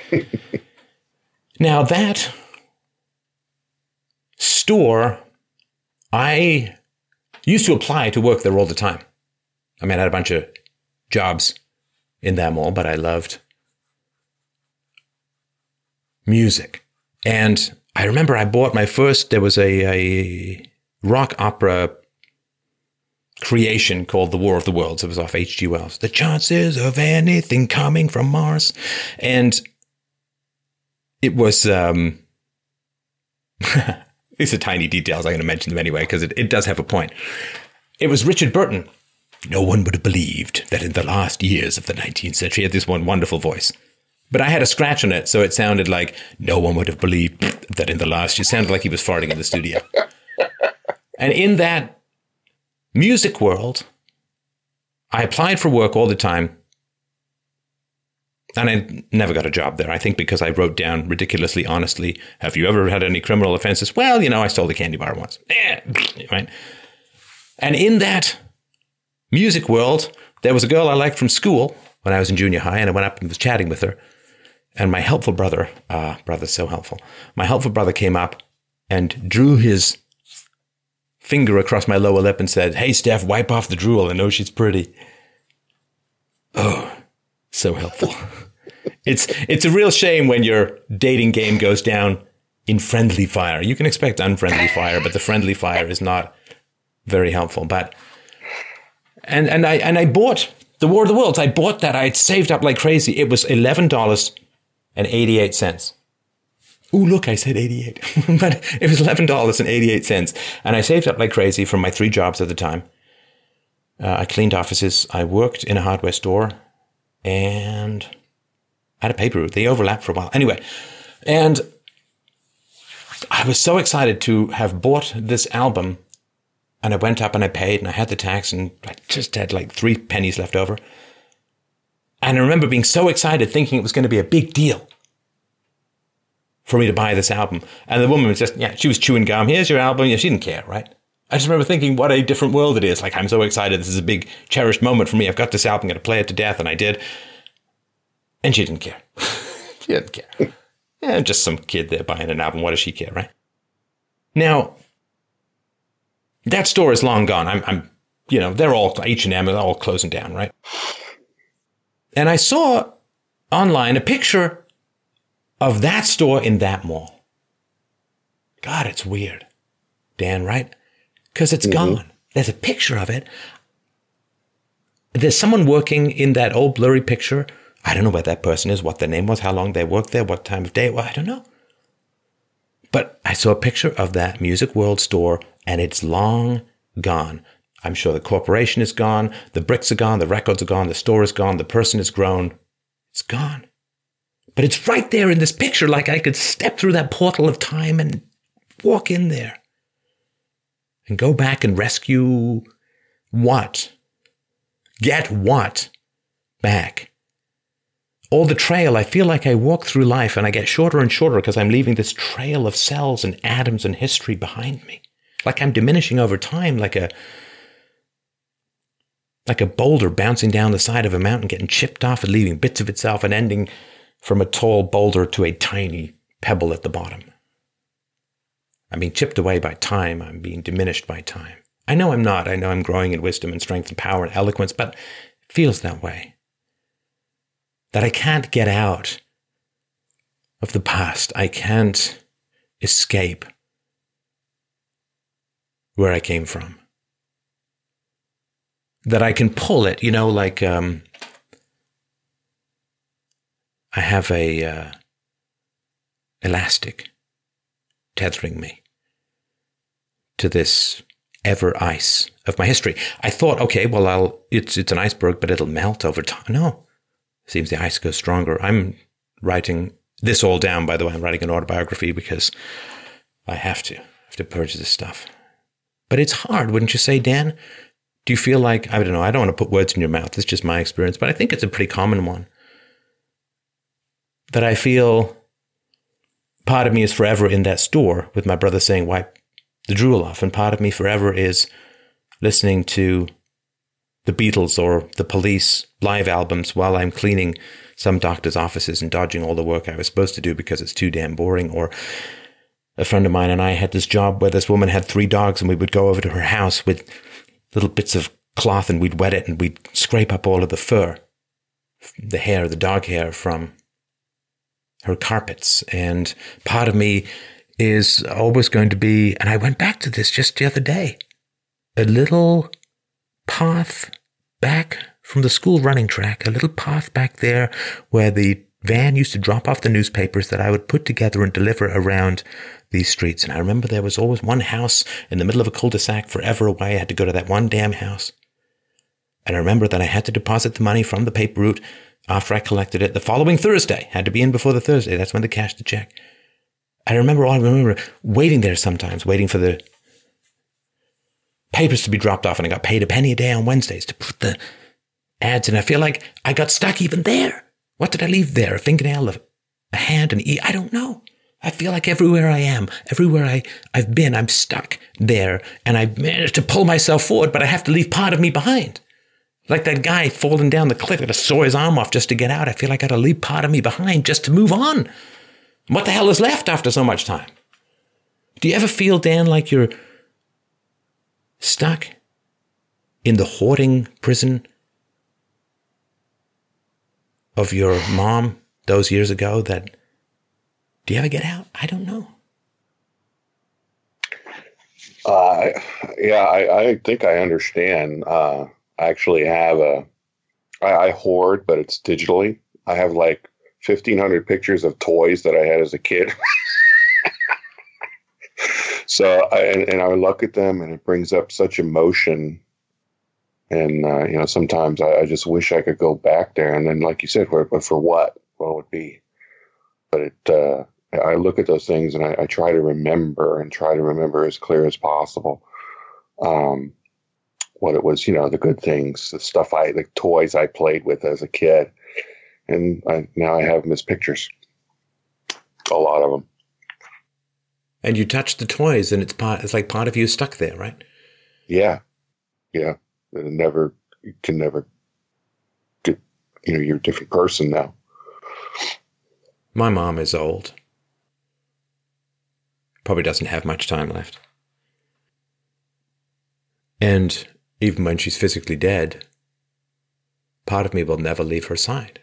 now, that store, I used to apply to work there all the time. I mean, I had a bunch of jobs in that mall, but I loved music. And I remember I bought my first, there was a, a rock opera creation called The War of the Worlds. It was off H.G. Wells. The chances of anything coming from Mars. And it was, um, these are tiny details. I'm going to mention them anyway because it, it does have a point. It was Richard Burton. No one would have believed that in the last years of the 19th century, he had this one wonderful voice. But I had a scratch on it, so it sounded like no one would have believed that in the last year. It sounded like he was farting in the studio. and in that music world, I applied for work all the time. And I never got a job there. I think because I wrote down ridiculously honestly, have you ever had any criminal offenses? Well, you know, I stole a candy bar once. Right? And in that music world, there was a girl I liked from school when I was in junior high, and I went up and was chatting with her. And my helpful brother, uh, brother's so helpful, my helpful brother came up and drew his finger across my lower lip and said, Hey, Steph, wipe off the drool. I know she's pretty. Oh, so helpful. it's, it's a real shame when your dating game goes down in friendly fire. You can expect unfriendly fire, but the friendly fire is not very helpful. But and and I and I bought the War of the Worlds. I bought that. I had saved up like crazy. It was eleven dollars and eighty eight cents. Ooh, look, I said eighty eight, but it was eleven dollars and eighty eight cents. And I saved up like crazy from my three jobs at the time. Uh, I cleaned offices. I worked in a hardware store, and had a paper route. They overlapped for a while. Anyway, and I was so excited to have bought this album and I went up and I paid and I had the tax and I just had like three pennies left over. And I remember being so excited thinking it was going to be a big deal for me to buy this album. And the woman was just, yeah, she was chewing gum. Here's your album. Yeah, she didn't care, right? I just remember thinking what a different world it is. Like, I'm so excited. This is a big cherished moment for me. I've got this album. I'm going to play it to death. And I did. And she didn't care. she didn't care. Yeah, just some kid there buying an album. What does she care, right? Now, that store is long gone. I'm, I'm you know, they're all HMV are all closing down, right? And I saw online a picture of that store in that mall. God, it's weird, Dan, right? Because it's mm-hmm. gone. There's a picture of it. There's someone working in that old blurry picture. I don't know where that person is, what their name was, how long they worked there, what time of day. Well, I don't know. But I saw a picture of that Music World store and it's long gone. I'm sure the corporation is gone, the bricks are gone, the records are gone, the store is gone, the person is grown. It's gone. But it's right there in this picture, like I could step through that portal of time and walk in there and go back and rescue what? Get what back? All the trail, I feel like I walk through life and I get shorter and shorter because I'm leaving this trail of cells and atoms and history behind me. Like I'm diminishing over time, like a like a boulder bouncing down the side of a mountain, getting chipped off and leaving bits of itself and ending from a tall boulder to a tiny pebble at the bottom. I'm being chipped away by time. I'm being diminished by time. I know I'm not. I know I'm growing in wisdom and strength and power and eloquence, but it feels that way. That I can't get out of the past. I can't escape where I came from. That I can pull it, you know, like um, I have a uh, elastic tethering me to this ever ice of my history. I thought, okay, well, I'll it's it's an iceberg, but it'll melt over time. No, seems the ice goes stronger. I'm writing this all down. By the way, I'm writing an autobiography because I have to I have to purge this stuff. But it's hard, wouldn't you say, Dan? Do you feel like I don't know? I don't want to put words in your mouth. It's just my experience, but I think it's a pretty common one. That I feel part of me is forever in that store with my brother saying, wipe the drool off. And part of me forever is listening to the Beatles or the police live albums while I'm cleaning some doctor's offices and dodging all the work I was supposed to do because it's too damn boring. Or a friend of mine and I had this job where this woman had three dogs and we would go over to her house with little bits of cloth and we'd wet it and we'd scrape up all of the fur, the hair, the dog hair from her carpets. And part of me is always going to be, and I went back to this just the other day, a little path back from the school running track, a little path back there where the van used to drop off the newspapers that I would put together and deliver around these streets. And I remember there was always one house in the middle of a cul-de-sac forever away. I had to go to that one damn house. And I remember that I had to deposit the money from the paper route after I collected it the following Thursday. Had to be in before the Thursday. That's when they cashed the check. I remember, I remember waiting there sometimes, waiting for the papers to be dropped off, and I got paid a penny a day on Wednesdays to put the ads in. I feel like I got stuck even there. What did I leave there? A fingernail, a, a hand, an e? I don't know. I feel like everywhere I am, everywhere I, I've been, I'm stuck there, and I've managed to pull myself forward, but I have to leave part of me behind. Like that guy falling down the cliff, I got to saw his arm off just to get out. I feel like I got to leave part of me behind just to move on. What the hell is left after so much time? Do you ever feel, Dan, like you're stuck in the hoarding prison of your mom those years ago that do you ever get out? I don't know. Uh, yeah, I, I think I understand. Uh, Actually have a, I, I hoard, but it's digitally. I have like 1,500 pictures of toys that I had as a kid. so, I, and, and, I look at them and it brings up such emotion. And, uh, you know, sometimes I, I, just wish I could go back there. And then, like you said, for, but for what? What would be? But it, uh, I look at those things and I, I, try to remember and try to remember as clear as possible. Um, what it was, you know, the good things, the stuff I, the toys I played with as a kid. And I, now I have them as pictures. A lot of them. And you touch the toys and it's part, it's like part of you stuck there, right? Yeah. Yeah. It never, you can never get, you know, you're a different person now. My mom is old. Probably doesn't have much time left. And even when she's physically dead, part of me will never leave her side.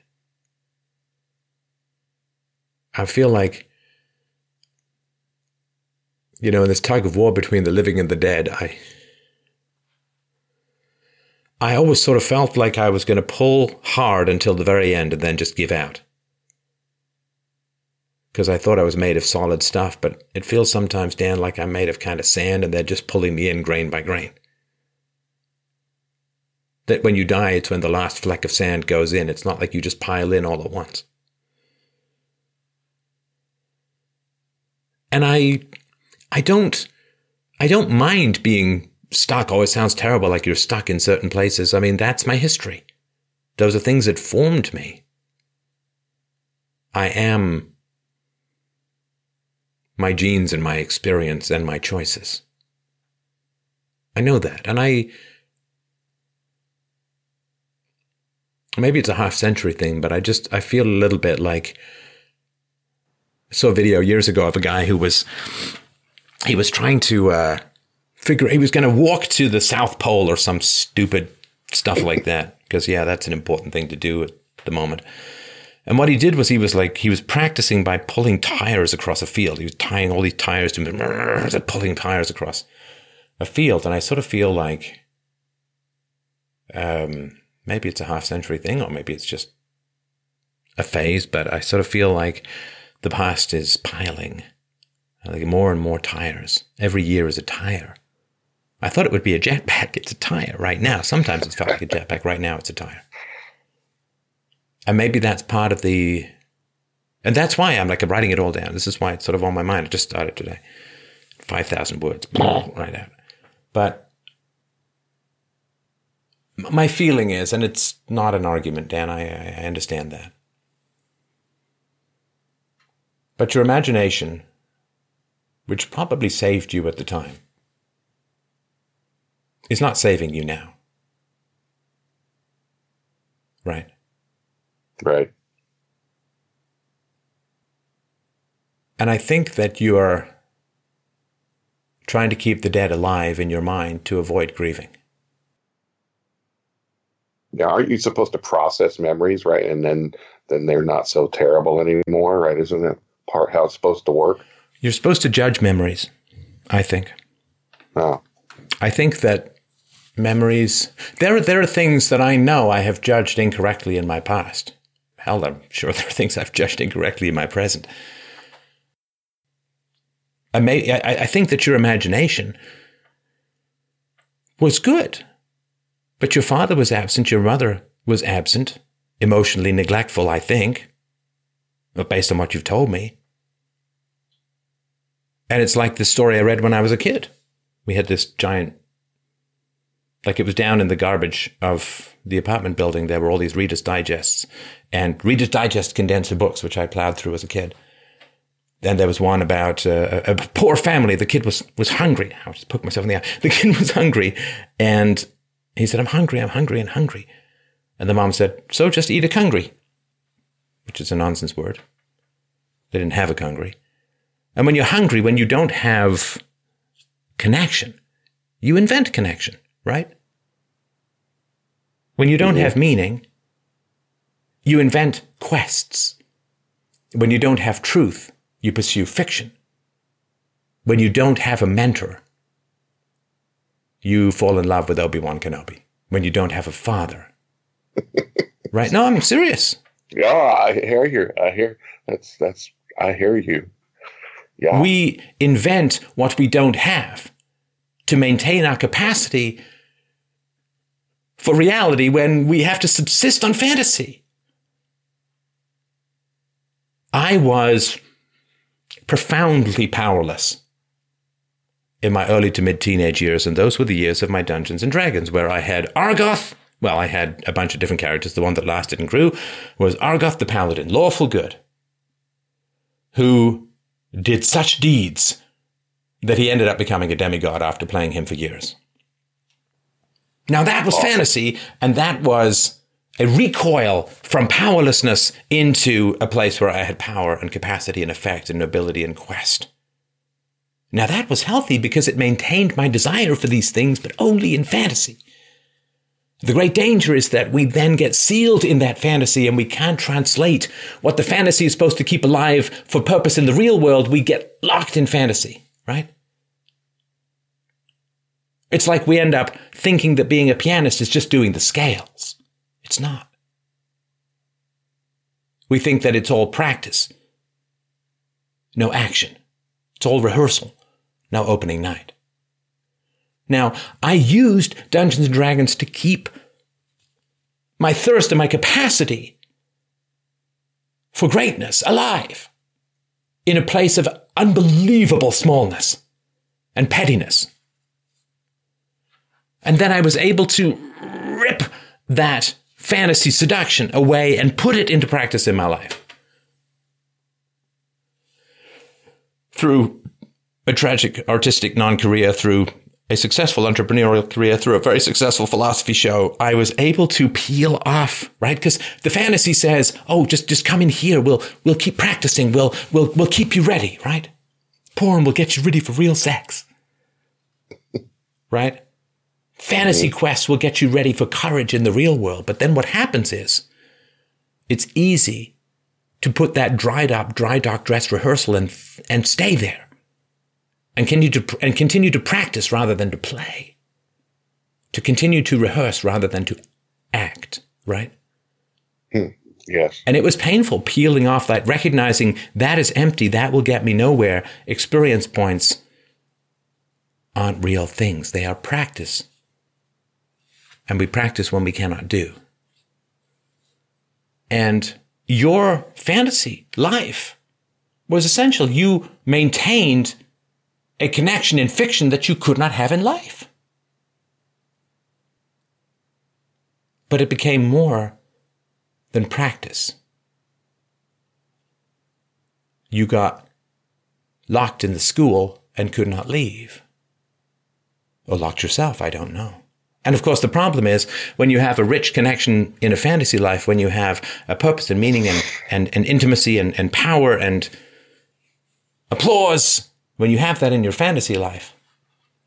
I feel like, you know, in this tug of war between the living and the dead, I. I always sort of felt like I was going to pull hard until the very end and then just give out. Because I thought I was made of solid stuff, but it feels sometimes, Dan, like I'm made of kind of sand and they're just pulling me in grain by grain that when you die, it's when the last fleck of sand goes in. It's not like you just pile in all at once. And I, I don't, I don't mind being stuck. Always sounds terrible, like you're stuck in certain places. I mean, that's my history. Those are things that formed me. I am my genes and my experience and my choices. I know that, and I maybe it's a half century thing, but I just, I feel a little bit like, I saw a video years ago of a guy who was, he was trying to, uh, figure, he was going to walk to the South Pole or some stupid stuff like that. Because, yeah, that's an important thing to do at the moment. And what he did was he was like, he was practicing by pulling tires across a field. He was tying all these tires to him, pulling tires across a field. And I sort of feel like, um, maybe it's a half century thing, or maybe it's just a phase, but I sort of feel like the past is piling, like more and more tires. Every year is a tire. I thought it would be a jetpack. It's a tire right now. Sometimes it's felt like a jetpack. Right now, it's a tire. And maybe that's part of the, and that's why I'm like, I'm writing it all down. This is why it's sort of on my mind. I just started today. 5,000 words, right out. But my feeling is, and it's not an argument, Dan, I, I understand that. But your imagination, which probably saved you at the time, is not saving you now. Right? Right. And I think that you are trying to keep the dead alive in your mind to avoid grieving. Yeah, aren't you supposed to process memories, right? And then then they're not so terrible anymore, right? Isn't that part how it's supposed to work? You're supposed to judge memories, I think. Oh. I think that memories there there are things that I know I have judged incorrectly in my past. Hell, I'm sure there are things I've judged incorrectly in my present. I, may, I, I think that your imagination was good, but your father was absent, your mother was absent, emotionally neglectful, I think, based on what you've told me. And it's like the story I read when I was a kid. We had this giant, like it was down in the garbage of the apartment building. There were all these Reader's Digests and Reader's Digest condensed books, which I plowed through as a kid. Then there was one about uh, a, a poor family. The kid was was hungry. I just poked myself in the eye. The kid was hungry, and he said, "I'm hungry. I'm hungry and hungry." And the mom said, "So just eat a hungry," which is a nonsense word. They didn't have a hungry. And when you're hungry, when you don't have connection, you invent connection, right? When you don't have meaning, you invent quests. When you don't have truth, you pursue fiction. When you don't have a mentor, you fall in love with Obi Wan Kenobi. When you don't have a father, right? No, I'm serious. Yeah, I hear you. I hear that's that's. I hear you. Yeah. We invent what we don't have to maintain our capacity for reality when we have to subsist on fantasy. I was profoundly powerless in my early to mid teenage years, and those were the years of my Dungeons and Dragons, where I had Argoth. Well, I had a bunch of different characters. The one that lasted and grew was Argoth the Paladin, lawful good, who did such deeds that he ended up becoming a demigod after playing him for years. Now that was fantasy, and that was a recoil from powerlessness into a place where I had power and capacity and effect and nobility and quest. Now that was healthy because it maintained my desire for these things, but only in fantasy. The great danger is that we then get sealed in that fantasy and we can't translate what the fantasy is supposed to keep alive for purpose in the real world. We get locked in fantasy, right? It's like we end up thinking that being a pianist is just doing the scales. It's not. We think that it's all practice, no action. It's all rehearsal, no opening night. Now, I used Dungeons and Dragons to keep my thirst and my capacity for greatness alive in a place of unbelievable smallness and pettiness. And then I was able to rip that fantasy seduction away and put it into practice in my life. Through a tragic artistic non career, through a successful entrepreneurial career, through a very successful philosophy show, I was able to peel off, right? Because the fantasy says, oh, just, just come in here. We'll, we'll keep practicing. We'll, we'll, we'll keep you ready, right? Porn will get you ready for real sex, right? Fantasy mm-hmm. quests will get you ready for courage in the real world. But then what happens is it's easy to put that dried up, dry dock dress rehearsal and, and stay there and continue to, and continue to practice rather than to play, to continue to rehearse rather than to act, right? Hmm. Yes. And it was painful peeling off that, recognizing that is empty, that will get me nowhere. Experience points aren't real things, they are practice and we practice when we cannot do. And your fantasy life was essential. You maintained a connection in fiction that you could not have in life. But it became more than practice. You got locked in the school and could not leave. Or locked yourself, I don't know. And of course, the problem is when you have a rich connection in a fantasy life, when you have a purpose and meaning and, and, and intimacy and, and power and applause, when you have that in your fantasy life,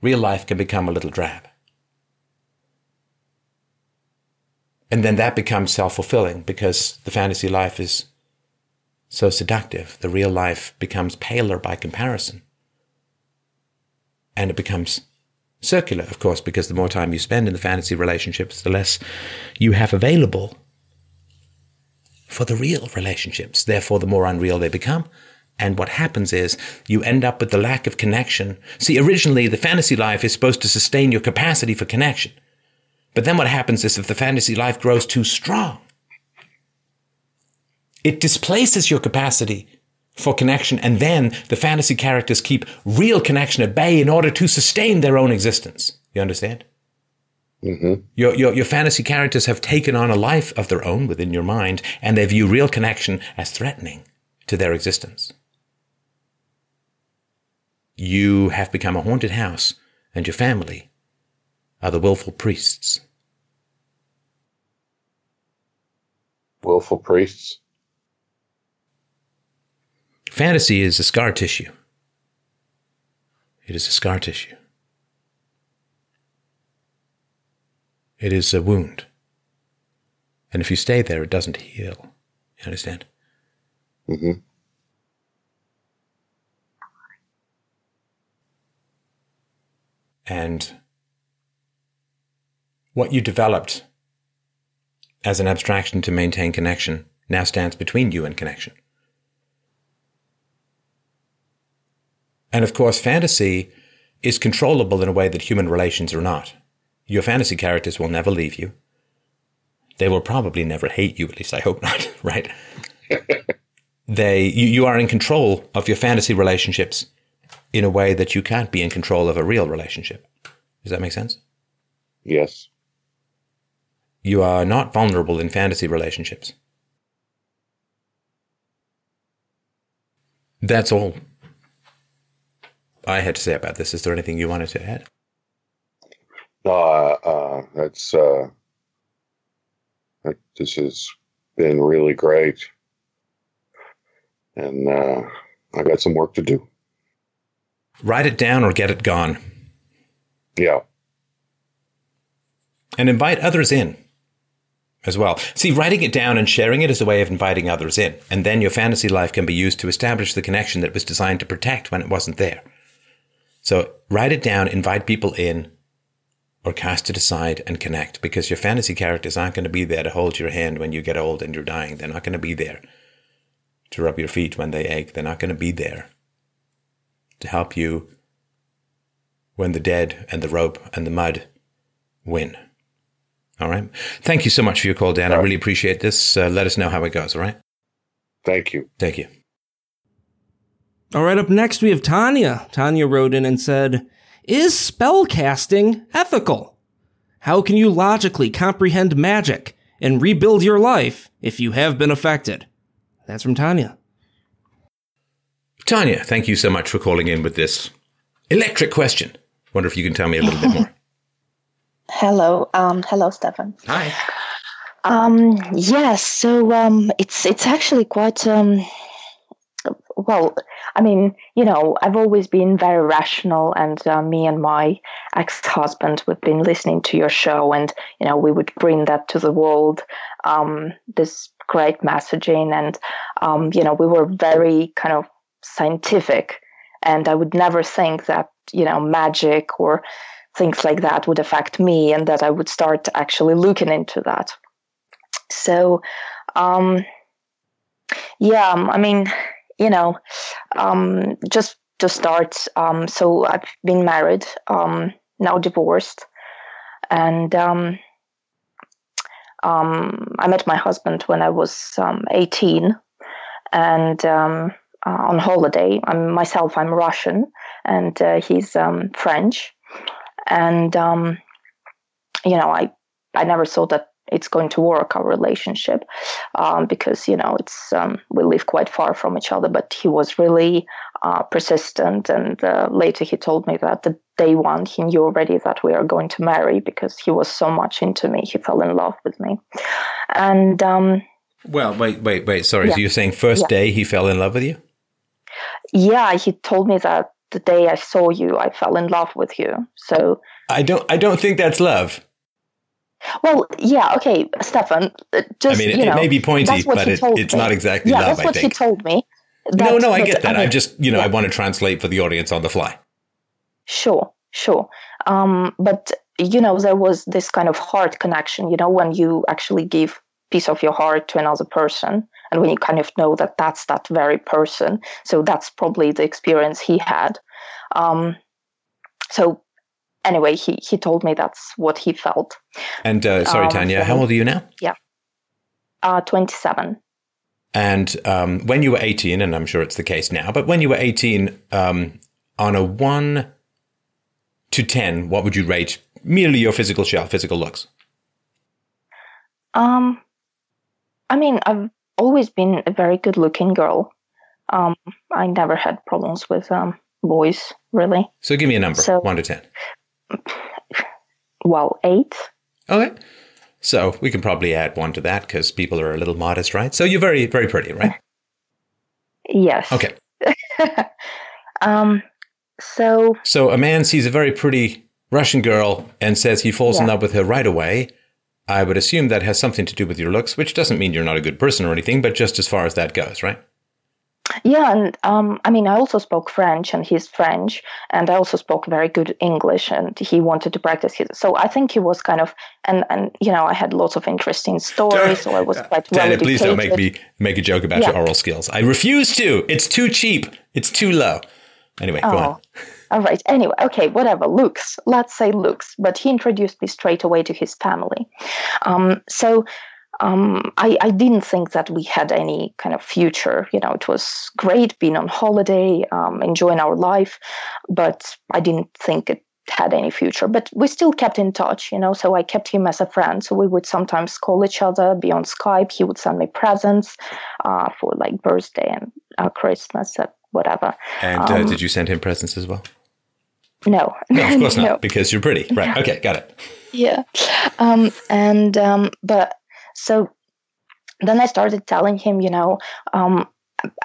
real life can become a little drab. And then that becomes self fulfilling because the fantasy life is so seductive. The real life becomes paler by comparison. And it becomes circular, of course, because the more time you spend in the fantasy relationships, the less you have available for the real relationships. Therefore, the more unreal they become. And what happens is you end up with the lack of connection. See, originally, the fantasy life is supposed to sustain your capacity for connection. But then what happens is if the fantasy life grows too strong, it displaces your capacity for connection, and then the fantasy characters keep real connection at bay in order to sustain their own existence. You understand? Mm-hmm. Your, your, your fantasy characters have taken on a life of their own within your mind, and they view real connection as threatening to their existence. You have become a haunted house, and your family are the willful priests. Willful priests? Fantasy is a scar tissue. It is a scar tissue. It is a wound. And if you stay there, it doesn't heal. You understand? Mm-hmm. And what you developed as an abstraction to maintain connection now stands between you and connection. And of course, fantasy is controllable in a way that human relations are not. Your fantasy characters will never leave you. They will probably never hate you, at least I hope not, right? they you, you are in control of your fantasy relationships in a way that you can't be in control of a real relationship. Does that make sense? Yes. You are not vulnerable in fantasy relationships. That's all I had to say about this. Is there anything you wanted to add? No, uh, uh, that's uh, that, this has been really great, and uh, I got some work to do. Write it down or get it gone. Yeah. And invite others in as well. See, writing it down and sharing it is a way of inviting others in. And then your fantasy life can be used to establish the connection that was designed to protect when it wasn't there. So write it down, invite people in, or cast it aside and connect because your fantasy characters aren't going to be there to hold your hand when you get old and you're dying. They're not going to be there to rub your feet when they ache. They're not going to be there to help you when the dead and the rope and the mud win. All right. Thank you so much for your call, Dan. I really appreciate this. Uh, let us know how it goes. All right. Thank you. Thank you. All right, up next we have Tanya. Tanya wrote in and said, Is spellcasting ethical? How can you logically comprehend magic and rebuild your life if you have been affected? That's from Tanya. Tanya, thank you so much for calling in with this electric question. Wonder if you can tell me a little bit more. Hello, um, hello, Stefan. Hi. Um, yes, so um, it's it's actually quite um, well. I mean, you know, I've always been very rational, and uh, me and my ex-husband, we've been listening to your show, and you know, we would bring that to the world. Um, this great messaging, and um, you know, we were very kind of scientific, and I would never think that you know magic or things like that would affect me, and that I would start actually looking into that. So, um, yeah, um, I mean, you know, um, just to start, um, so I've been married, um, now divorced, and um, um, I met my husband when I was um, 18, and um, uh, on holiday. I'm myself, I'm Russian, and uh, he's um, French, and um, you know, I I never thought that it's going to work our relationship um, because you know it's um, we live quite far from each other but he was really uh, persistent and uh, later he told me that the day one he knew already that we are going to marry because he was so much into me he fell in love with me and um, Well, wait, wait, wait. Sorry. Yeah. So you're saying first Yeah. day he fell in love with you? Yeah he told me that the day i saw you i fell in love with you so I don't. I don't think that's love. well yeah okay stefan uh, just I mean, it, you it may be pointy, but it, it's me. not exactly yeah love. that's I what he think. told me no, no, I get that. I I mean, just, you know, yeah. I want to translate for the audience on the fly. Sure, sure. Um, but you know, there was this kind of heart connection. You know, when you actually give piece of your heart to another person, and when you kind of know that that's that very person. So that's probably the experience he had. Um, so anyway, he he told me that's what he felt. And uh, sorry, Um, Tanya, so- how old are you now? Yeah. Uh, Twenty seven. And um, when you were 18, and I'm sure it's the case now, but when you were 18, um, on a one to 10, what would you rate merely your physical shell, physical looks? Um, I mean, I've always been a very good looking girl. Um, I never had problems with um boys really. So give me a number, So- one to 10. Well, eight. Okay. So we can probably add one to that because people are a little modest, right? So you're very, very pretty, right? Yes. Okay. um. So So a man sees a very pretty Russian girl and says he falls in love with her right away. I would assume that has something to do with your looks, which doesn't mean you're not a good person or anything, but just as far as that goes, right? yeah, and um, I mean, I also spoke French, and he's French, and I also spoke very good English, and he wanted to practice his. So I think he was kind of, and and you know, I had lots of interesting stories, so I was quite well Tanya, please don't make me make a joke about Yeah. your oral skills. I refuse to. It's too cheap. It's too low. Anyway, go on. All right. Anyway, okay, whatever. Looks, let's say looks. But he introduced me straight away to his family. Um, so um, I, I didn't think that we had any kind of future. You know, it was great being on holiday, um, enjoying our life, but I didn't think it had any future. But we still kept in touch, you know. So I kept him as a friend. So we would sometimes call each other, be on Skype. He would send me presents uh, for like birthday and uh, Christmas, and whatever. And uh, um, did you send him presents as well? No, No, of course not, No. because you're pretty. Right. Okay, got it. yeah um and um but so then i started telling him you know um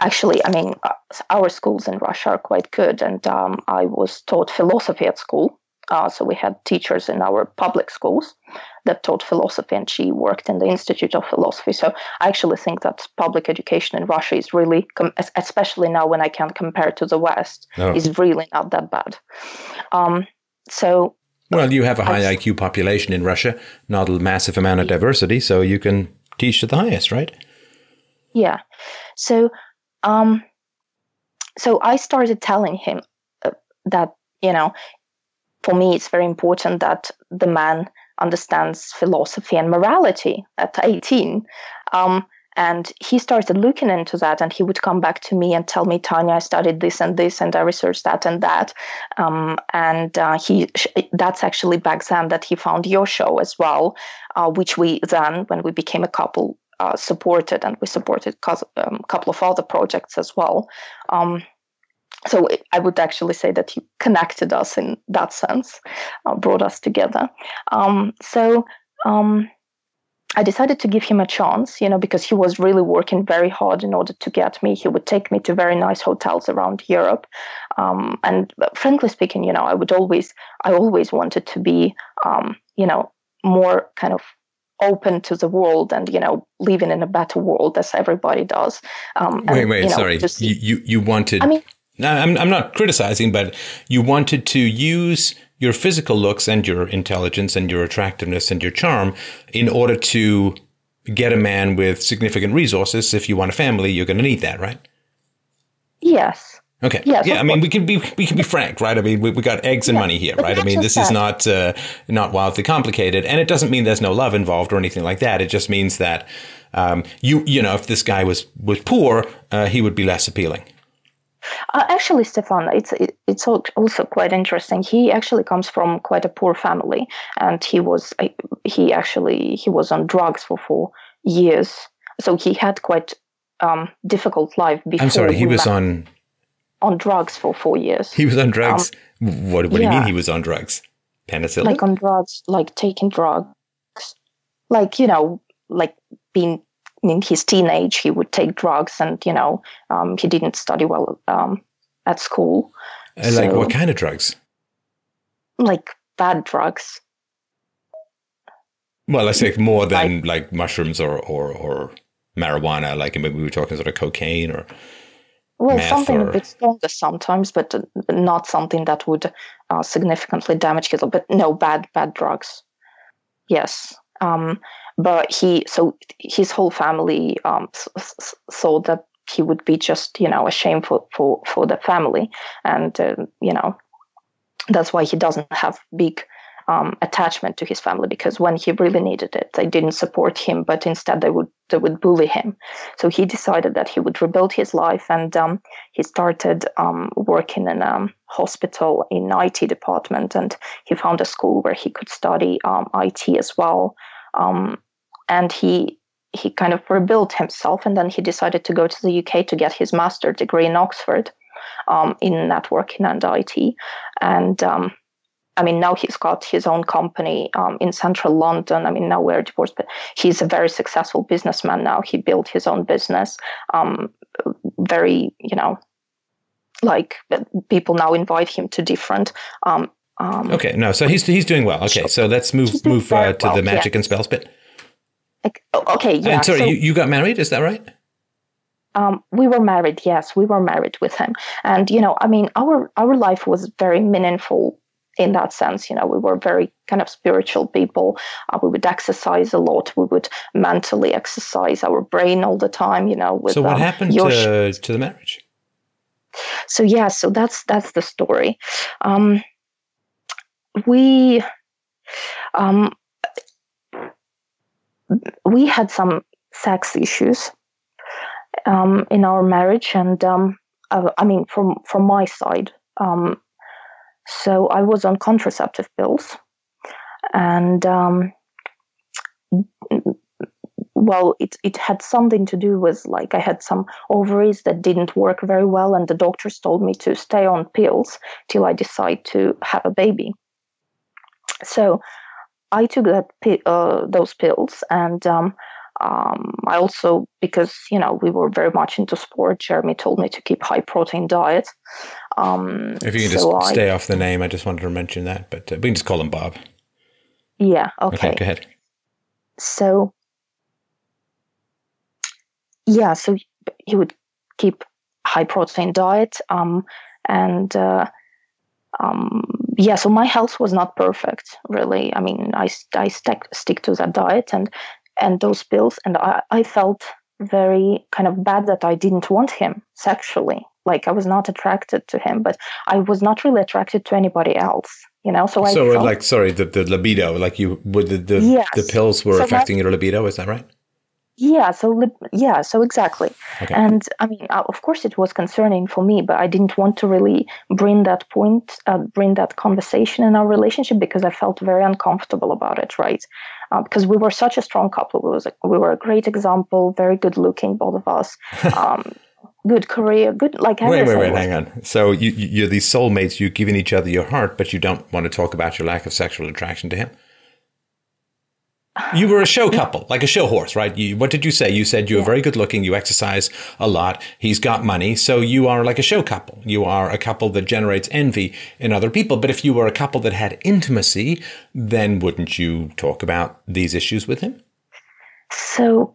actually i mean uh, our schools in russia are quite good and um, i was taught philosophy at school uh, so we had teachers in our public schools that taught philosophy and she worked in the institute of philosophy so i actually think that public education in russia is really com- especially now when i can compare it to the west Oh. is really not that bad um, so Well, you have a high I- IQ population in Russia, not a massive amount of diversity, so you can teach to the highest, right? Yeah. So, um, so I started telling him uh, that you know, for me, it's very important that the man understands philosophy and morality at eighteen. Um, and he started looking into that, and he would come back to me and tell me, Tanya, I studied this and this, and I researched that and that. Um, and uh, he that's actually back then that he found your show as well, uh, which we then, when we became a couple, uh, supported, and we supported a um, couple of other projects as well. Um, so I would actually say that he connected us in that sense, uh, brought us together. Um, so um, I decided to give him a chance, you know, because he was really working very hard in order to get me. He would take me to very nice hotels around Europe, um, and frankly speaking, you know, I would always, I always wanted to be, um, you know, more kind of open to the world and you know living in a better world as everybody does. Um, wait, wait, you know, sorry, just, you, you you wanted. I mean, I'm I'm not criticizing, but you wanted to use your physical looks and your intelligence and your attractiveness and your charm in order to get a man with significant resources. If you want a family, you're going to need that, right? Yes. Okay. Yes, yeah. I mean, we can be we can be frank, right? I mean, we, we got eggs and money here, right? I mean, this is not uh, not wildly complicated, and it doesn't mean there's no love involved or anything like that. It just means that um, you you know, if this guy was was poor, uh, he would be less appealing. Uh, actually, Stefan, it's it, it's also quite interesting. He actually comes from quite a poor family, and he was he actually he was on drugs for four years, so he had quite um, difficult life. Before I'm sorry, he was on on drugs for four years. He was on drugs. Um, what what yeah. do you mean he was on drugs? Penicillin, like on drugs, like taking drugs, like you know, like being in his teenage, he would take drugs, and you know, um, he didn't study well um, at school. And like, what kind of drugs? Like bad drugs. Well, I say more than like, like mushrooms or, or or marijuana. Like maybe we were talking sort of cocaine or. Well, something or... a bit stronger sometimes, but not something that would uh, significantly damage his. But no, bad bad drugs. Yes. Um, but he, so his whole family um, thought that he would be just, you know, a shame for, for, for the family. And, uh, you know, that's why he doesn't have big um, attachment to his family because when he really needed it, they didn't support him, but instead they would they would bully him. So he decided that he would rebuild his life, and um, he started um, working in a hospital in IT department, and he found a school where he could study um, IT as well. Um, and he he kind of rebuilt himself, and then he decided to go to the UK to get his master's degree in Oxford um, in networking and IT. And um, I mean, now he's got his own company um, in central London. I mean, now we're divorced, but he's a very successful businessman now. He built his own business. Um, very, you know, like people now invite him to different um, um, okay, no, so he's he's doing well. Okay, so let's move move uh, to well, the magic yeah. and spells bit. Okay, yeah. And sorry, so, you, you got married? Is that right? Um, we were married. Yes, we were married with him, and you know, I mean, our our life was very meaningful in that sense. You know, we were very kind of spiritual people. Uh, we would exercise a lot. We would mentally exercise our brain all the time. You know, with so what um, happened to, to the marriage? So yeah, so that's that's the story. Um, we um, we had some sex issues um, in our marriage, and um, I, mean, from from my side, um, so I was on contraceptive pills, and um, well, it it had something to do with like I had some ovaries that didn't work very well, and the doctors told me to stay on pills till I decide to have a baby. So I took that uh, those pills, and um, um, I also because you know we were very much into sport. Jeremy told me to keep high protein diet. Um, if you can so just stay off the name, I just wanted to mention that, but uh, we can just call him Bob. Yeah. Okay. okay. Go ahead. So yeah, so he would keep high protein diet, um, and uh, um, yeah, so my health was not perfect, really. I mean, I, I stick, stick to that diet and, and those pills, and I, I felt very kind of bad that I didn't want him sexually. Like I was not attracted to him, but I was not really attracted to anybody else, you know. So I so uh, felt, like sorry, the, the libido, like you the the, yes. the pills were so affecting your libido. Is that right? Yeah so yeah so exactly. Okay. and i mean uh, of course it was concerning for me but i didn't want to really bring that point uh, bring that conversation in our relationship because i felt very uncomfortable about it right? Uh, because we were such a strong couple. We was a, we were a great example very good looking both of us. Um, good career good like wait wait wait hang on. So you you're these soulmates you've given each other your heart but you don't want to talk about your lack of sexual attraction to him you were a show couple, like a show horse, right? You, what did you say? You said you were very good looking, you exercise a lot, he's got money, so you are like a show couple. You are a couple that generates envy in other people. But if you were a couple that had intimacy, then wouldn't you talk about these issues with him? So,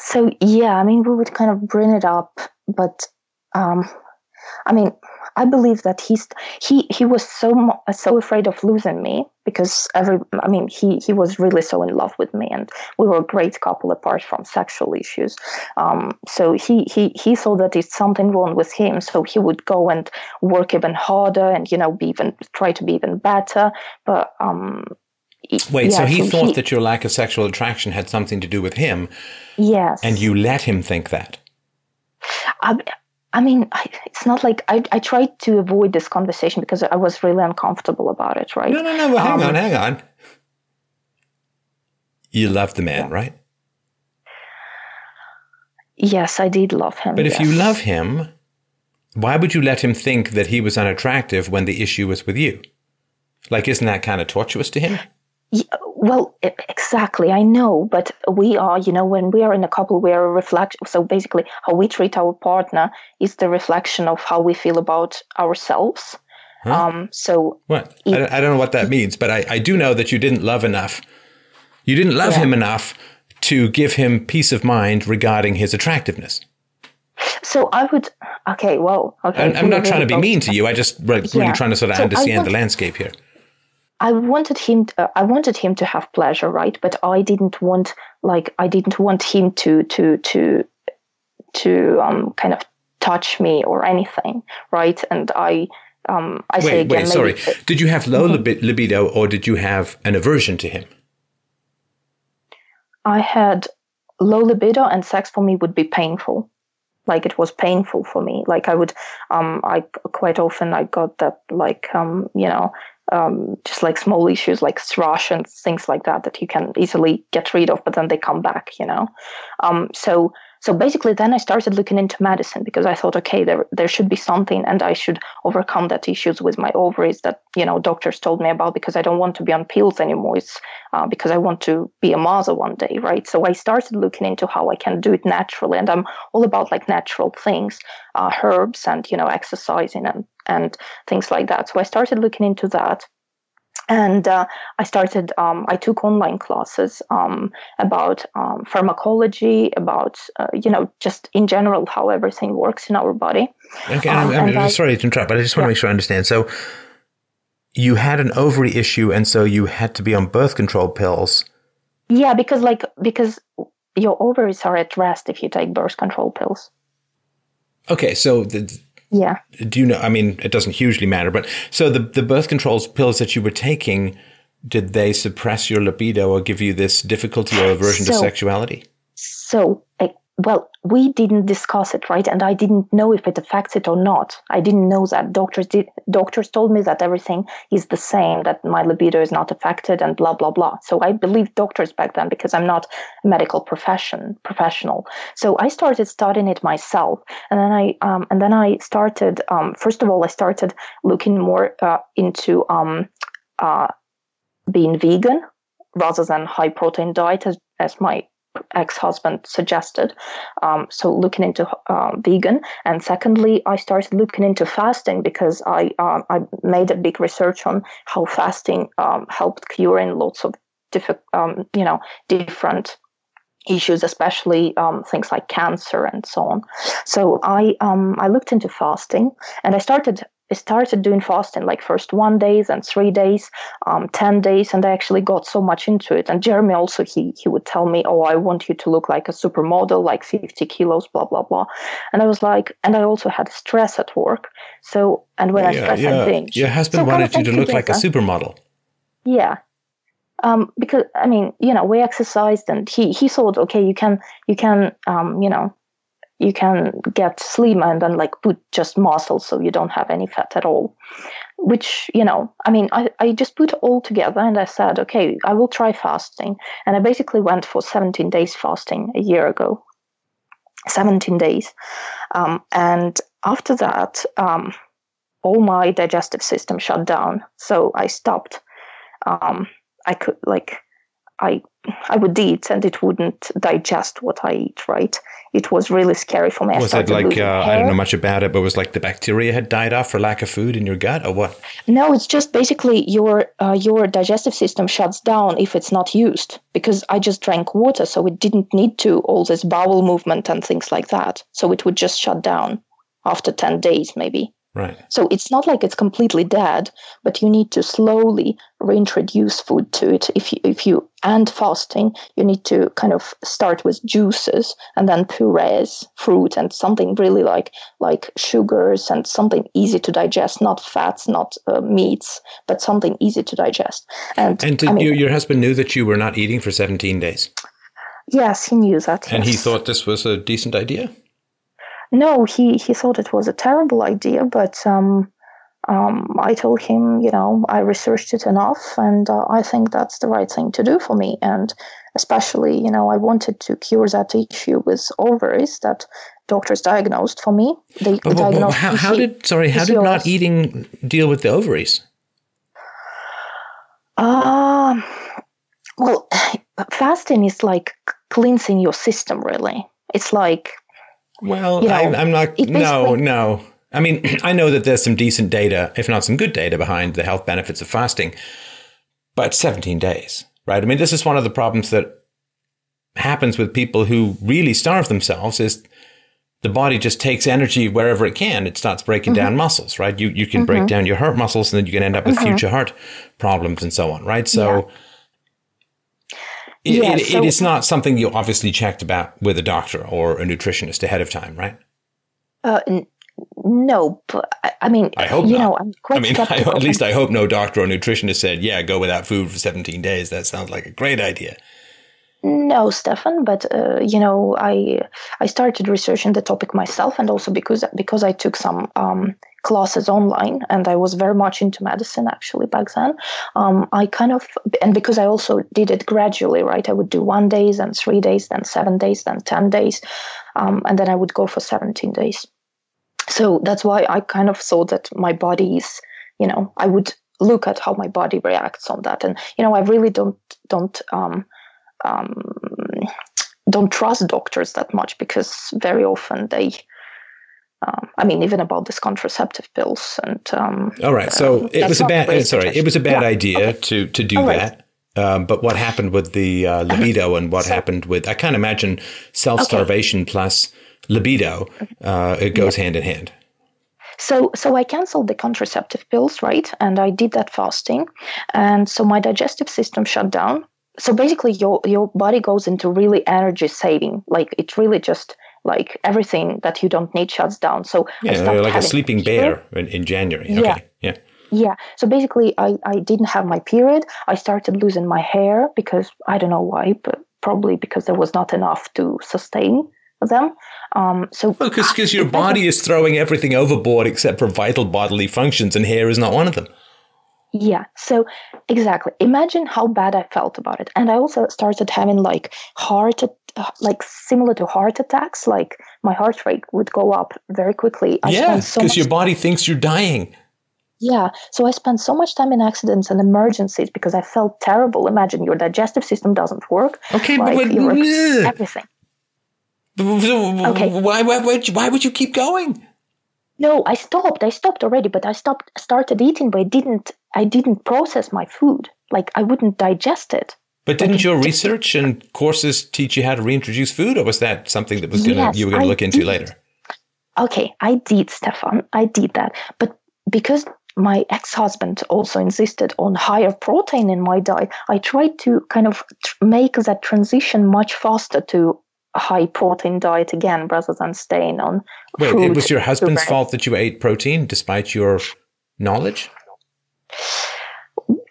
so yeah, I mean, we would kind of bring it up, but um, I mean, I believe that he's he he was so so afraid of losing me because every I mean he he was really so in love with me and we were a great couple apart from sexual issues. Um, so he he he saw that it's something wrong with him, so he would go and work even harder and you know be even try to be even better. But um, Wait, yeah, so he thought he, that your lack of sexual attraction had something to do with him. Yes. And you let him think that. I, I mean, I, it's not like I, I tried to avoid this conversation because I was really uncomfortable about it, right? No, no, no. Well, hang um, on, hang on. You love the man, yeah. right? Yes, I did love him. But yes. if you love him, why would you let him think that he was unattractive when the issue was with you? Like, isn't that kind of tortuous to him? Yeah, well, exactly. I know, but we are, you know, when we are in a couple, we are a reflection. So basically, how we treat our partner is the reflection of how we feel about ourselves. Huh? Um, so what? It, I, I, don't know what that means, but I, I do know that you didn't love enough. You didn't love yeah. him enough to give him peace of mind regarding his attractiveness. So I would, okay, well, okay. I'm, I'm not trying to be mean to you. I just really yeah. trying to sort of so understand the landscape here. I wanted him. To, uh, I wanted him to have pleasure, right? But I didn't want, like, I didn't want him to to to to um, kind of touch me or anything, right? And I, um, I wait, say again, wait, sorry. Did you have low mm-hmm. libido, or did you have an aversion to him? I had low libido, and sex for me would be painful. Like it was painful for me. Like I would, um, I quite often I got that, like, um, you know, um, just like small issues like thrush and things like that that you can easily get rid of, but then they come back, you know. Um, so so basically, then I started looking into medicine because I thought, okay, there there should be something, and I should overcome that issues with my ovaries that you know doctors told me about because I don't want to be on pills anymore. It's uh, because I want to be a mother one day, right? So I started looking into how I can do it naturally, and I'm all about like natural things, uh, herbs, and you know exercising and and things like that. So I started looking into that and uh, I started. Um, I took online classes um, about um, pharmacology, about uh, you know, just in general how everything works in our body. Okay, I'm, I'm I, sorry to interrupt, but I just want yeah. to make sure I understand. So, you had an ovary issue, and so you had to be on birth control pills. Yeah, because like because your ovaries are at rest if you take birth control pills. Okay, so the, yeah. Do you know? I mean, it doesn't hugely matter, but so the the birth control pills that you were taking, did they suppress your libido or give you this difficulty or aversion so, to sexuality? So well, we didn't discuss it, right? And I didn't know if it affects it or not. I didn't know that. Doctors did, doctors told me that everything is the same, that my libido is not affected, and blah blah blah. So I believed doctors back then because I'm not a medical profession professional. So I started studying it myself, and then I um, and then I started. Um, first of all, I started looking more uh, into um, uh, being vegan rather than high protein diet as, as my ex-husband suggested um, so looking into uh, vegan. And secondly i started looking into fasting because i uh, i made a big research on how fasting um, helped curing lots of different um, you know different issues especially um, things like cancer and so on. So i um, i looked into fasting and i started started doing fasting like first one days and three days, um, ten days, and I actually got so much into it. And Jeremy also he he would tell me, "Oh, I want you to look like a supermodel, like fifty kilos, blah blah blah." And I was like, and I also had stress at work. So and when yeah, I stress, yeah. I binge. Your husband so wanted you to look like a supermodel. Yeah, um, because I mean, you know, we exercised, and he he thought, okay, you can you can um, you know you can get slim and then like put just muscle so you don't have any fat at all. Which you know i mean I, I just put all together and i said okay i will try fasting. And i basically went for 17 days fasting a year ago. 17 days. Um, and after that um, all my digestive system shut down. So i stopped. Um, i could like I I would eat and it wouldn't digest what I eat. Right? It was really scary for me. Was it like uh, I don't know much about it, but was like the bacteria had died off for lack of food in your gut, or what? No, it's just basically your uh, your digestive system shuts down if it's not used. Because I just drank water, so it didn't need to all this bowel movement and things like that. So it would just shut down after ten days, maybe. Right. So it's not like it's completely dead, but you need to slowly reintroduce food to it. If you, if you end fasting, you need to kind of start with juices and then purees, fruit, and something really like like sugars and something easy to digest, not fats, not uh, meats, but something easy to digest. And and I mean, your, your husband knew that you were not eating for seventeen days. Yes, he knew that. And yes. he thought this was a decent idea. No, he, he thought it was a terrible idea, but um, um, I told him, you know, I researched it enough and uh, I think that's the right thing to do for me. And especially, you know, I wanted to cure that issue with ovaries that doctors diagnosed for me. They but, diagnosed how, how did, sorry, how did not eating deal with the ovaries? Uh, well, fasting is like cleansing your system, really. It's like well, you know, I, am not. No, no. I mean, I know that there's some decent data, if not some good data, behind the health benefits of fasting, but 17 days, right? I mean, this is one of the problems that happens with people who really starve themselves is the body just takes energy wherever it can. It starts breaking mm-hmm. down muscles, right? You you can mm-hmm. break down your heart muscles, and then you can end up with mm-hmm. future heart problems and so on, right? So. Yeah it, yeah, it, so, it is not something you obviously checked about with a doctor or a nutritionist ahead of time, right? Uh, n- no, but I, I mean, I hope you not. know, I'm quite I mean, I, at least I hope no doctor or nutritionist said, "Yeah, go without food for 17 days." That sounds like a great idea. No, Stefan, but uh, you know, I I started researching the topic myself, and also because because I took some um, classes online and I was very much into medicine actually back then. Um, I kind of, and because I also did it gradually, right? I would do one days, then three days, then seven days, then 10 days. Um, and then I would go for 17 days. So that's why I kind of thought that my body is, you know, I would look at how my body reacts on that. And, you know, I really don't, don't, um, um, don't trust doctors that much because very often they, um, I mean, even about these contraceptive pills and. Um, All right, so uh, it was a bad. Sorry, it was a bad yeah. idea okay. to to do that. Um, but what happened with the uh, libido and what so, happened with? I can't imagine self starvation okay. plus libido. Uh, it goes yeah. hand in hand. So, so I canceled the contraceptive pills, right? And I did that fasting, and so my digestive system shut down. So basically, your your body goes into really energy saving. Like it really just like everything that you don't need shuts down. So yeah, like a sleeping bear in, in January. Okay. Yeah. Yeah. Yeah. So basically, I, I didn't have my period. I started losing my hair because I don't know why, but probably because there was not enough to sustain them. Um, so because well, your body is throwing everything overboard except for vital bodily functions, and hair is not one of them. Yeah. So exactly. Imagine how bad I felt about it. And I also started having like heart, Uh, like similar to heart attacks. Like my heart rate would go up very quickly. I yeah, because so your body thinks you're dying. Yeah. So I spent so much time in accidents and emergencies because I felt terrible. Imagine your digestive system doesn't work. Okay, like but everything. okay. Why, why, why, why would you keep going? No, I stopped. I stopped already, but I stopped started eating, but I didn't I didn't process my food. Like I wouldn't digest it. But didn't your research and courses teach you how to reintroduce food or was that something that was gonna yes, you were gonna I look into did. later? Okay, I did, Stefan. I did that. But because my ex-husband also insisted on higher protein in my diet, I tried to kind of make that transition much faster to a high protein diet again rather than staying on. Wait, it was your husband's fault that you ate protein despite your knowledge?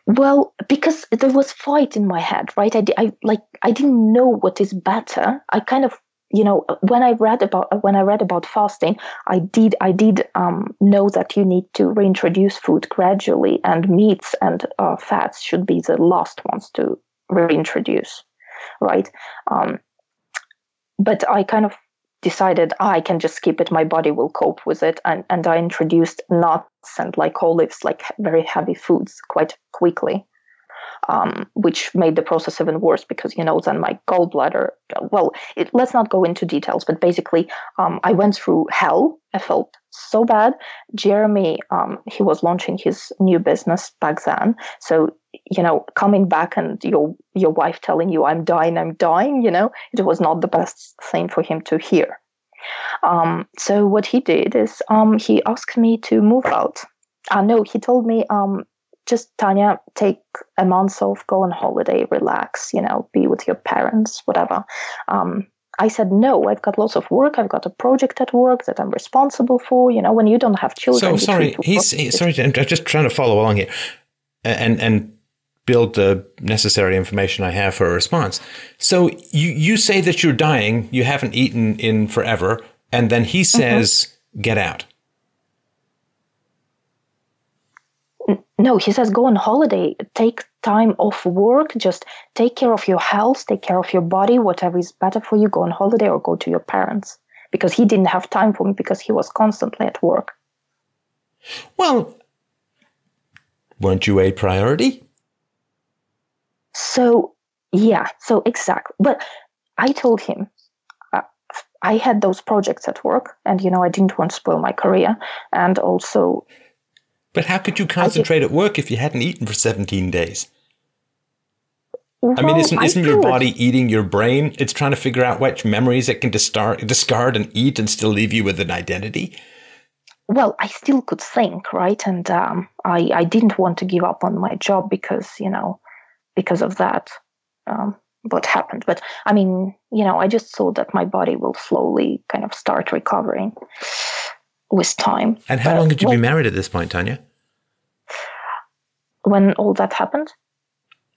Well, because there was fight in my head, right? I, I like I didn't know what is better. I kind of you know when i read about when i read about fasting i did i did um, know that you need to reintroduce food gradually and meats and uh, fats should be the last ones to reintroduce right um, but i kind of decided ah, i can just skip it. My body will cope with it. And, and i introduced nuts and like olives like very heavy foods quite quickly um, which made the process even worse because you know then my gallbladder. Well, it, let's not go into details, but basically, um, I went through hell. I felt so bad. Jeremy, um, he was launching his new business back then, so you know, coming back and your your wife telling you I'm dying, I'm dying, you know, it was not the best thing for him to hear. Um, so what he did is um, he asked me to move out. Uh, no, he told me um, just Tanya, take a month off, go on holiday, relax, you know, be with your parents, whatever. Um, I said, no, I've got lots of work. I've got a project at work that I'm responsible for. You know, when you don't have children. So sorry, he's, sorry. I'm just trying to follow along here, and and build the necessary information I have for a response. So you you say that you're dying, you haven't eaten in forever, and then he mm-hmm. says, mm-hmm. "Get out." No he says go on holiday take time off work just take care of your health take care of your body whatever is better for you go on holiday or go to your parents. Because he didn't have time for me because he was constantly at work. Well weren't you a priority? So yeah so exactly. But i told him uh, I had those projects at work, and you know, I didn't want to spoil my career. And also, but how could you concentrate at work if you hadn't eaten for 17 days? Well, I mean, isn't, isn't your body eating your brain? It's trying to figure out which memories it can discard, discard and eat and still leave you with an identity. Well, I still could think, right? And um, I, I didn't want to give up on my job because, you know, because of that, um, what happened. But I mean, you know, I just saw that my body will slowly kind of start recovering with time. And how long had you well, been married at this point, Tanya? When all that happened,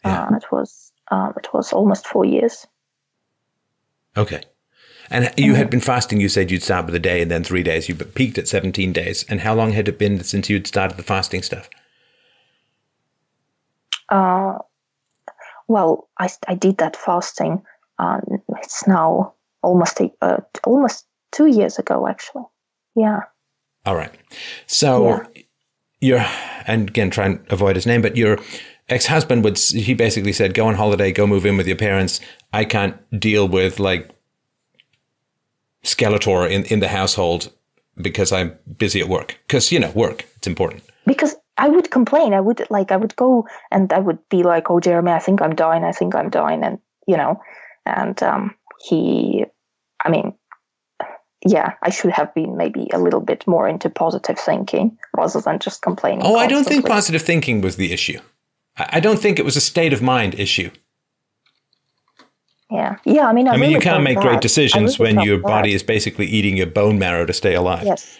yeah. uh, it was um, it was almost four years. Okay. And you had been fasting. You said you'd start with a day and then three days. You peaked at 17 days. And how long had it been since you'd started the fasting stuff? Uh, well, I, I did that fasting. Um, it's now almost a, uh, almost two years ago, actually. Yeah. All right. So yeah. you're, and again, try and avoid his name, but your ex husband would, he basically said, go on holiday, go move in with your parents. I can't deal with like Skeletor in, in the household because I'm busy at work. Because, you know, work, it's important. Because I would complain. I would like, I would go and I would be like, oh, Jeremy, I think I'm dying. I think I'm dying. And, you know, and um, he, I mean, yeah, I should have been maybe a little bit more into positive thinking rather than just complaining. Oh, constantly. I don't think positive thinking was the issue. I don't think it was a state of mind issue. Yeah, yeah. I mean, I, I mean, really you can't make great decisions really when your body is basically eating your bone marrow to stay alive. Yes.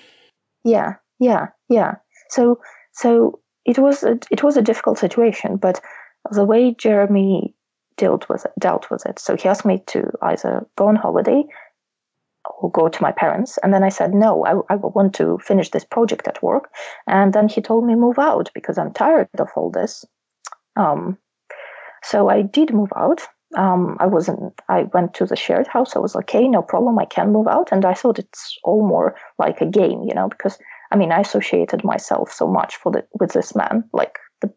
Yeah, yeah, yeah. So, so it was a, it was a difficult situation, but the way Jeremy dealt with it, dealt with it. So he asked me to either go on holiday or go to my parents. And then I said, no, I, I want to finish this project at work. And then he told me move out because I'm tired of all this. Um, so I did move out. Um, I wasn't, I went to the shared house. I was okay, no problem. I can move out. And I thought it's all more like a game, you know, because I mean, I associated myself so much for the, with this man, like the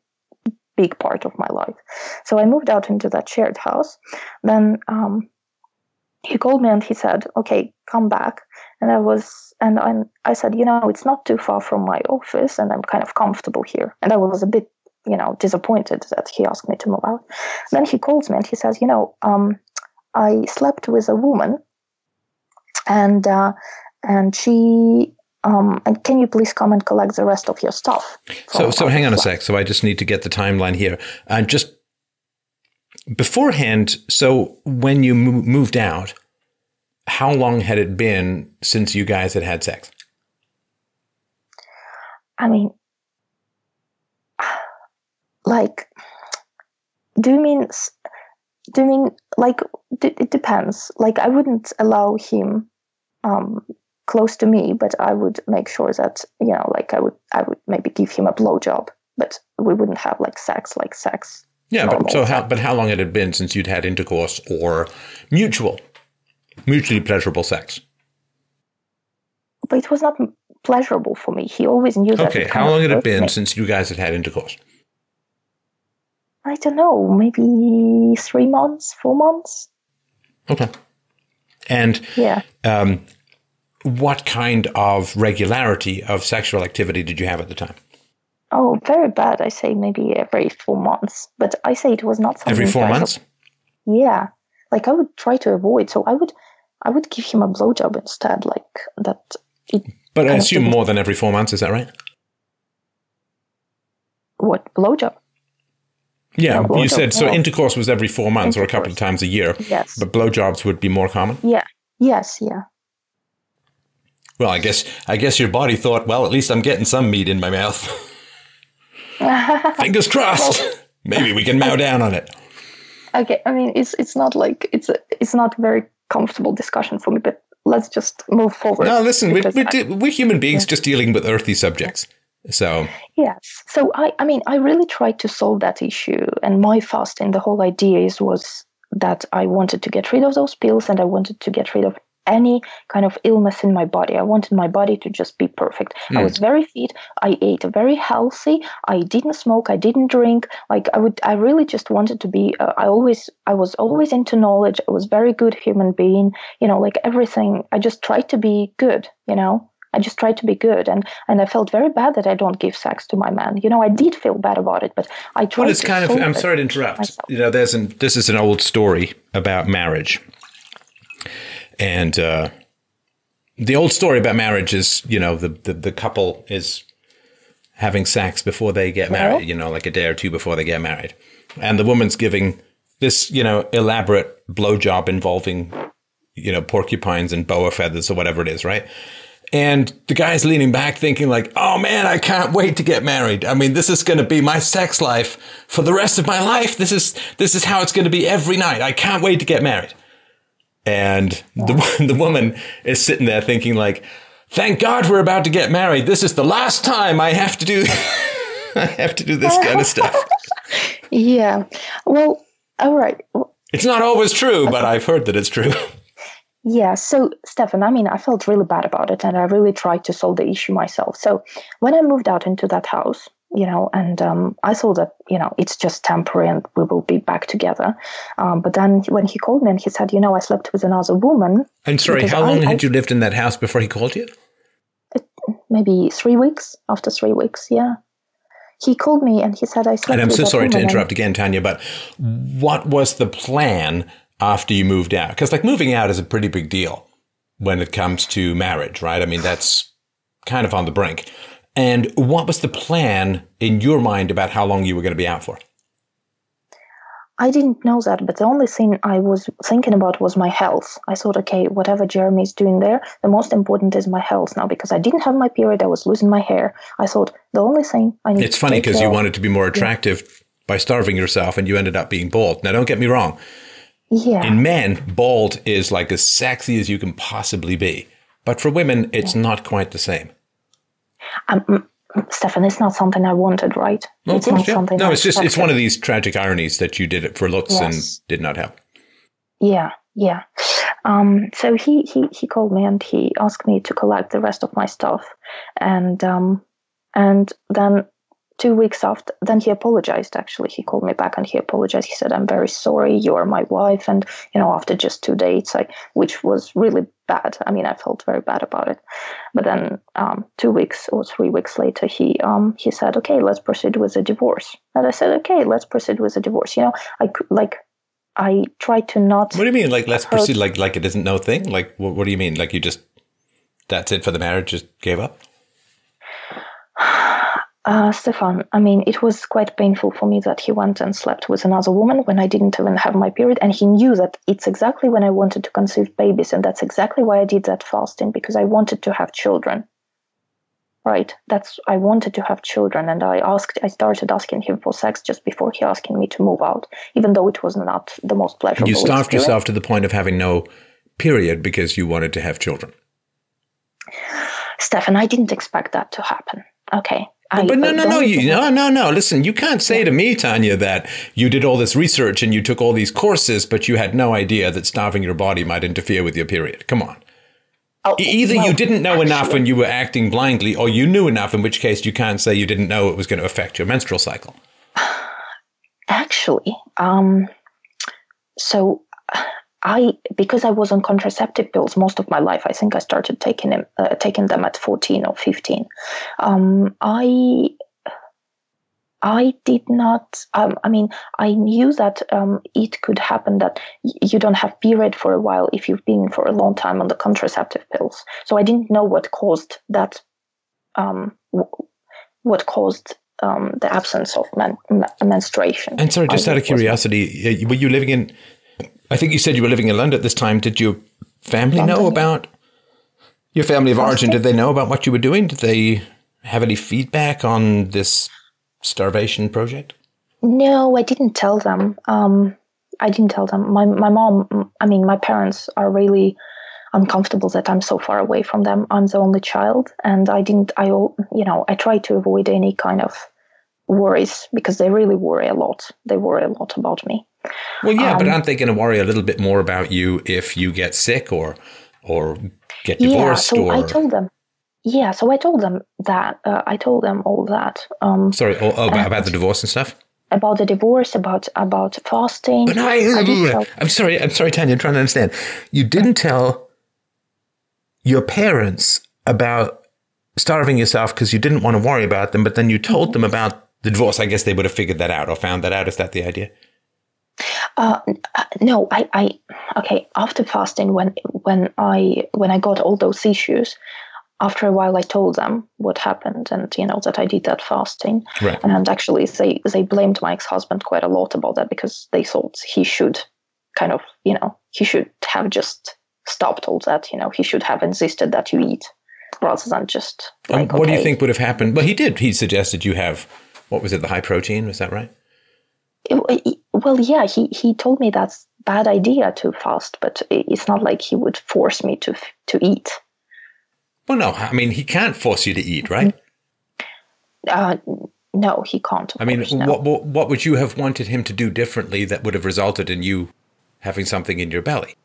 big part of my life. So I moved out into that shared house. Then, um, he called me and he said, "Okay, come back." And I was, and I, I said, "You know, it's not too far from my office, and I'm kind of comfortable here." And I was a bit, you know, disappointed that he asked me to move out. Then he calls me and he says, "You know, um, I slept with a woman, and uh, and she." Um, and can you please come and collect the rest of your stuff? So, so hang on a sec. So I just need to get the timeline here. And just beforehand, so when you moved out, how long had it been since you guys had had sex? I mean, like do you mean do you mean like it depends like i wouldn't allow him um close to me but i would make sure that you know like i would i would maybe give him a blowjob but we wouldn't have like sex like sex yeah but so how but how long it had it been since you'd had intercourse or mutual mutually pleasurable sex but it was not pleasurable for me he always knew that okay how long had it been me. since you guys had had intercourse I don't know, maybe three months, four months. Okay. And yeah. Um, what kind of regularity of sexual activity did you have at the time? Oh, very bad. I say maybe every four months, but I say it was not something every four months. Yeah, like I would try to avoid. So I would, I would give him a blowjob instead, like that. But I assume more than every four months. Is that right? What blowjob? Yeah, no, you said so. Intercourse was every four months or a couple of times a year. Yes, but blowjobs would be more common. Yeah. Yes. Yeah. Well, I guess I guess your body thought, well, at least I'm getting some meat in my mouth. Fingers crossed. Maybe we can mow down on it. Okay, I mean it's it's not like it's a, it's not very comfortable discussion for me, but let's just move forward. No, listen, we're, we're, we're, human beings yeah. just dealing with earthy subjects. So yes, so I, I mean, I really tried to solve that issue, and my fasting, the whole idea is was that I wanted to get rid of those pills, and I wanted to get rid of any kind of illness in my body. I wanted my body to just be perfect. Mm. I was very fit. I ate very healthy. I didn't smoke. I didn't drink. Like I would, I really just wanted to be. Uh, I always, I was always into knowledge. I was very good human being. You know, like everything. I just tried to be good. You know, I just tried to be good, and and I felt very bad that I don't give sex to my man. You know, I did feel bad about it, but I tried. Well, it's kind of. I'm sorry to interrupt. Myself. You know, there's an this is an old story about marriage, and uh, the old story about marriage is you know the the, the couple is having sex before they get married. You know, like a day or two before they get married, and the woman's giving this you know elaborate blowjob involving you know porcupines and boa feathers or whatever it is, right? And the guy's leaning back thinking like, oh man, I can't wait to get married. I mean, this is going to be my sex life for the rest of my life. This is, this is how it's going to be every night. I can't wait to get married. And the, the woman is sitting there thinking like, thank God we're about to get married. This is the last time I have to do, I have to do this kind of stuff. yeah. Well, all right. It's not always true, but I've heard that it's true. Yeah, so Stefan, I mean, I felt really bad about it and I really tried to solve the issue myself. So when I moved out into that house, you know, and um, I thought that, you know, it's just temporary and we will be back together. Um, but then when he called me and he said, you know, I slept with another woman. And sorry, how long I, had I, you lived in that house before he called you? It, maybe three weeks. After three weeks, yeah. He called me and he said, I slept And I'm so sorry to interrupt again, Tanya, but what was the plan after you moved out? Because like moving out is a pretty big deal when it comes to marriage, right? I mean, that's kind of on the brink. And what was the plan in your mind about how long you were going to be out for? I didn't know that, but the only thing I was thinking about was my health. I thought, okay, whatever Jeremy's doing there, the most important is my health now because I didn't have my period. I was losing my hair. I thought the only thing I need. It's funny because you wanted to be more attractive yeah. by starving yourself, and you ended up being bald. Now, don't get me wrong. Yeah. In men, bald is like as sexy as you can possibly be. But for women, it's yeah. not quite the same. Um, Stefan, it's not something I wanted, right? Well, it's course, not yeah. No, it's just it's one of these tragic ironies that you did it for looks yes. and did not help. Yeah, yeah. Um, so he he he called me and he asked me to collect the rest of my stuff, and um, and then two weeks after, then he apologized. Actually, he called me back and he apologized. He said, "I'm very sorry. You are my wife." And you know, after just two dates, I, which was really bad. I mean, I felt very bad about it. But then, um, two weeks or three weeks later, he um, he said, "Okay, let's proceed with a divorce." And I said, "Okay, let's proceed with a divorce." You know, I like. I try to not. What do you mean? Like, let's hurt. proceed. Like, like it isn't no thing. Like, what, what do you mean? Like, you just that's it for the marriage? Just gave up? Uh, Stefan, I mean, it was quite painful for me that he went and slept with another woman when I didn't even have my period. And he knew that it's exactly when I wanted to conceive babies. And that's exactly why I did that fasting, because I wanted to have children. right? That's I wanted to have children, and I asked. I started asking him for sex just before he asking me to move out, even though it was not the most pleasurable. You starved experience. yourself to the point of having no period because you wanted to have children. Stefan, I didn't expect that to happen. Okay. I, But no, no, no, you, no, no, no. Listen, you can't say to me, Tanya, that you did all this research and you took all these courses, but you had no idea that starving your body might interfere with your period. Come on. Oh, Either well, you didn't know enough and you were acting blindly, or you knew enough, in which case you can't say you didn't know it was going to affect your menstrual cycle. Actually, um, so I because I was on contraceptive pills most of my life. I think I started taking them uh, taking them at fourteen or fifteen. Um, I I did not. Um, I mean, I knew that um, it could happen that y- you don't have period for a while if you've been for a long time on the contraceptive pills. So I didn't know what caused that. Um, w- what caused um, the absence of men- men- menstruation? And sorry, just I out of curiosity, were you living in? I think you said you were living in London at this time. Did your family know about your family of origin? Did they know about what you were doing? Did they have any feedback on this starvation project? No, I didn't tell them. Um, I didn't tell them. My my mom. I mean, my parents are really uncomfortable that I'm so far away from them. I'm the only child, and I didn't. I you know I try to avoid any kind of worries because they really worry a lot. They worry a lot about me. Well, yeah, but Um, aren't they going to worry a little bit more about you if you get sick or or get Yeah, divorced so or I told them. Yeah, so I told them that. Uh, I told them all that um, sorry oh, oh, about, about the divorce and stuff? about the divorce, about about fasting. But I, I tell- I'm sorry, I'm sorry, Tanya. I'm trying to understand. You didn't tell your parents about starving yourself because you didn't want to worry about them, but then you told them about the divorce. I guess they would have figured that out or found that out. Is that the idea? Uh, uh, no, I, I, okay. After fasting, when when I when I got all those issues, after a while, I told them what happened, and you know that I did that fasting, Right. and actually they they blamed my ex husband quite a lot about that because they thought he should, kind of, you know, he should have just stopped all that. You know, he should have insisted that you eat rather than just like. what do you think would have happened? Well, he did. He suggested you have what was it? The high protein. Was that right? It- it- well, yeah, he, he told me that's bad idea to fast, but it's not like he would force me to to eat. Well, no. I mean, he can't force you to eat, right? Uh, no, he can't. I mean, course, no. what, what what would you have wanted him to do differently that would have resulted in you having something in your belly?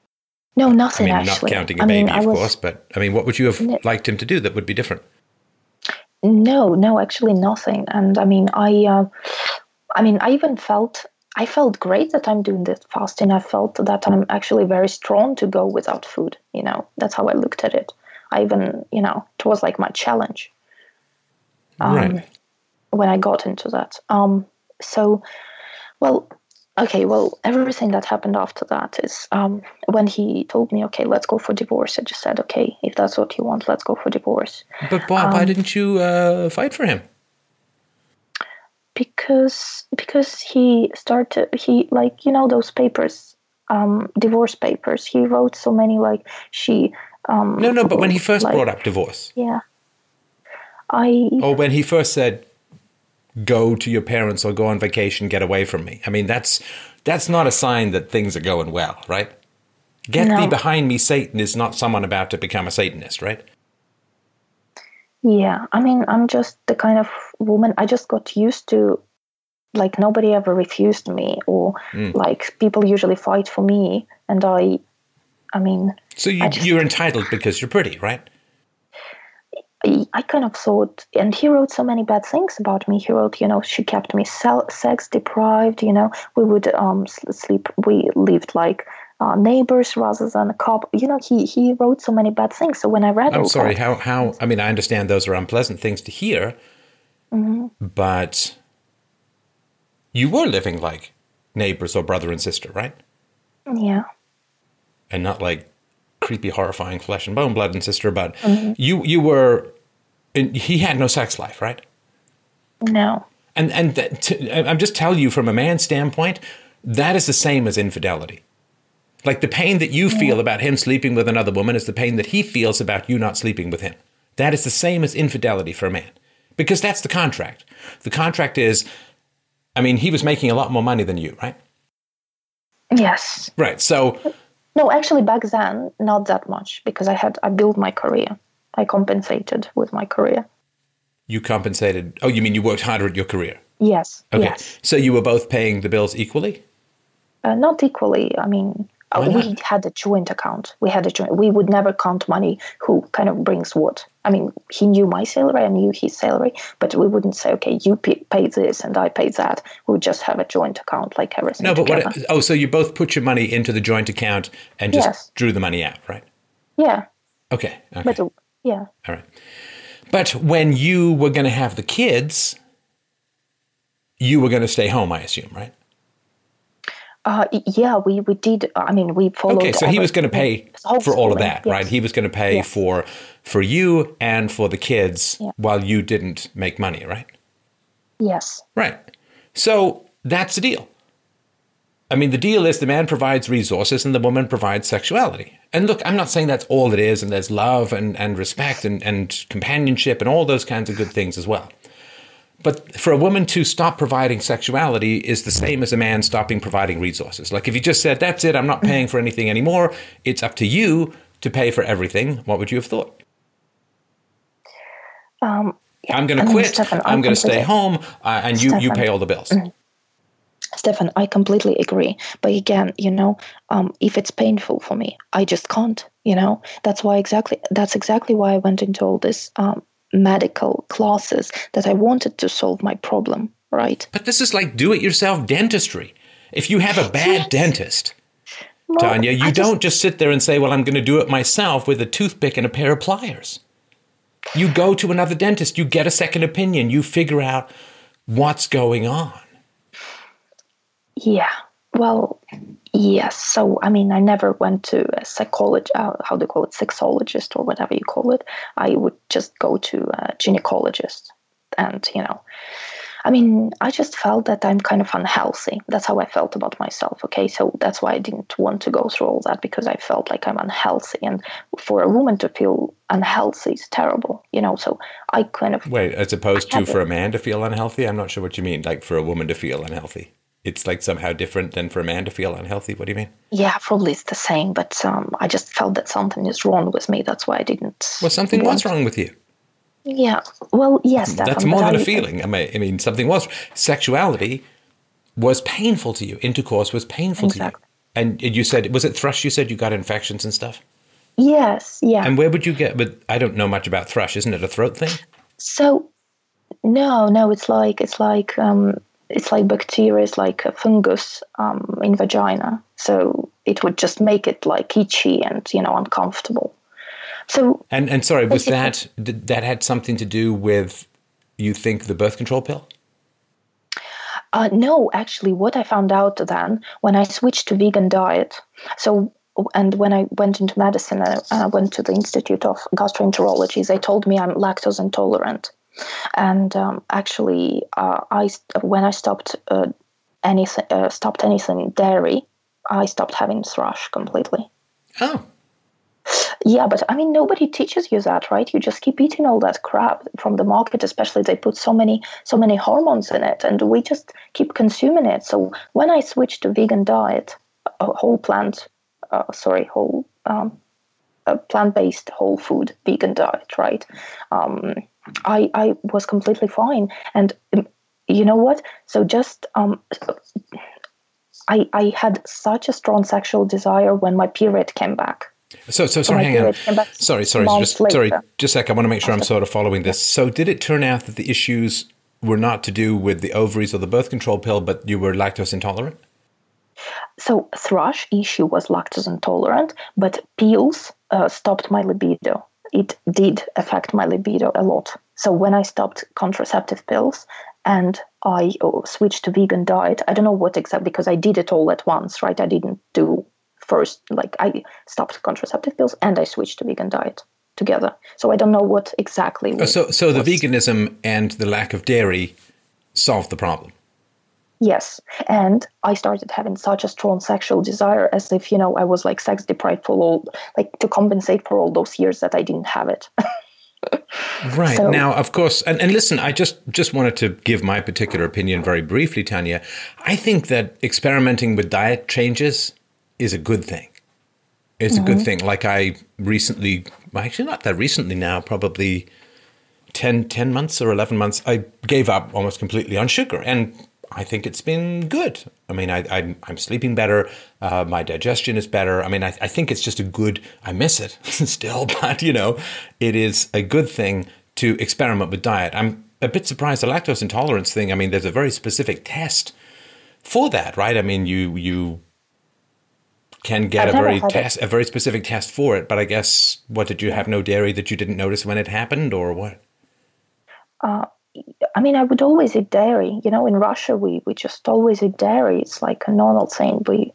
no, nothing. I mean, actually. not counting a I mean, baby, I of was, course, but I mean, what would you have No. liked him to do that would be different? No, no, actually nothing. And I mean, I, uh, I mean, I even felt, I felt great that I'm doing this fasting. I felt that I'm actually very strong to go without food. You know, that's how I looked at it. I even, you know, it was like my challenge. Um, right. when I got into that. Um, so, well, okay, well, everything that happened after that is um, when he told me, okay, let's go for divorce. I just said, okay, if that's what you want, let's go for divorce. But why, why um, didn't you uh, fight for him? Because because he started he like you know those papers, um, divorce papers. He wrote so many like she. Um, No, no. But when he first like- brought up divorce, yeah, I or when he first said, "Go to your parents or go on vacation, get away from me," I mean, that's that's not a sign that things are going well, right? Get thee behind me, Satan is not someone about to become a Satanist, right? Yeah, I mean, I'm just the kind of woman I just got used to like nobody ever refused me or Mm. like people usually fight for me and I I mean, So you, just- you're entitled because you're pretty, right? I, kind of thought and he wrote so many bad things about me. He wrote, you know, she kept me sex deprived, you know, we would um sleep we lived like uh, neighbors rather than a cop. You know, he he wrote so many bad things. So when I read I'm sorry. that, How how? I mean, I understand those are unpleasant things to hear, Mhm. but you were living like neighbors or brother and sister, right? yeah. And not like creepy, horrifying flesh and bone blood and sister. But you you were. And he had no sex life, right? No. And and that, to, I'm just telling you from a man's standpoint, that is the same as infidelity. Like the pain that you feel about him sleeping with another woman is the pain that he feels about you not sleeping with him. that is the same as infidelity for a man because that's the contract. The contract is, I mean, he was making a lot more money than you, right? Yes. Right. So, No, actually, back then, not that much because I had I built my career. I compensated with my career. you compensated. Oh, you mean you worked harder at your career? Yes. Okay. Yes. So you were both paying the bills equally? Uh, not equally. I mean, we had a joint account. We had a joint. We would never count money. Who kind of brings what? I mean, he knew my salary. I knew his salary, but we wouldn't say, okay, you pay, pay this and I pay that. We would just have a joint account, like everything. No, but together. what? Oh, so you both put your money into the joint account and just Yes. drew the money out, right? Yeah, Okay. Okay. but uh, yeah, All right. But when you were going to have the kids, you were going to stay home, I assume, right? Uh, yeah. We we did. I mean, we followed. Okay, so he was going to pay for all of that, right? He was going to pay Yes. for for you and for the kids Yeah. while you didn't make money, right? Yes. Right. So that's the deal. I mean, the deal is the man provides resources and the woman provides sexuality. And look, I'm not saying that's all it is, and there's love and, and respect and, and companionship and all those kinds of good things as well. But for a woman to stop providing sexuality is the same as a man stopping providing resources. Like if you just said, that's it, I'm not paying for anything anymore, it's up to you to pay for everything, what would you have thought? Um, yeah, I'm going I to mean, quit, Stefan, I'm going to stay home, uh, and you, you pay all the bills. Stefan, I completely agree. But again, you know, um, if it's painful for me, I just can't. You know, that's why exactly. That's exactly why I went into all this um, medical classes that I wanted to solve my problem. Right? But this is like do it yourself dentistry. If you have a bad dentist, Well, Tanya, you I just- don't just sit there and say, well, I'm going to do it myself with a toothpick and a pair of pliers. You go to another dentist, you get a second opinion, you figure out what's going on. Yeah. Well, yes. So, I mean, I never went to a psychologist, uh, how do you call it, sexologist or whatever you call it. I would just go to a gynecologist. And, you know, I mean, I just felt that I'm kind of unhealthy. That's how I felt about myself. Okay. So that's why I didn't want to go through all that because I felt like I'm unhealthy. And for a woman to feel unhealthy is terrible, you know. So I kind of, Wait, as opposed to for a man to feel unhealthy? I'm not sure what you mean. Like for a woman to feel unhealthy. It's like somehow different than for a man to feel unhealthy. What do you mean? yeah, probably it's the same. But um, I just felt that something is wrong with me. That's why I didn't. Well, something was wrong with you. Yeah. Well, yes, That's more than a I- feeling. I mean, I mean, something was. Sexuality was painful to you. Intercourse was painful Exactly. to you. And you said, was it thrush? You said you got infections and stuff. Yes. Yeah. And where would you get? But I don't know much about thrush. Isn't it a throat thing? so, no, no, it's like it's like um, it's like bacteria, it's like a fungus um, in vagina. So it would just make it like itchy and you know uncomfortable. So And and sorry, was that that had something to do with you think the birth control pill? Uh, no, actually, what I found out then when I switched to vegan diet, so and when I went into medicine, I, I went to the Institute of Gastroenterology. They told me I'm lactose intolerant, and um, actually, uh, I when I stopped uh, anything, uh, stopped anything dairy, I stopped having thrush completely. Oh, Yeah, but I mean, nobody teaches you that, right? You just keep eating all that crap from the market, especially they put so many, so many hormones in it, and we just keep consuming it. So when I switched to vegan diet, a whole plant, uh, sorry, whole um, a plant-based whole food vegan diet, right? Um, I I was completely fine, and um, you know what? So just um, I I had such a strong sexual desire when my period came back. so so sorry. Hang on. period came back Sorry, sorry, just sorry, just a sec. I want to make sure I'm sort of following this. So, did it turn out that the issues were not to do with the ovaries or the birth control pill, but you were lactose intolerant? So thrush issue was lactose intolerant, but pills uh, stopped my libido. It did affect my libido a lot. So when I stopped contraceptive pills and I uh, switched to vegan diet, I don't know what exactly because I did it all at once, right? I didn't do first like I stopped contraceptive pills and I switched to vegan diet together. So I don't know what exactly. Oh, so so the veganism and the lack of dairy solved the problem. Yes. And I started having such a strong sexual desire as if, you know, I was like sex deprived for all, like to compensate for all those years that I didn't have it. Right So- now, of course, and, and listen, I just just wanted to give my particular opinion very briefly, Tanya. I think that experimenting with diet changes is a good thing. It's a good mm-hmm. thing. Like I recently, actually not that recently now, probably 10, 10 months or 11 months, I gave up almost completely on sugar. And I think it's been good. I mean, I, I, I'm sleeping better. Uh, my digestion is better. I mean, I, I think it's just a good, I miss it still, but you know, it is a good thing to experiment with diet. I'm a bit surprised the lactose intolerance thing. I mean, there's a very specific test for that, right? I mean, you, you, can get I've a very had it. test, a very specific test for it, but I guess what did you have no dairy that you didn't notice when it happened, or what? I mean, I would always eat dairy. You know, in Russia, we, we just always eat dairy. It's like a normal thing. We,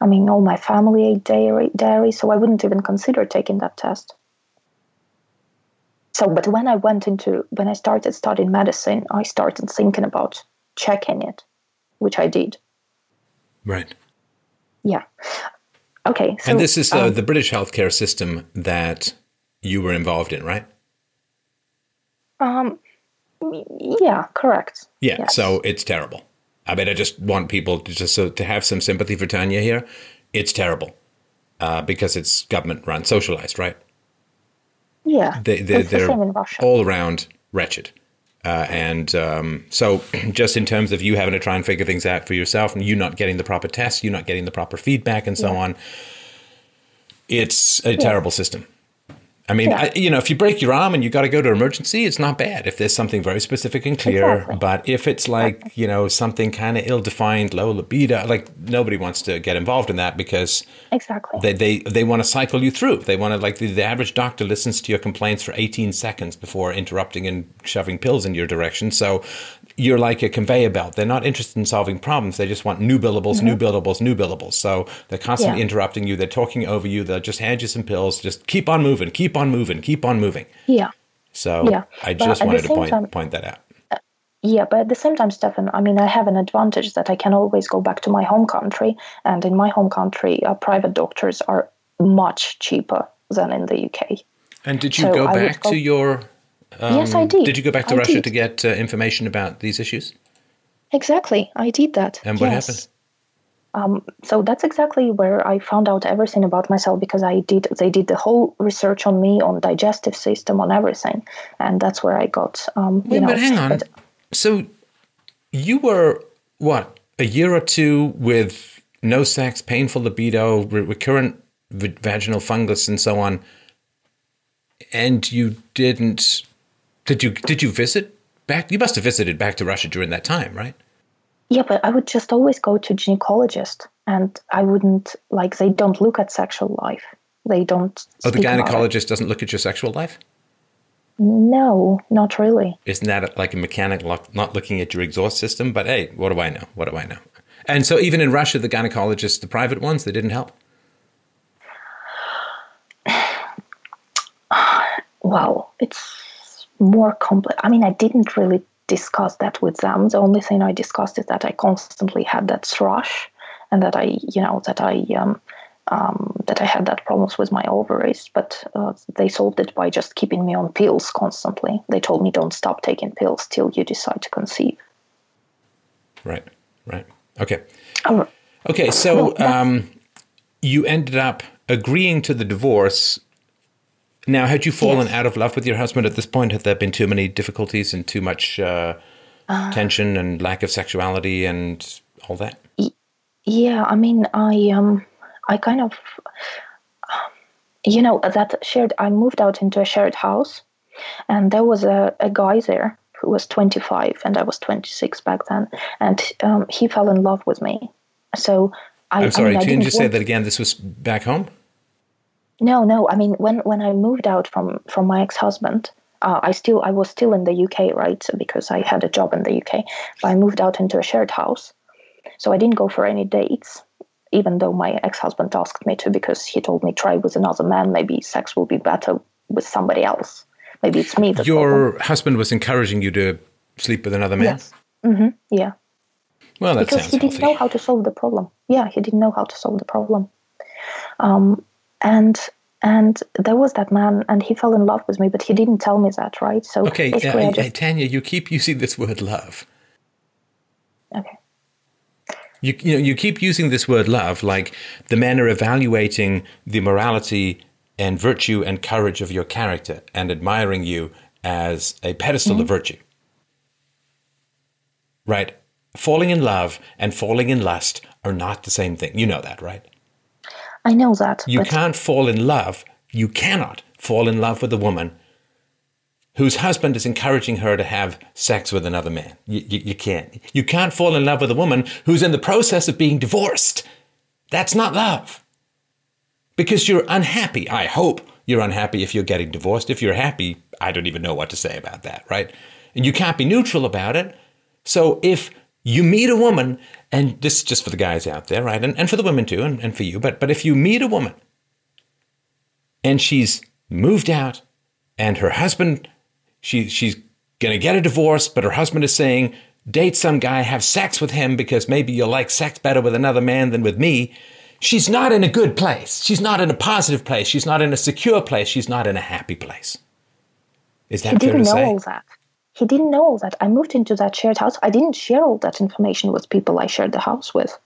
I mean, all my family ate dairy, dairy, so I wouldn't even consider taking that test. So, but when I went into, when I started studying medicine, I started thinking about checking it, which I did. Right. Yeah. Okay. So, and this is uh, um, the British healthcare system that you were involved in, right? um, yeah, correct. Yeah. Yes. So it's terrible. I mean, I just want people to just so to have some sympathy for Tanya here. It's terrible uh, because it's government run, socialized, right? Yeah. They, they, the they're Russia. all around wretched. Uh, and um, so, just in terms of you having to try and figure things out for yourself, and you not getting the proper tests, you not getting the proper feedback, and so Yeah. on, it's a terrible system. I mean, Yeah. I, you know, if you break your arm and you got to go to emergency, it's not bad if there's something very specific and clear. Exactly. But if it's like you know something kind of ill-defined, low libido, like nobody wants to get involved in that because exactly. they they, they want to cycle you through. They want to like the, the average doctor listens to your complaints for 18 seconds before interrupting and shoving pills in your direction. So you're like a conveyor belt. They're not interested in solving problems. They just want new billables, new billables, new billables. So they're constantly Yeah. interrupting you. They're talking over you. They'll just hand you some pills. Just keep on moving, keep on moving, keep on moving. yeah. So Yeah, I just at wanted to point time- point that out. Yeah, but at the same time, Stefan, I mean, I have an advantage that I can always go back to my home country. And in my home country, uh, private doctors are much cheaper than in the UK. And did you So go I back go- to your? Um, Yes, I did. Did you go back to I Russia did. to get uh, information about these issues? Exactly, I did that. And what yes. happened? Um, so that's exactly where I found out everything about myself because I did they did the whole research on me on digestive system on everything, and that's where I got um, you Wait, know. but hang on. but- So you were what a year or two with no sex, painful libido, re- recurrent v- vaginal fungus, and so on, and you didn't. Did you did you visit back? You must have visited back to Russia during that time, right? Yeah, but I would just always go to gynecologist, and I wouldn't like they don't look at sexual life. They don't. Oh, the speak about it. gynecologist doesn't look at your sexual life. No, not really. Isn't that like a mechanic not looking at your exhaust system? But hey, what do I know? What do I know? And so even in Russia, the gynecologists, the private ones, they didn't help. Wow, it's more complex. I mean, I didn't really discuss that with them. The only thing I discussed is that I constantly had that thrush, and that I, you know, that I. Um, um, that I had that problems with my ovaries, but uh, they solved it by just keeping me on pills constantly. They told me don't stop taking pills till you decide to conceive. Right, right. Okay. Okay, so um, you ended up agreeing to the divorce. Now, had you fallen Yes. out of love with your husband at this point? Had there been too many difficulties and too much uh, tension and lack of sexuality and all that? Yeah, I mean, I um, I kind of, you know, that shared. I moved out into a shared house, and there was a, a guy there who was 25, and I was 26 back then, and um, he fell in love with me. So I, I'm sorry, I mean, I can you didn't just say that again? This was back home? No, no. I mean, when when I moved out from from my ex husband, uh, I still I was still in the UK, right? Because I had a job in the UK. But I moved out into a shared house, so I didn't go for any dates, even though my ex husband asked me to because he told me try with another man. Maybe sex will be better with somebody else. Maybe it's me. The problem. Your husband was encouraging you to sleep with another man? yes. hmm Yeah. Well, that because sounds he didn't healthy. know how to solve the problem. Yeah, he didn't know how to solve the problem. Um, and and there was that man, and he fell in love with me, but he didn't tell me that, right? So Okay, basically I uh, just- Tanya, you keep using this word love. okay. You, you know, you keep using this word love like the men are evaluating the morality and virtue and courage of your character and admiring you as a pedestal of virtue. Right? Falling in love and falling in lust are not the same thing. You know that, right? I know that, You can't fall in love. You cannot fall in love with a woman whose husband is encouraging her to have sex with another man. You, you, you can't. You can't fall in love with a woman who's in the process of being divorced. That's not love. Because you're unhappy. I hope you're unhappy if you're getting divorced. If you're happy, I don't even know what to say about that, right? And you can't be neutral about it. So if you meet a woman, and this is just for the guys out there, right? And, and for the women too, and, and for you, but, but if you meet a woman and she's moved out and her husband, she, she's going to get a divorce, but her husband is saying, date some guy, have sex with him because maybe you'll like sex better with another man than with me. She's not in a good place. She's not in a positive place. She's not in a secure place. She's not in a happy place. Is that fair to didn't know say? all that. He didn't know that. I moved into that shared house. I didn't share all that information with people I shared the house with.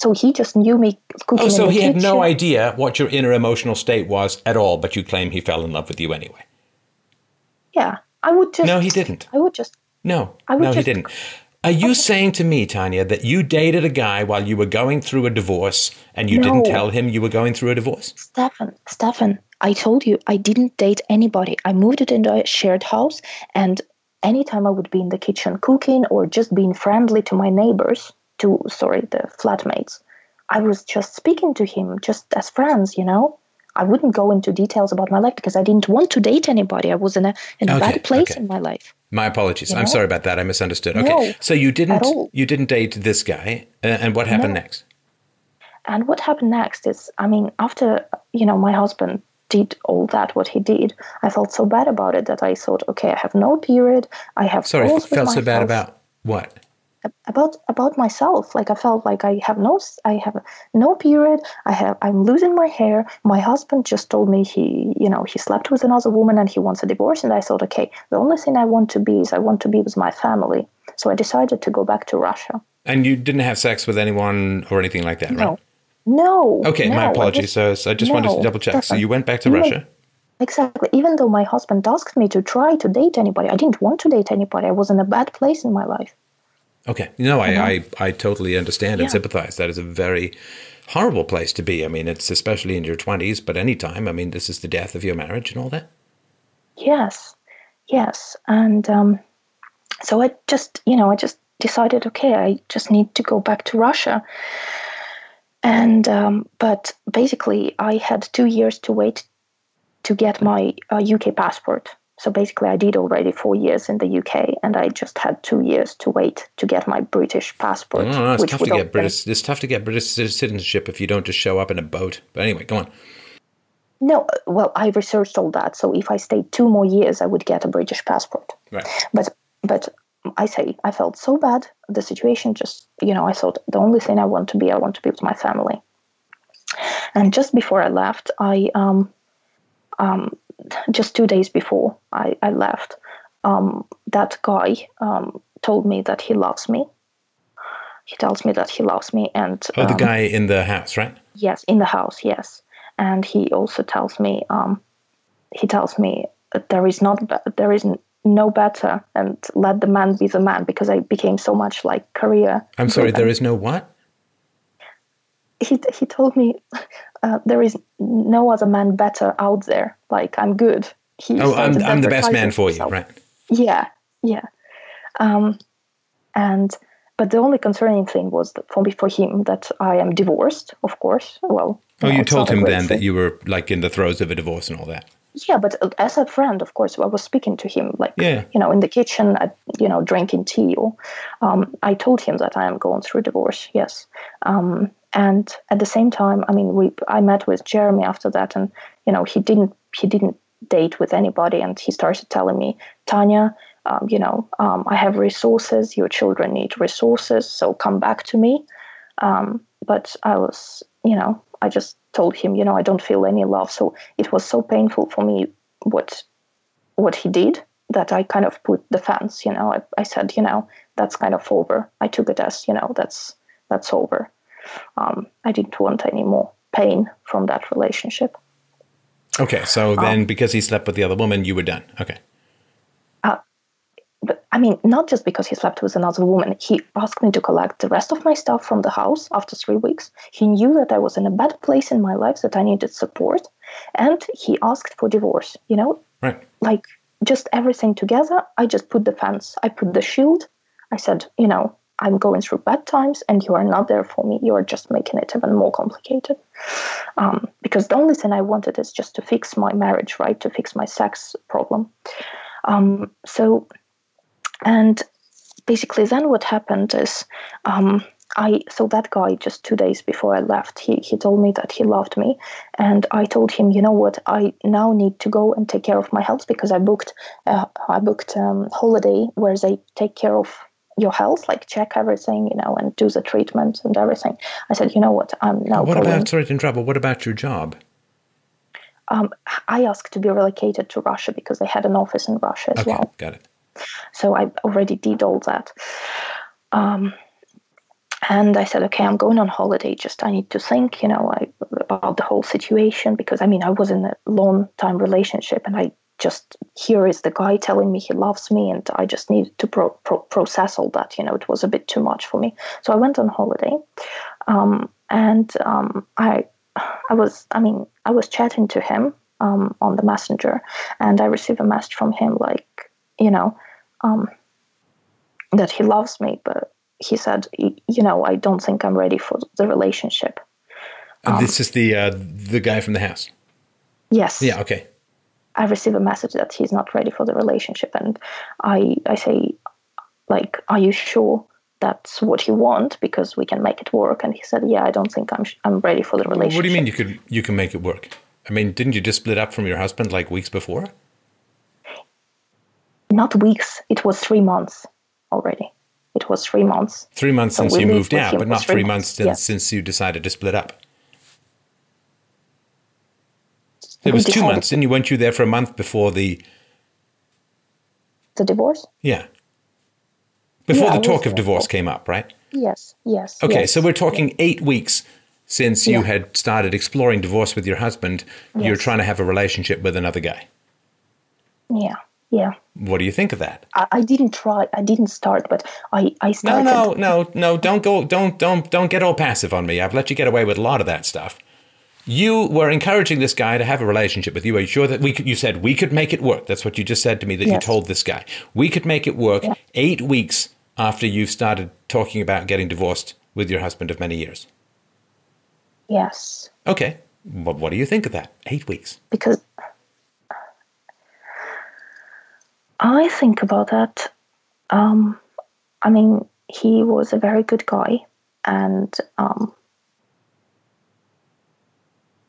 So he just knew me cooking Oh, so he had no idea what your inner emotional state was at all, but you claim he fell in love with you anyway. Yeah, I would just. No, he didn't. I would just. No, I would no, he didn't. Are you saying to me, Tanya, that you dated a guy while you were going through a divorce and you didn't tell him you were going through a divorce? Stefan, Stefan, I told you I didn't date anybody. I moved it into a shared house, and anytime I would be in the kitchen cooking or just being friendly to my neighbors, to sorry, the flatmates, I was just speaking to him just as friends, you know. I wouldn't go into details about my life because I didn't want to date anybody. I was in a in a Okay, bad place okay. in my life. My apologies. You I'm sorry about that. I misunderstood. Okay, No, so you didn't you didn't date this guy, uh, and what happened No. next? And what happened next is, I mean, after you know my husband did all that, what he did, I felt so bad about it that I thought, okay, I have no period. I have Sorry, felt so bad about what? about about myself. Like i felt like i have no i have no period. I have i'm losing my hair. My husband just told me he you know he slept with another woman and he wants a divorce. And i thought okay the only thing i want to be is i want to be with my family. So i decided to go back to russia. And you didn't have sex with anyone or anything like that, right? no no Okay, no, my I apologies. just- so, I just wanted to double check. So you went back to even- Russia. exactly even though my husband asked me to try to date anybody i didn't want to date anybody i was in a bad place in my life Okay. No, I, I, I totally understand and Uh-huh. Yeah. sympathize. That is a very horrible place to be. I mean, it's especially in your 20s, but any time. I mean, this is the death of your marriage and all that. Yes, yes. And um, so I just, you know, I just decided, okay, I just need to go back to Russia. And, um, but basically, I had two years to wait to get my uh, UK passport. So basically, I did already four years in the UK, and I just had two years to wait to get my British passport. No, no, it's tough to get British. It's tough to get British citizenship if you don't just show up in a boat. But anyway, go on. No, well, I researched all that. So if I stayed two more years, I would get a British passport. Right. but but I say I felt so bad. The situation just you know I thought the only thing I want to be I want to be with my family. And just before I left, I um um just two days before I I left, um that guy um told me that he loves me. He tells me that he loves me, and Oh, the um, guy in the house, right? Yes, in the house, yes. And he also tells me, um, he tells me that there is not, there is no better, and let the man be the man, because I became so much like career. I'm sorry, driven. there is no what? He he told me uh, there is no other man better out there. Like I'm good. He Oh, I'm, I'm the best man for you, himself. right? Yeah, yeah. Um, and but the only concerning thing was for me, for him that I am divorced, of course. Well, Oh, know, you told him then that you were like in the throes of a divorce and all that. Yeah, but uh, as a friend, of course, I was speaking to him, like Yeah. you know, in the kitchen, at, you know, drinking tea. Or, um, I told him that I am going through divorce. Yes, um, and at the same time, I mean, we I met with Jeremy after that, and you know, he didn't he didn't date with anybody, and he started telling me, Tanya, um, you know, um, I have resources. Your children need resources, so come back to me. Um, but I was, you know, I just told him, you know, I don't feel any love. So it was so painful for me what what he did that I kind of put the fence. You know, I, I said, you know, that's kind of over. I took it as, you know, that's that's over. Um, I didn't want any more pain from that relationship. Okay, so then because he slept with the other woman, you were done. Okay. I mean, not just because he slept with another woman. He asked me to collect the rest of my stuff from the house after three weeks. He knew that I was in a bad place in my life, that I needed support, and he asked for divorce. You know, Right. like just everything together. I just put the fence, I put the shield. I said, you know, I'm going through bad times, and you are not there for me. You are just making it even more complicated. Um, because the only thing I wanted is just to fix my marriage, right? To fix my sex problem. Um, so and basically then what happened is um, i so that guy just two days before i left he, he told me that he loved me. And i told him you know what? I now need to go and take care of my health because i booked uh, i booked um, holiday where they take care of your health like check everything you know and do the treatment and everything. I said you know what? I'm now What going. about, sorry to interrupt, but what about your job? um, i asked to be relocated to russia because they had an office in russia as Okay, well. got it. So I already did all that. Um, and I said, okay, I'm going on holiday. Just I need to think, you know, I, about the whole situation because I mean, I was in a long time relationship, and I just here is the guy telling me he loves me, and I just needed to pro- pro- process all that. You know, it was a bit too much for me. So I went on holiday, um, and um, I, I was, I mean, I was chatting to him um, on the messenger, and I received a message from him like, you know, um, that he loves me, but he said, you know, I don't think I'm ready for the relationship. And Um, this is the uh, the guy from the house. Yes. Yeah. Okay. I receive a message that he's not ready for the relationship, and I I say, like, are you sure that's what you want? Because we can make it work. And he said, yeah, I don't think I'm sh- I'm ready for the relationship. what do you mean you could you can make it work? I mean, didn't you just split up from your husband like weeks before? Not weeks. It was three months already. It was three months. Three months So since you moved out, but not three three months, months since, yes. since you decided to split up. We It was two months, didn't you? Weren't you there for a month before the The divorce? yeah before Yeah, the talk of there. divorce came up, right? Yes. Yes. Okay, yes. so we're talking eight weeks since you had started exploring divorce with your husband. You're trying to have a relationship with another guy. Yeah. Yeah. What do you think of that? I, I didn't try. I didn't start, but I I started. no, no, no! No. Don't go! Don't, don't, don't get all passive on me. I've let you get away with a lot of that stuff. You were encouraging this guy to have a relationship with you. Are you sure that we could? You said we could make it work. That's what you just said to me. That you told this guy we could make it work. Yeah. Eight weeks after you started talking about getting divorced with your husband of many years. Yes, Okay, what, what do you think of that? Eight weeks. because I think about that. Um, I mean, he was a very good guy, and um,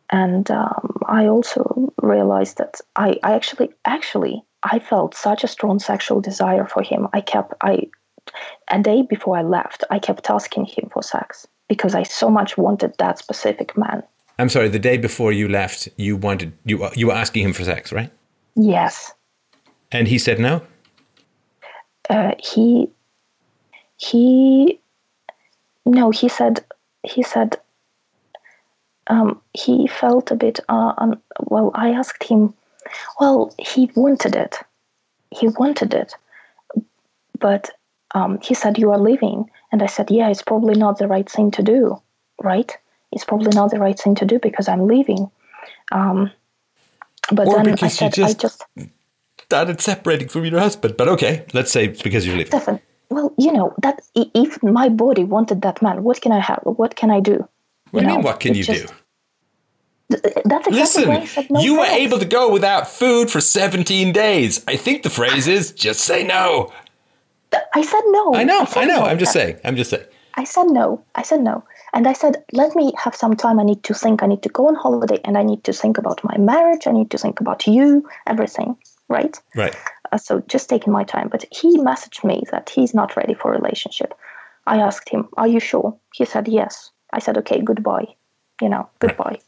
and um, I also realized that I, I actually actually I felt such a strong sexual desire for him. I kept I a day before I left, I kept asking him for sex because I so much wanted that specific man. I'm sorry. The day before you left, you wanted you you were asking him for sex, right? Yes, And he said no. uh, he he no he said he said um, he felt a bit uh, un- well i asked him well he wanted it. He wanted it. But um, he said you are leaving. And i said yeah it's probably not the right thing to do right? It's probably not the right thing to do because i'm leaving. Um, but Or then i because you said i just- just Started separating from your husband, but okay. Let's say it's because you're leaving. Stefan, well, you know that if my body wanted that man, what can I have? What can I do? What do you mean? know, What can you just- do? That's exactly why I Listen, said no you were able to go without food for 17 days. I think the phrase is just say no. I said no. I know, said I know. no. I'm just saying. I'm just saying. I said no. I said no. And I said, let me have some time. I need to think. I need to go on holiday and I need to think about my marriage. I need to think about you, everything. Right? Right. Uh, so just taking my time. But he messaged me that he's not ready for a relationship. I asked him, Are you sure? He said, Yes. I said, Okay, goodbye. you know, goodbye.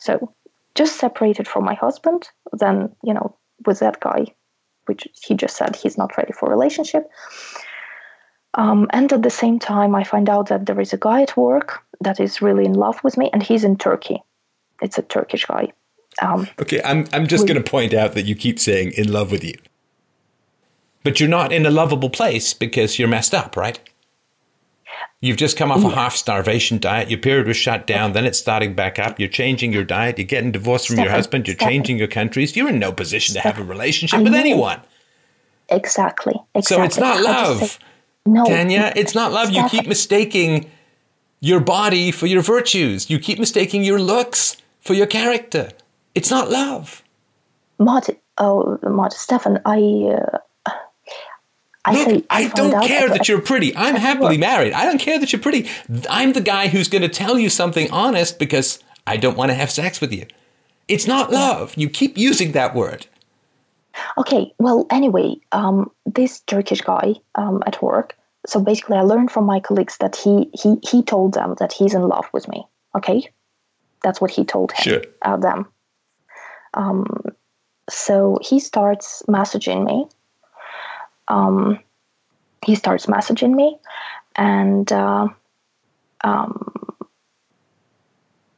So just separated from my husband, then, you know, with that guy, which he just said he's not ready for a relationship. Um, and at the same time, I find out that there is a guy at work that is really in love with me, and he's in Turkey. It's a Turkish guy. Um, Okay, I'm I'm just going to point out that you keep saying in love with you. But you're not in a lovable place because you're messed up, right? You've just come off a half starvation diet. Your period was shut down. Then it's starting back up. You're changing your diet. You're getting divorced from your husband. You're Stefan. changing your countries. You're in no position to have a relationship I with know. anyone. exactly, exactly. So it's not love, say- no, Tanya. It's not love. You keep mistaking your body for your virtues. You keep mistaking your looks for your character. It's not love. Martin, oh, Martin, Stefan, I, uh, I Look, I don't care at- that you're pretty. I'm happily married. I don't care that you're pretty. I'm the guy who's going to tell you something honest because I don't want to have sex with you. It's not love. You keep using that word. Okay, well, anyway, um, this Turkish guy um, at work. So basically, I learned from my colleagues that he he he told them that he's in love with me. Okay, that's what he told him, Sure. uh, them. Um, so he starts messaging me. Um, he starts messaging me, and uh, um,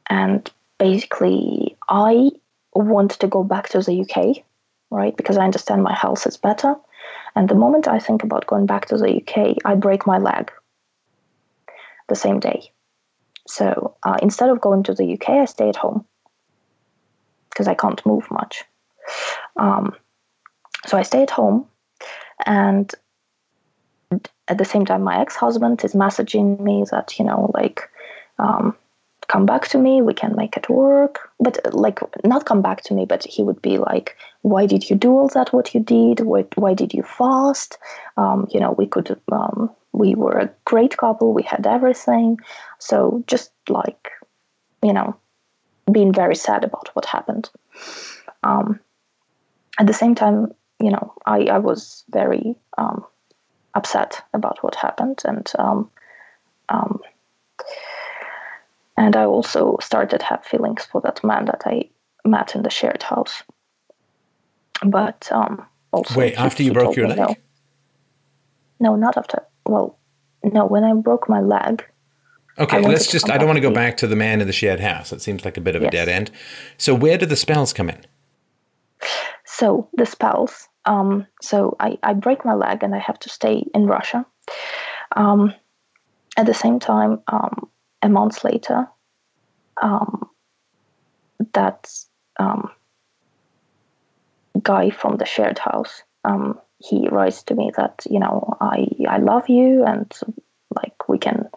and basically, I want to go back to the UK right? Because I understand my health is better. And the moment I think about going back to the UK, I break my leg the same day. So uh, instead of going to the UK, I stay at home because I can't move much. Um, so I stay at home, and at the same time, my ex husband is messaging me that, you know, like, um, come back to me we can make it work. But like not come back to me but he would be like why did you do all that what you did? Why, why did you fast? Um, you know we could um, we were a great couple we had everything. So just like you know being very sad about what happened um, at the same time you know i, I was very um, upset about what happened and um, um, and I also started to have feelings for that man that I met in the shared house. But um, also, Wait, after you broke your leg? No. no, not after. Well, no, when I broke my leg, Okay, let's just. I don't want to go back to the man in the shared house. It seems like a bit of a dead end. So where do the spells come in? so the spells. Um, so I, I break my leg and I have to stay in Russia. Um, at the same time, um, a month later, um, that um, guy from the shared house, um, he writes to me that you know I I love you and like we can,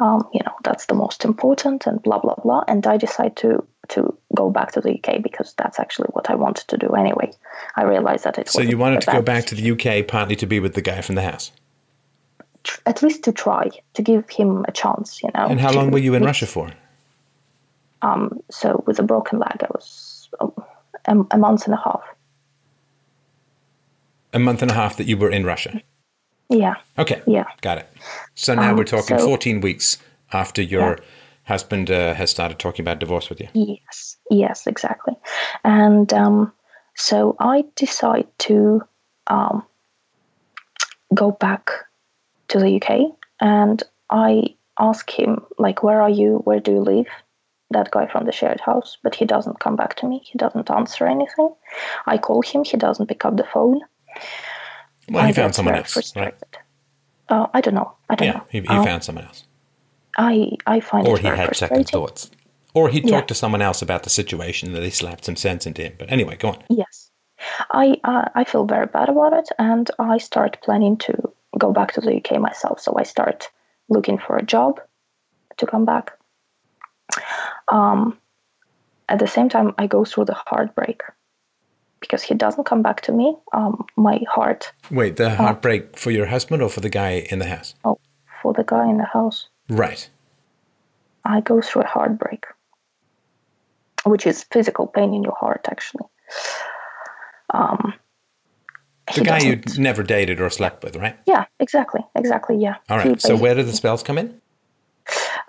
um, you know that's the most important and blah blah blah. And I decide to to go back to the UK because that's actually what I wanted to do anyway. I realized that it So you wanted to go back to the UK partly to be with the guy from the house. tr- at least to try to give him a chance, you know. And how to- long were you in Russia for? Um, so with a broken leg, I was um, a, a month and a half. A month and a half that you were in Russia. Yeah, Okay. yeah. Got it. So now Um, we're talking so- 14 weeks after your husband uh, has started talking about divorce with you. Yes, yes, exactly. And um, so I decide to um, go back to the UK and I ask him, like, where are you? Where do you live? That guy from the shared house, but he doesn't come back to me. He doesn't answer anything. I call him, he doesn't pick up the phone. Well, he I found someone else, right? Uh, I don't know. I don't Yeah, know. he, he Um, found someone else. I I find Or it he had second thoughts. Or he talked Yeah. to someone else about the situation that they slapped some sense into him. But anyway, go on. Yes, I uh, I feel very bad about it, and I start planning to go back to the UK myself. So I start looking for a job to come back. Um, at the same time, I go through the heartbreak because he doesn't come back to me. Um, my heart Wait, the heartbreak for your husband or for the guy in the house? oh, for the guy in the house. Right. I go through a heartbreak, which is physical pain in your heart, actually. Um, The guy you never dated or slept with, right? Yeah, exactly, exactly. Yeah. All right. He right. So where do the spells come in?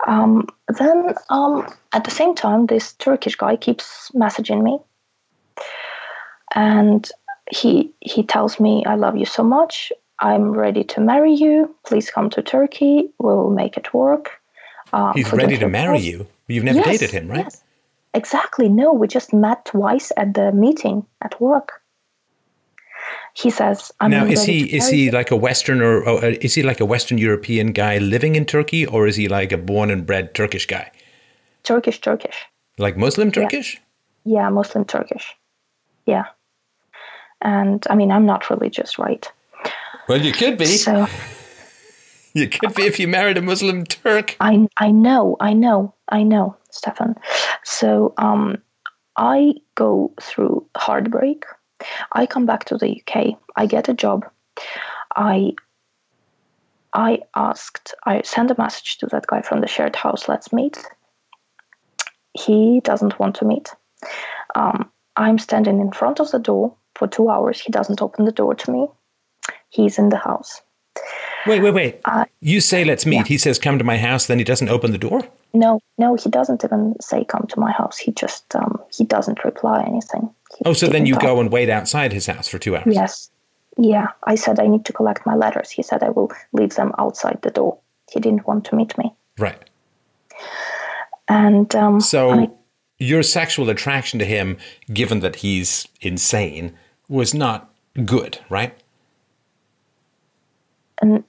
Um, then um, at the same time, this Turkish guy keeps messaging me, and he he tells me, "I love you so much. I'm ready to marry you. Please come to Turkey. We'll make it work." Um, He's ready to marry you. You've never yes, dated him, right? Yes. Exactly. No, we just met twice at the meeting at work. He says, I'm "Now, is he is he like a Western or, or uh, is he like a Western European guy living in Turkey, or is he like a born and bred Turkish guy?" Turkish, Turkish. Like Muslim Turkish? Yeah, yeah Muslim Turkish. Yeah. And I mean, I'm not religious, right? Well, you could be. So, you could be if you married a Muslim Turk. I I know, I know, I know, Stefan. So um, I go through heartbreak. I come back to the UK. I get a job. I I asked. I send a message to that guy from the shared house. Let's meet. He doesn't want to meet. Um, I'm standing in front of the door for two hours. He doesn't open the door to me. He's in the house. Wait, wait, wait. Uh, you say let's meet. Yeah. He says come to my house, then he doesn't open the door? No, no, he doesn't even say come to my house. He just um, he doesn't reply anything. He oh, so then you talk. go and wait outside his house for two hours? Yes. Yeah. I said I need to collect my letters. He said I will leave them outside the door. He didn't want to meet me. Right. And um, so I, your sexual attraction to him, given that he's insane, was not good, right? and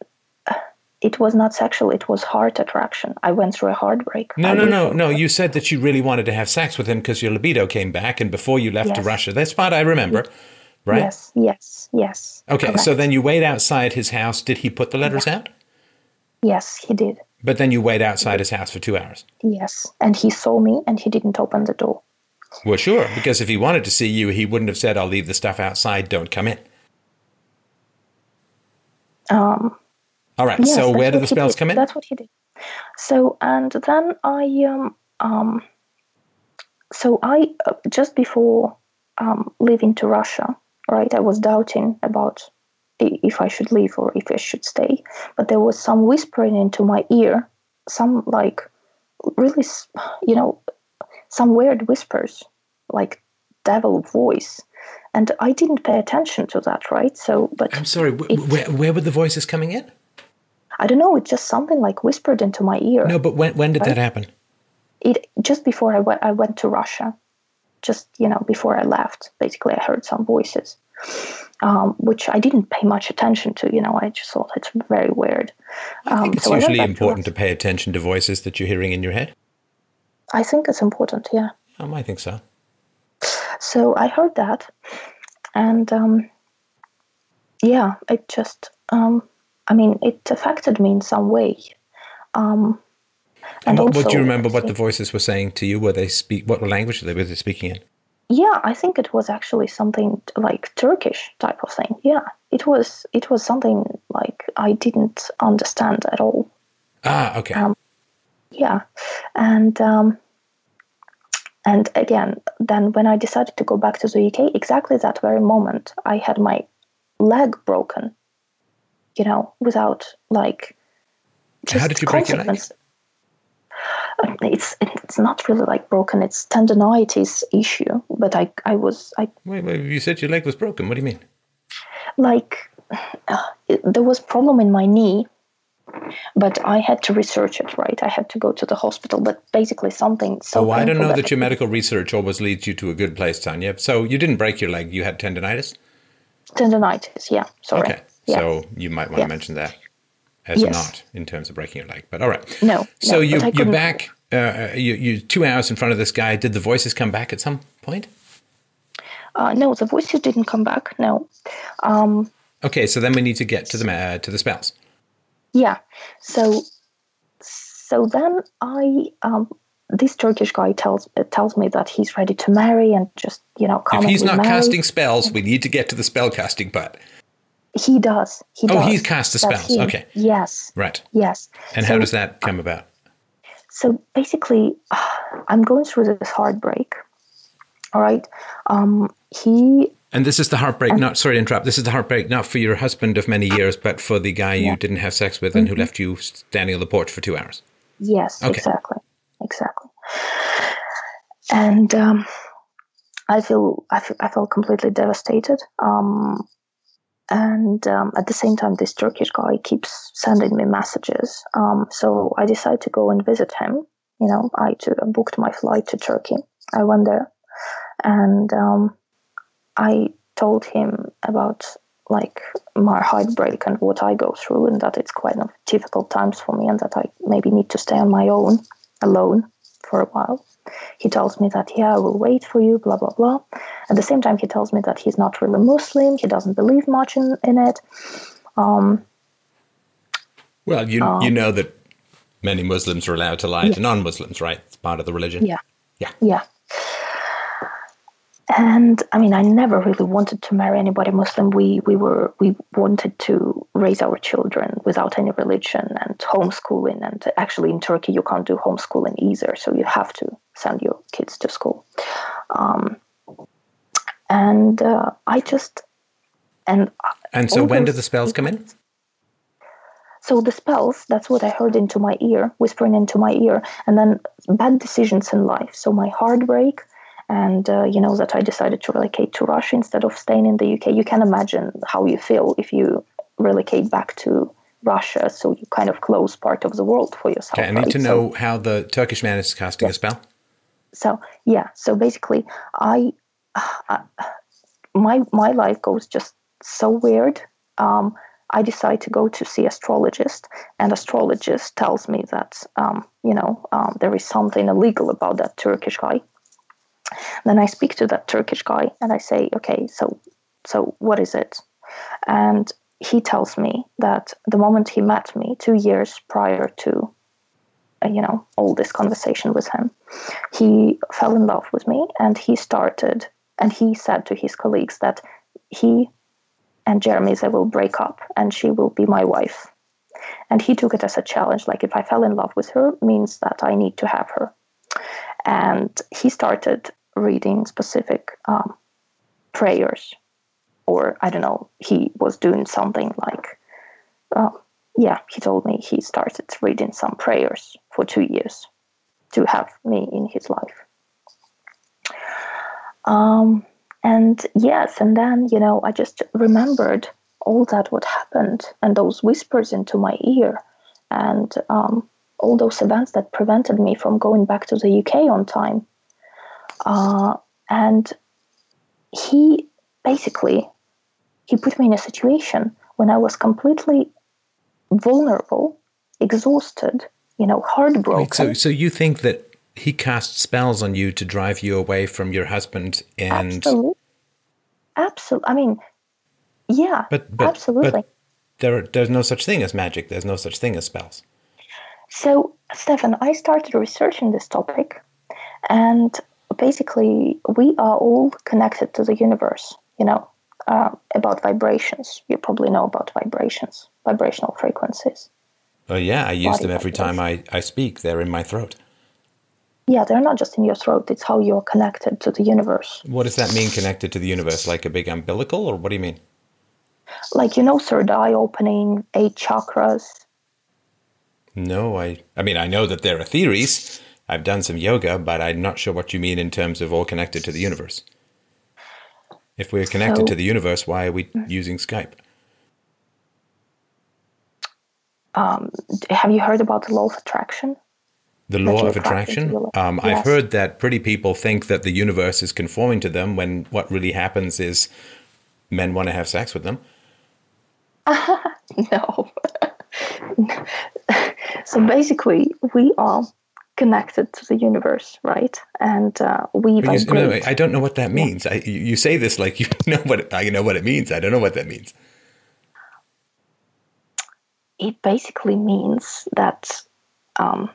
uh, it was not sexual it was heart attraction. I went through a heartbreak. No I no no no you said that you really wanted to have sex with him because your libido came back and before you left yes. to russia. That's what i remember right? yes yes yes. Okay correct. so then you wait outside his house. Did he put the letters yeah. out? Yes he did. But then you wait outside his house for two hours. Yes and he saw me and he didn't open the door well sure because if he wanted to see you he wouldn't have said i'll leave the stuff outside don't come in um, All right. Yes, so where do the spells come in? That's what he did. So and then I um um. So I uh, just before um, leaving to Russia, right? I was doubting about if I should leave or if I should stay, but there was some whispering into my ear, some like really, you know, some weird whispers, like devil voice and I didn't pay attention to that, right? So, but I'm sorry, it, where, where were the voices coming in? I don't know. It's just something like whispered into my ear. No, but when when did right? that happen? It just before I went. I went to Russia. Just you know, before I left, basically, I heard some voices, um, which I didn't pay much attention to. You know, I just thought it's very weird. I think um, it's so usually important to, to, pay attention to voices that you're hearing in your head. I think it's important. Yeah. Um, I think so. So I heard that, and um, yeah, it just, um, I mean, it affected me in some way. Um, and, and what, also, do you remember? What the voices were saying to you? Were they speak? What language were they, were they speaking in? Yeah, I think it was actually something like Turkish type of thing. Yeah, it was. It was something like I didn't understand at all. Ah, okay. Um, yeah, and um, and again, then when I decided to go back to the UK, exactly that very moment, I had my leg broken, you know, without like. How did you break your leg? Uh, it's it's not really like broken. It's tendonitis issue, but I I was I. Wait, wait! You said your leg was broken. What do you mean? Like, uh, there was problem in my knee, but I had to research it, right? I had to go to the hospital, but basically something. So oh, I don't know that, that your medical research always leads you to a good place, Tanya. So you didn't break your leg; you had tendonitis. Tendonitis, yeah. Sorry. Okay, yeah. so you might want to mention that as yes. not in terms of breaking your leg, but all right. No. So no, you you're back. Uh, you you two hours in front of this guy. Did the voices come back at some point? Uh, no, the voices didn't come back. No. Um, okay, so then we need to get to the uh, to the spells yeah so so then i um this Turkish guy tells tells me that he's ready to marry and just you know come on. if he's not casting spells, we need to get to the spell casting part. He does. He oh, does. he's cast the spells. He, okay. Yes. Right. Yes. And so, how does that come about? So basically, uh, I'm going through this heartbreak. All right. Um, he and this is the heartbreak, not sorry to interrupt. This is the heartbreak not for your husband of many years, but for the guy yeah. you didn't have sex with and mm-hmm. who left you standing on the porch for two hours. Yes, Okay. exactly, exactly. And um, I feel I feel I felt completely devastated. Um, and um, at the same time, this Turkish guy keeps sending me messages. Um, so I decided to go and visit him. You know, I took, booked my flight to Turkey. I went there, and um, I told him about like my heartbreak and what I go through, and that it's quite of difficult times for me, and that I maybe need to stay on my own, alone, for a while. He tells me that yeah, I will wait for you, blah blah blah. At the same time, he tells me that he's not really Muslim. He doesn't believe much in in it. Um, Well, you Um, you know that many Muslims are allowed to lie to non-Muslims, right? It's part of the religion. Yeah. Yeah. Yeah. And I mean, I never really wanted to marry anybody Muslim. We we were we wanted to raise our children without any religion and homeschooling. And actually, in Turkey, you can't do homeschooling either, so you have to send your kids to school. Um, and uh, I just and And so when do the spells come in? So the spells, that's what I heard into my ear, whispering into my ear, and then bad decisions in life. So my heartbreak, and uh, you know that I decided to relocate to Russia instead of staying in the UK. You can imagine how you feel if you relocate back to Russia, so you kind of close part of the world for yourself. Okay, I need right? to So- know how the Turkish man is casting a spell. so yeah so basically i uh, my my life goes just so weird um i decide to go to see astrologist and astrologist tells me that um you know um, there is something illegal about that turkish guy then i speak to that turkish guy and i say okay so so what is it? And he tells me that the moment he met me two years prior to uh, you know all this conversation with him he fell in love with me and he started and he said to his colleagues that he and Jeremy they will break up and she will be my wife. And he took it as a challenge like if I fell in love with her means that I need to have her. And he started reading specific um, prayers or I don't know he was doing something like uh, yeah he told me he started reading some prayers for two years to have me in his life. Um, and yes, and then, you know, I just remembered all that what happened and those whispers into my ear and um, all those events that prevented me from going back to the UK on time. Uh, and he basically he put me in a situation when I was completely vulnerable, exhausted, you know, heartbroken. Wait, so, so you think that he cast spells on you to drive you away from your husband and Absolutely. Absolutely. I mean, yeah, but but absolutely. but there there's no such thing as magic. There's no such thing as spells. So, Stefan, I started researching this topic, and basically, we are all connected to the universe, you know, uh, about vibrations. You probably know about vibrations, vibrational frequencies. Oh yeah, I use Body them every time I, I speak. They're in my throat. Yeah, they're not just in your throat, it's how you're connected to the universe. What does that mean connected to the universe? Like a big umbilical or what do you mean? Like, you know, third eye opening, eight chakras. No, I I mean I know that there are theories. I've done some yoga, but I'm not sure what you mean in terms of all connected to the universe. If we're connected So- to the universe, why are we using Skype? Um, have you heard about the law of attraction? The law of attraction. into your life. Um, I've heard that pretty people think that the universe is conforming to them when what really happens is men want to have sex with them. No. so basically, we are connected to the universe, right? And uh, we you, no, vibrate. I don't know what that means. I, you you say this like you know what it, I know what it means. I don't know what that means. it basically means that. Um,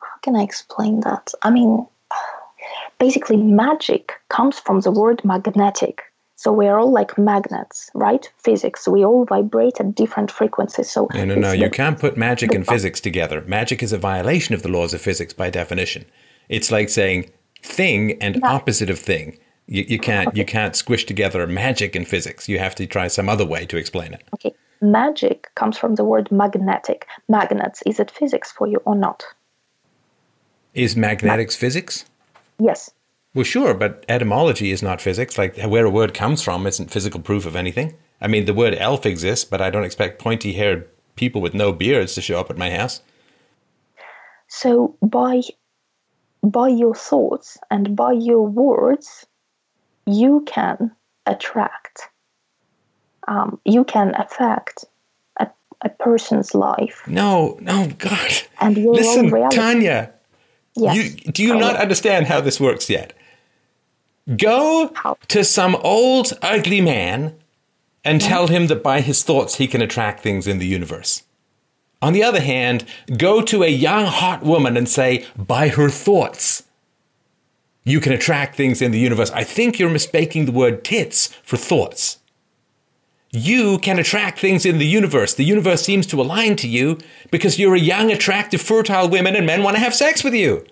how can I explain that? I mean, basically, magic comes from the word magnetic. So we are all like magnets, right? Physics. We all vibrate at different frequencies. So No, no, no. You the- can't put magic and physics together. Magic is a violation of the laws of physics by definition. It's like saying thing and opposite of thing. You, you can't you can't squish together magic and physics. You have to try some other way to explain it. Okay. magic comes from the word magnetic. Magnets, is it physics for you or not? Is magnetics physics? Yes. Well, sure, but etymology is not physics. Like where a word comes from isn't physical proof of anything. I mean, the word elf exists, but I don't expect pointy haired people with no beards to show up at my house. So by by your thoughts and by your words, you can attract, um, you can affect a, a person's life. No, no, God. And your Listen, own reality. Tanya, Yes. you, do you not understand how this works yet? Go to some old, ugly man and mm-hmm. tell him that by his thoughts he can attract things in the universe. On the other hand, go to a young, hot woman and say, by her thoughts, you can attract things in the universe. I think you're mistaking the word tits for thoughts. You can attract things in the universe. The universe seems to align to you because you're a young, attractive, fertile woman and men want to have sex with you.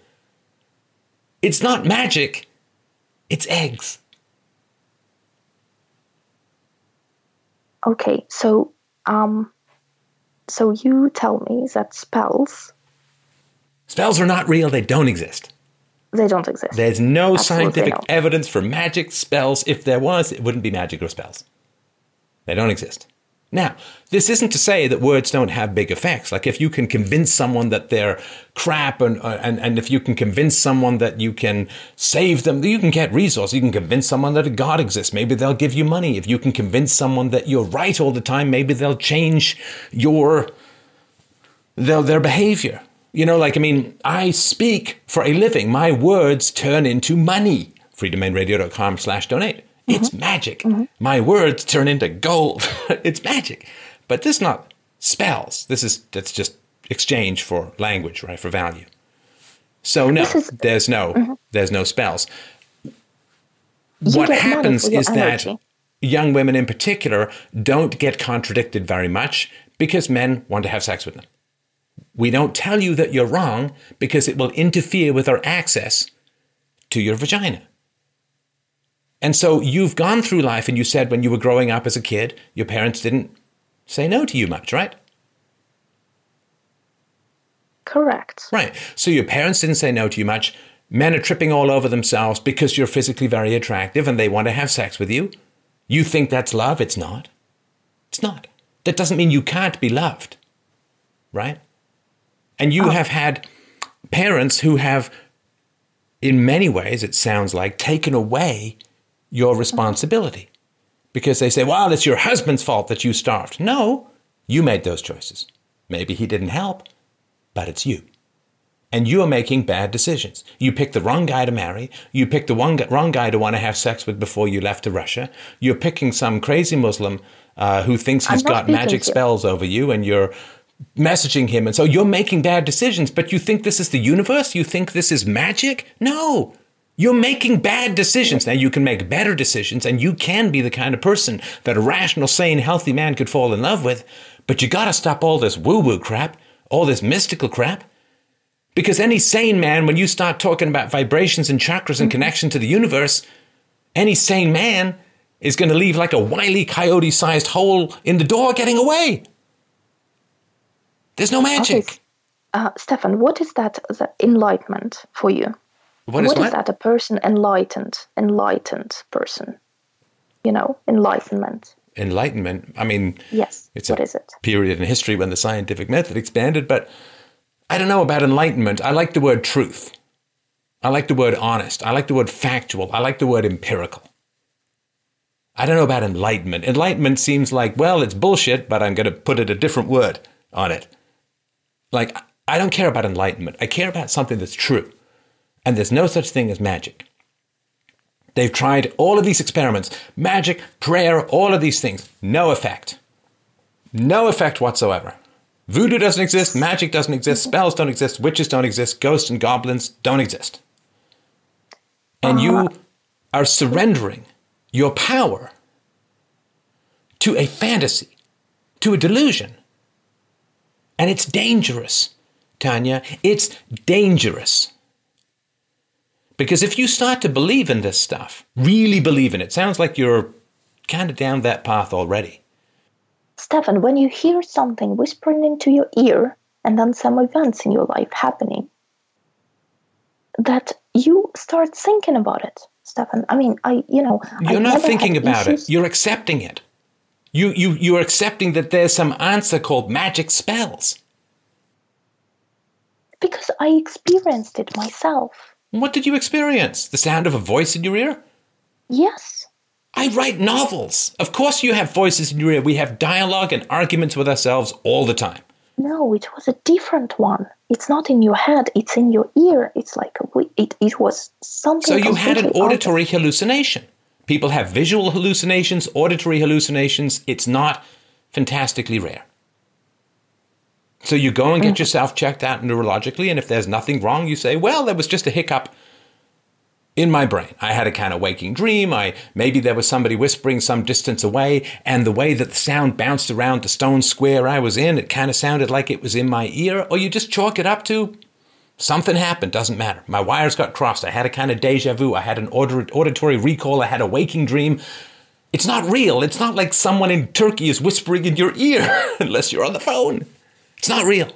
It's not magic, it's eggs. Okay, so um, so you tell me that spells Spells are not real, they don't exist. they don't exist. There's no Absolutely scientific not. evidence for magic spells. If there was, it wouldn't be magic or spells. They don't exist. Now, this isn't to say that words don't have big effects. Like if you can convince someone that they're crap, and, uh, and, and if you can convince someone that you can save them, you can get resources. You can convince someone that a God exists. Maybe they'll give you money. If you can convince someone that you're right all the time, maybe they'll change your their, their behavior. You know, like, I mean, I speak for a living. My words turn into money. freedomainradio.com slash donate. It's magic. My words turn into gold. it's magic. But this is not spells. This is, that's just exchange for language, right? For value. So no, is- there's no, there's no spells. What happens is that young women in particular don't get contradicted very much because men want to have sex with them. We don't tell you that you're wrong because it will interfere with our access to your vagina. And so you've gone through life and you said when you were growing up as a kid, your parents didn't say no to you much, right? Correct. Right. So your parents didn't say no to you much. Men are tripping all over themselves because you're physically very attractive and they want to have sex with you. You think that's love? It's not. It's not. That doesn't mean you can't be loved. Right? And you oh. have had parents who have, in many ways, it sounds like, taken away your responsibility because they say, well, it's your husband's fault that you starved. No, you made those choices. Maybe he didn't help, but it's you. And you are making bad decisions. You picked the wrong guy to marry. You picked the one, wrong guy to want to have sex with before you left to Russia. You're picking some crazy Muslim uh, who thinks he's got magic spells over you, and you're messaging him. And so you're making bad decisions, but you think this is the universe? You think this is magic? No. You're making bad decisions. Now, you can make better decisions, and you can be the kind of person that a rational, sane, healthy man could fall in love with, but you gotta stop all this woo woo crap, all this mystical crap. Because any sane man, when you start talking about vibrations and chakras and connection to the universe, any sane man is going to leave like a wily coyote sized hole in the door getting away. There's no magic. Okay. Uh, Stefan, what is that the enlightenment for you? What is what what? is that a person enlightened, enlightened person? You know, enlightenment. Enlightenment. I mean, Yes. It's what a is it? period in history when the scientific method expanded, but I don't know about enlightenment. I like the word truth. I like the word honest. I like the word factual. I like the word empirical. I don't know about enlightenment. Enlightenment seems like, well, it's bullshit, but I'm going to put it a different word on it. Like, I don't care about enlightenment. I care about something that's true. And there's no such thing as magic. They've tried all of these experiments magic, prayer, all of these things. No effect. No effect whatsoever. Voodoo doesn't exist, magic doesn't exist, spells don't exist, witches don't exist, ghosts and goblins don't exist. And you uh-huh. are surrendering your power to a fantasy, to a delusion. And it's dangerous, Tanya. It's dangerous. Because if you start to believe in this stuff, really believe in it, sounds like you're kind of down that path already. Stefan, when you hear something whispering into your ear and then some events in your life happening, that you start thinking about it, Stefan. I mean, I, you know, you're I've not thinking about issues- it. You're accepting it. You you you're accepting that there's some answer called magic spells. because I experienced it myself. What did you experience? The sound of a voice in your ear? Yes. I write novels. Of course, you have voices in your ear. We have dialogue and arguments with ourselves all the time. No, it was a different one. It's not in your head. It's in your ear. It's like a, it. It was something. So you had an completely out of- auditory hallucination. People have visual hallucinations, auditory hallucinations. It's not fantastically rare. So you go and get mm. yourself checked out neurologically, and if there's nothing wrong, you say, "Well, there was just a hiccup in my brain. I had a kind of waking dream. I maybe there was somebody whispering some distance away, and the way that the sound bounced around the stone square I was in, it kind of sounded like it was in my ear." Or you just chalk it up to Something happened, doesn't matter. My wires got crossed. I had a kind of deja vu. I had an auditory recall. I had a waking dream. It's not real. It's not like someone in Turkey is whispering in your ear, unless you're on the phone. It's not real.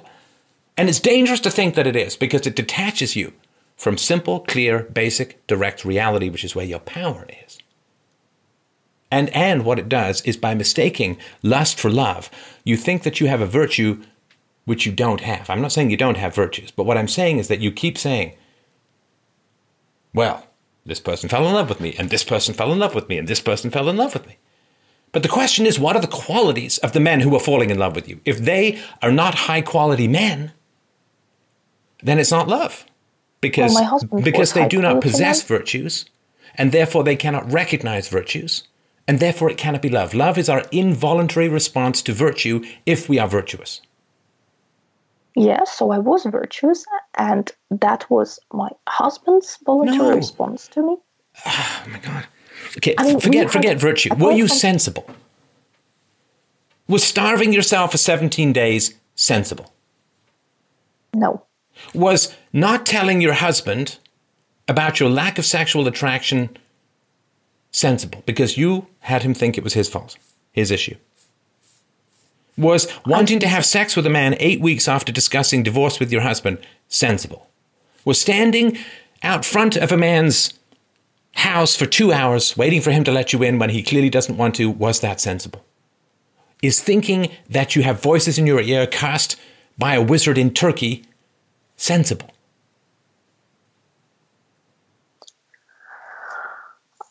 And it's dangerous to think that it is because it detaches you from simple, clear, basic, direct reality, which is where your power is. And, and what it does is by mistaking lust for love, you think that you have a virtue which you don't have. I'm not saying you don't have virtues, but what I'm saying is that you keep saying, well, this person fell in love with me, and this person fell in love with me, and this person fell in love with me. But the question is, what are the qualities of the men who are falling in love with you? If they are not high quality men, then it's not love. Because, Well, because they do not possess virtues, and therefore they cannot recognize virtues, and therefore it cannot be love. Love is our involuntary response to virtue if we are virtuous. Yes, so I was virtuous, and that was my husband's voluntary No. response to me. Oh my God. Okay, I mean, forget had- forget virtue. Were you sensible? Was starving yourself for 17 days sensible? No, Was not telling your husband about your lack of sexual attraction sensible because you had him think it was his fault, his issue? Was wanting to have sex with a man eight weeks after discussing divorce with your husband sensible? Was standing out front of a man's house for two hours waiting for him to let you in when he clearly doesn't want to, was that sensible? Is thinking that you have voices in your ear cast by a wizard in Turkey sensible?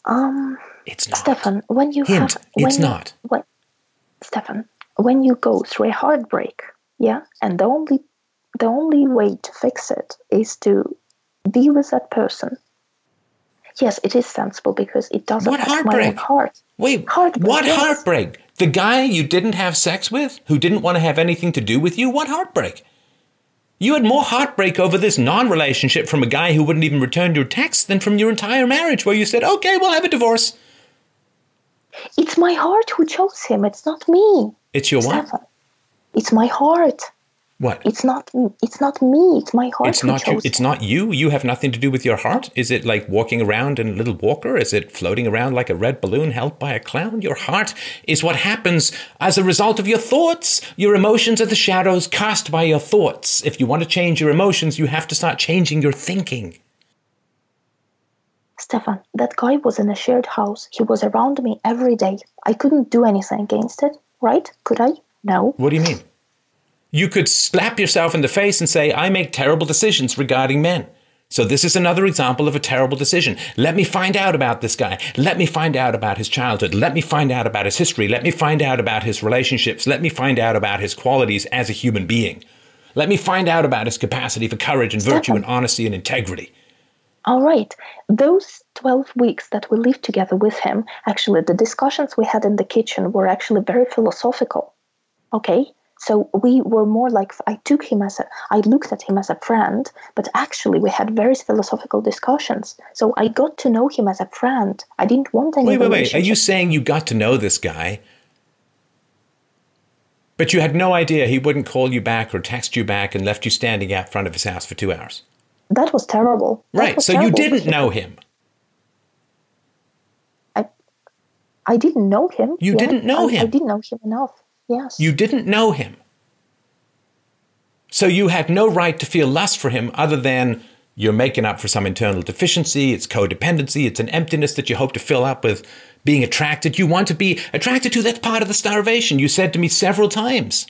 um, It's not. Stefan, when you Hint, have, when it's you- not. When, Stefan, when you go through a heartbreak, yeah, and the only the only way to fix it is to be with that person. Yes, it is sensible because it does What affect my own heartbreak? heart. Wait, Heartbreak, what yes. heartbreak? The guy you didn't have sex with, who didn't want to have anything to do with you? What heartbreak? You had more heartbreak over this non relationship from a guy who wouldn't even return your texts than from your entire marriage, where you said, okay, we'll have a divorce. It's my heart who chose him. It's not me, It's your what? It's my heart. What? It's not. It's not me. It's my heart It's not you. It's not you. You have nothing to do with your heart. Is it like walking around in a little walker? Is it floating around like a red balloon held by a clown? Your heart is what happens as a result of your thoughts. Your emotions are the shadows cast by your thoughts. If you want to change your emotions, you have to start changing your thinking. Stefan, that guy was in a shared house. He was around me every day. I couldn't do anything against it, right? Could I? No. What do you mean? You could slap yourself in the face and say, I make terrible decisions regarding men. So this is another example of a terrible decision. Let me find out about this guy. Let me find out about his childhood. Let me find out about his history. Let me find out about his relationships. Let me find out about his qualities as a human being. Let me find out about his capacity for courage and virtue and honesty and integrity. All right. Those 12 weeks that we lived together with him, actually, the discussions we had in the kitchen were actually very philosophical. Okay? So we were more like, I took him as a, I looked at him as a friend, but actually we had very philosophical discussions. So I got to know him as a friend. I didn't want any Wait, wait, wait. Are you saying you got to know this guy, but you had no idea he wouldn't call you back or text you back and left you standing out front of his house for two hours? That was terrible. That Right. was So you didn't know him. I didn't know him. You yet. didn't know I, I didn't know him enough. Yes. You didn't know him. So you had no right to feel lust for him other than you're making up for some internal deficiency, it's codependency, it's an emptiness that you hope to fill up with being attracted. You want to be attracted to, that's part of the starvation. You said to me several times.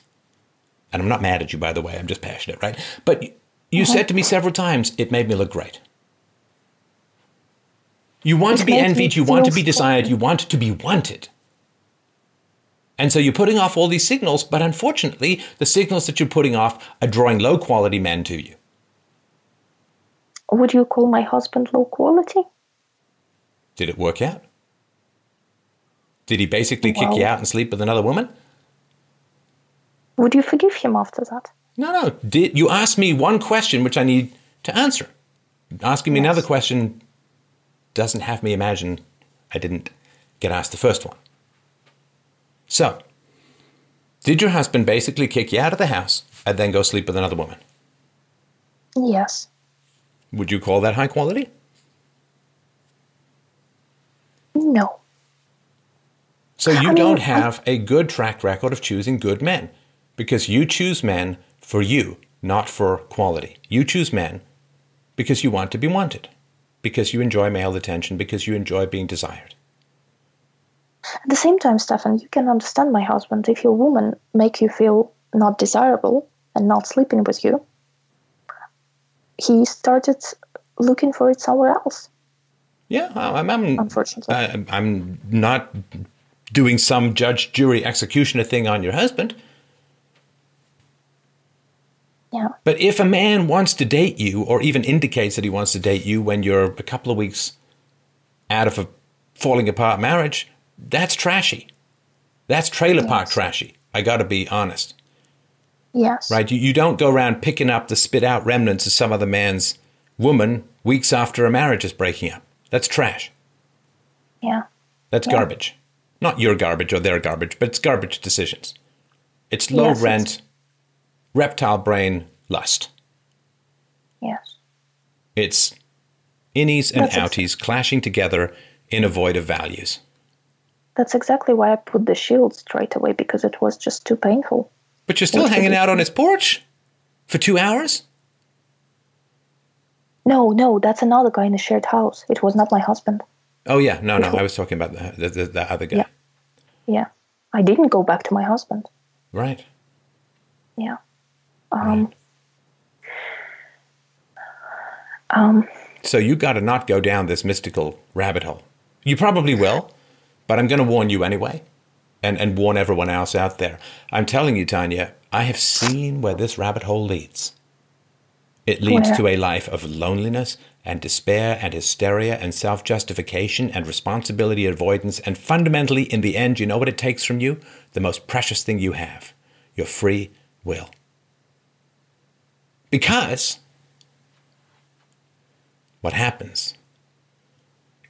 And I'm not mad at you, by the way, I'm just passionate, right? But you said to me several times, it made me look great. You want It to be envied, you want to be desired, you want to be wanted. And so you're putting off all these signals, but unfortunately, the signals that you're putting off are drawing low quality men to you. Would you call my husband low quality? Did it work out? Did he basically kick you out and sleep with another woman? Would you forgive him after that? No, no. Did you asked me one question which I need to answer? Asking me another question doesn't have me imagine I didn't get asked the first one. So, did your husband basically kick you out of the house and then go sleep with another woman? Yes. Would you call that high quality? No. So you I mean, don't I- have a good track record of choosing good men because you choose men for you, not for quality. You choose men because you want to be wanted, because you enjoy male attention, because you enjoy being desired. At the same time, Stefan, you can understand my husband if your woman make you feel not desirable and not sleeping with you. He started looking for it somewhere else. Yeah, I'm, I'm, Unfortunately. I- I'm not doing some judge, jury, executioner thing on your husband. Yeah. But if a man wants to date you, or even indicates that he wants to date you when you're a couple of weeks out of a falling apart marriage, that's trashy. That's trailer park Yes. trashy. I got to be honest, Yes. right? You, you don't go around picking up the spit out remnants of some other man's woman weeks after a marriage is breaking up. That's trash. Yeah. That's Yeah. garbage. Not your garbage or their garbage, but it's garbage decisions. It's low Yes, it's- rent, reptile brain lust. Yes. It's innies and That's outies clashing together in a void of values. That's exactly why I put the shield straight away because it was just too painful. But you're still hanging out on his porch for two hours? No, no, that's another guy in the shared house. It was not my husband. Oh, yeah. No, no. I was talking about the, the, the, the other guy. Yeah. Yeah. I didn't go back to my husband. Right. Yeah. Um, um, So you got to not go down this mystical rabbit hole. You probably will, but I'm going to warn you anyway and, and warn everyone else out there. I'm telling you, Tanya, I have seen where this rabbit hole leads. It leads Where? to a life of loneliness and despair and hysteria and self justification and responsibility avoidance. And fundamentally, in the end, you know what it takes from you? The most precious thing you have your free will. Because what happens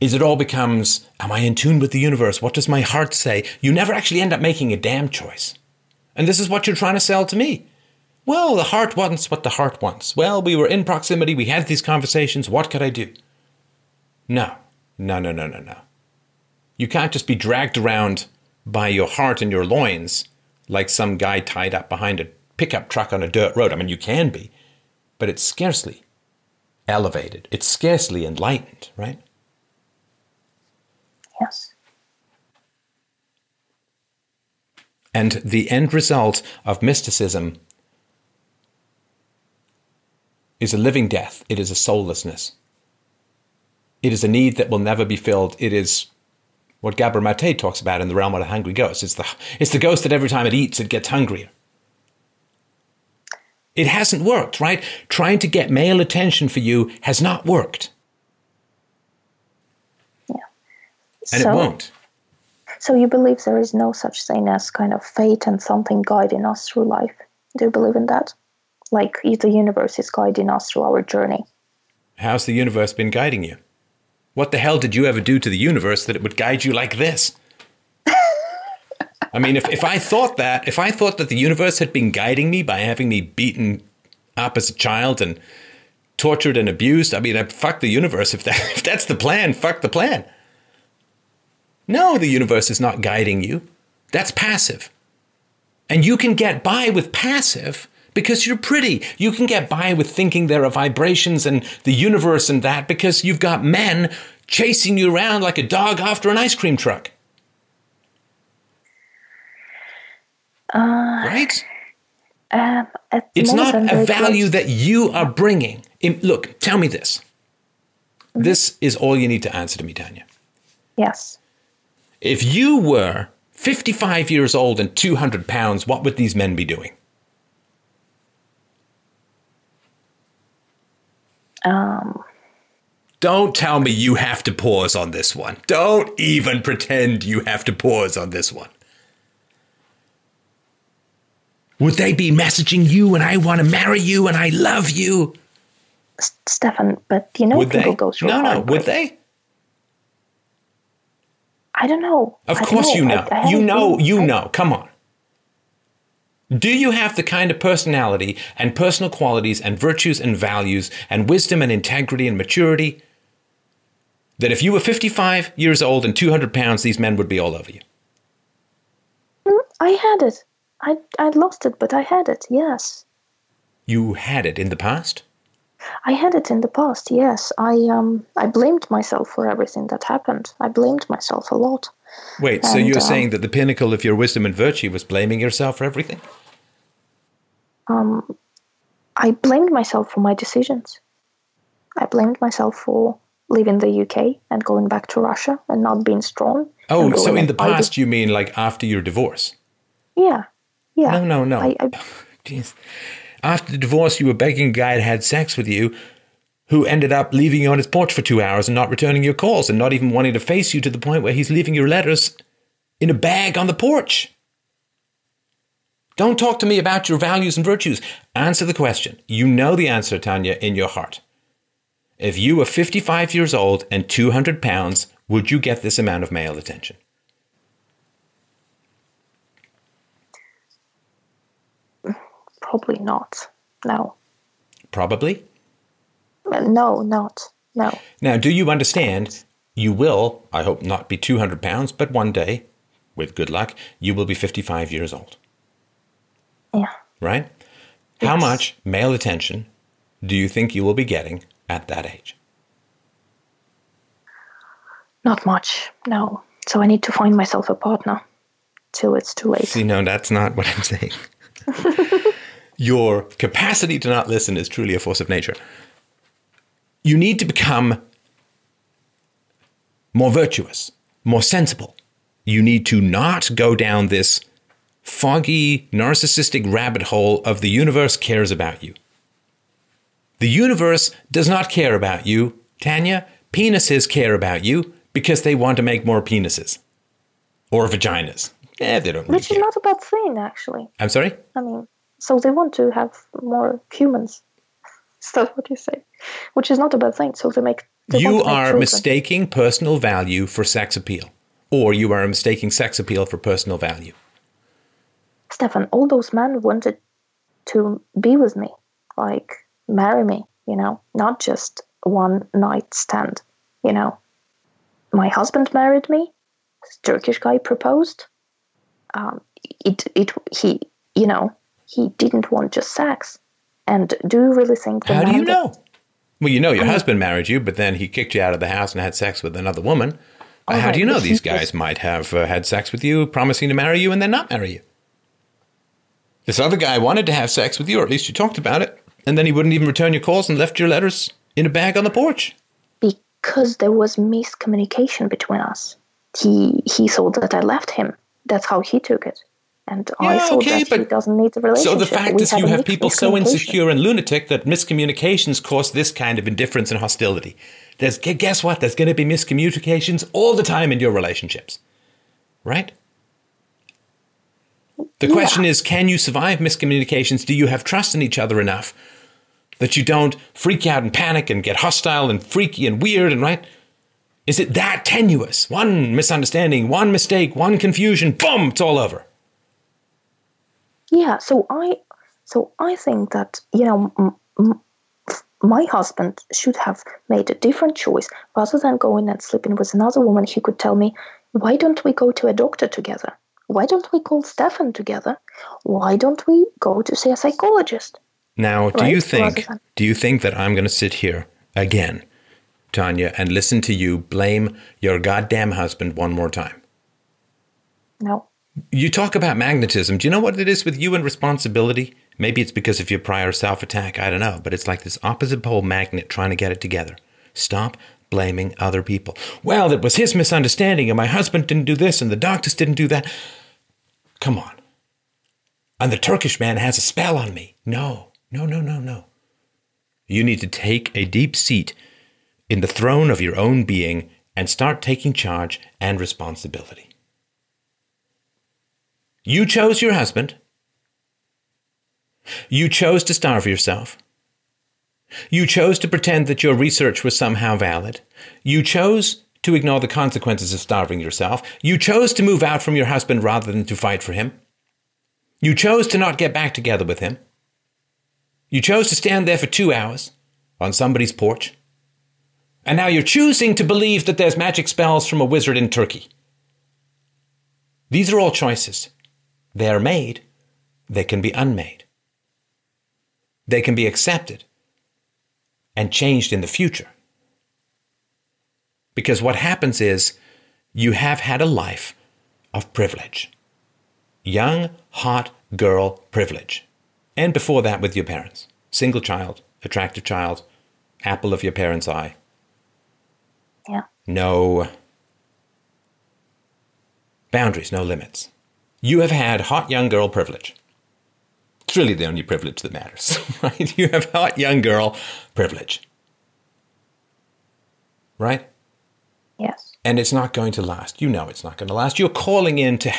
is it all becomes am i in tune with the universe? What does my heart say? You never actually end up making a damn choice. And this is what you're trying to sell to me. Well the heart wants what the heart wants. Well we were in proximity. We had these conversations. What could i do? No. No no no no no. You can't just be dragged around by your heart and your loins like some guy tied up behind a pickup truck on a dirt road. I mean you can be but it's scarcely elevated. It's scarcely enlightened, right? Yes. And the end result of mysticism is a living death. It is a soullessness. It is a need that will never be filled. It is what Gabor Mate talks about in the realm of the hungry ghost. It's the, it's the ghost that every time it eats, it gets hungrier. It hasn't worked, right? Trying to get male attention for you has not worked, and so, it won't. So you believe there is no such thing as kind of fate and something guiding us through life? Do you believe in that? Like if the universe is guiding us through our journey? How's the universe been guiding you? What the hell did you ever do to the universe that it would guide you like this? I mean, if, if I thought that, if I thought that the universe had been guiding me by having me beaten up as a child and tortured and abused, I mean, I, fuck the universe. If, that, if that's the plan, fuck the plan. No, the universe is not guiding you. That's passive. And you can get by with passive because you're pretty. You can get by with thinking there are vibrations and the universe and that because you've got men chasing you around like a dog after an ice cream truck. Uh, right? Um, It's not a value close. that you are bringing. Im- Look, tell me this. Mm-hmm. This is all you need to answer to me, Tanya. Yes. If you were 55 years old and 200 pounds, what would these men be doing? Um, Don't tell me you have to pause on this one. Don't even pretend you have to pause on this one. Would they be messaging you and I want to marry you and I love you? Stefan, but you know Would people they? go through No, no. heartbreak. Would they? I don't know. Of course you know. I- I you know, been- you I- know. Come on. Do you have the kind of personality and personal qualities and virtues and values and wisdom and integrity and maturity that if you were 55 years old and 200 pounds, these men would be all over you? Mm, I had it. I I lost it, but I had it. Yes, You had it in the past? I had it in the past. Yes, I um I blamed myself for everything that happened. I blamed myself a lot. Wait, so you're uh, saying that the pinnacle of your wisdom and virtue was blaming yourself for everything? Um, I blamed myself for my decisions. I blamed myself for leaving the UK and going back to Russia and not being strong. Oh, so in the past, you mean like after your divorce? Yeah, yeah. No, no, no. I, I, Jeez. After the divorce, you were begging a guy that had sex with you who ended up leaving you on his porch for two hours and not returning your calls and not even wanting to face you to the point where he's leaving your letters in a bag on the porch. Don't talk to me about your values and virtues. Answer the question. You know the answer, Tanya, in your heart. If you were 55 years old and 200 pounds, would you get this amount of male attention? Probably not. No, Probably. No, not no. Now, do you understand? You will, I hope, not be 200 pounds, but one day, with good luck, you will be 55 years old, Yeah. right? How much male attention do you think you will be getting at that age? Not much, no. So I need to find myself a partner till it's too late. See, no, that's not what I'm saying. Your capacity to not listen is truly a force of nature. You need to become more virtuous, more sensible. You need to not go down this foggy, narcissistic rabbit hole of the universe cares about you. The universe does not care about you, Tanya. Penises care about you because they want to make more penises or vaginas. Eh, they don't really Which is care. not a bad thing, actually. I'm sorry? I mean, so they want to have more humans. Is that what you say? Which is not a bad thing. So they make. They You are children. mistaking personal value for sex appeal, or you are mistaking sex appeal for personal value. Stefan, all those men wanted to be with me, like marry me, you know, not just one night stand, you know. My husband married me. This Turkish guy proposed. Um, it, it, he, you know, he didn't want just sex. And do you really think the How do you that- know? Well, you know your husband married you, but then he kicked you out of the house and had sex with another woman. How right, do you know these guys was- might have uh, had sex with you, promising to marry you, and then not marry you? This other guy wanted to have sex with you, or at least you talked about it, and then he wouldn't even return your calls and left your letters in a bag on the porch. because there was miscommunication between us. He he thought that I left him. That's how he took it, and I Yeah, thought okay, that doesn't need the relationship. So the fact We is, you have people so insecure and lunatic that miscommunications cause this kind of indifference and hostility. There's guess what? There's going to be miscommunications all the time in your relationships, right? The Yeah. question is, can you survive miscommunications? Do you have trust in each other enough that you don't freak out and panic and get hostile and freaky and weird and right? Is it that tenuous? One misunderstanding, one mistake, one confusion, boom, it's all over. Yeah, so I so I think that you know m- m- my husband should have made a different choice rather than going and sleeping with another woman. He could tell me, "Why don't we go to a doctor together? why don't we call Stefan together? Why don't we go to see a psychologist? Now, do Right, you think than- do you think that I'm going to sit here again, Tanya, and listen to you blame your goddamn husband one more time? No. You talk about magnetism. Do you know what it is with you and responsibility? Maybe it's because of your prior self attack. I don't know. But it's like this opposite pole magnet trying to get it together. Stop blaming other people. Well, it was his misunderstanding, and my husband didn't do this, and the doctors didn't do that. Come on. And the Turkish man has a spell on me. No, no, no, no, no. You need to take a deep seat in the throne of your own being and start taking charge and responsibility. You chose your husband. You chose to starve yourself. You chose to pretend that your research was somehow valid. You chose to ignore the consequences of starving yourself. You chose to move out from your husband rather than to fight for him. You chose to not get back together with him. You chose to stand there for two hours on somebody's porch. And now you're choosing to believe that there's magic spells from a wizard in Turkey. These are all choices. They are made, they can be unmade. They can be accepted and changed in the future. Because what happens is you have had a life of privilege. Young, hot girl privilege. And before that, with your parents. Single child, attractive child, apple of your parents' eye. Yeah. No boundaries, no limits. You have had hot young girl privilege. It's really the only privilege that matters, right? You have hot young girl privilege. Right? Yes. And it's not going to last. You know it's not going to last. You're calling in to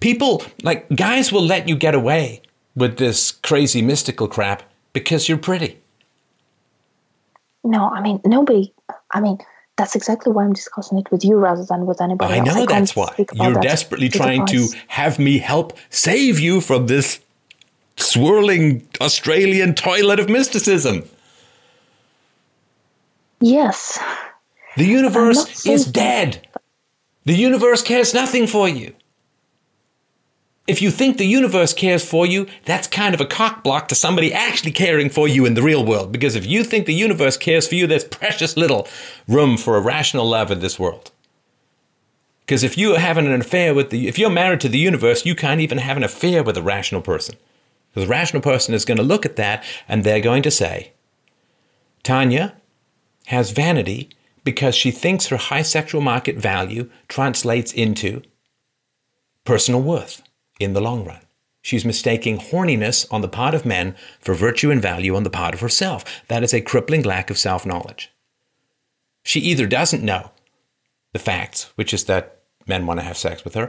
people, like guys will let you get away with this crazy mystical crap because you're pretty. No, I mean nobody. I mean that's exactly why I'm discussing it with you rather than with anybody I else. know can't that's why. You're that desperately trying to have me help save you from this swirling Australian toilet of mysticism. Yes. The universe is dead. The universe cares nothing for you. If you think the universe cares for you, that's kind of a cock block to somebody actually caring for you in the real world. Because if you think the universe cares for you, there's precious little room for a rational love in this world. Because if you're having an affair with the, if you're married to the universe, you can't even have an affair with a rational person. Because a rational person is going to look at that and they're going to say, Tanya has vanity because she thinks her high sexual market value translates into personal worth in the long run. She's mistaking horniness on the part of men for virtue and value on the part of herself. That is a crippling lack of self knowledge. She either doesn't know the facts, which is that men want to have sex with her,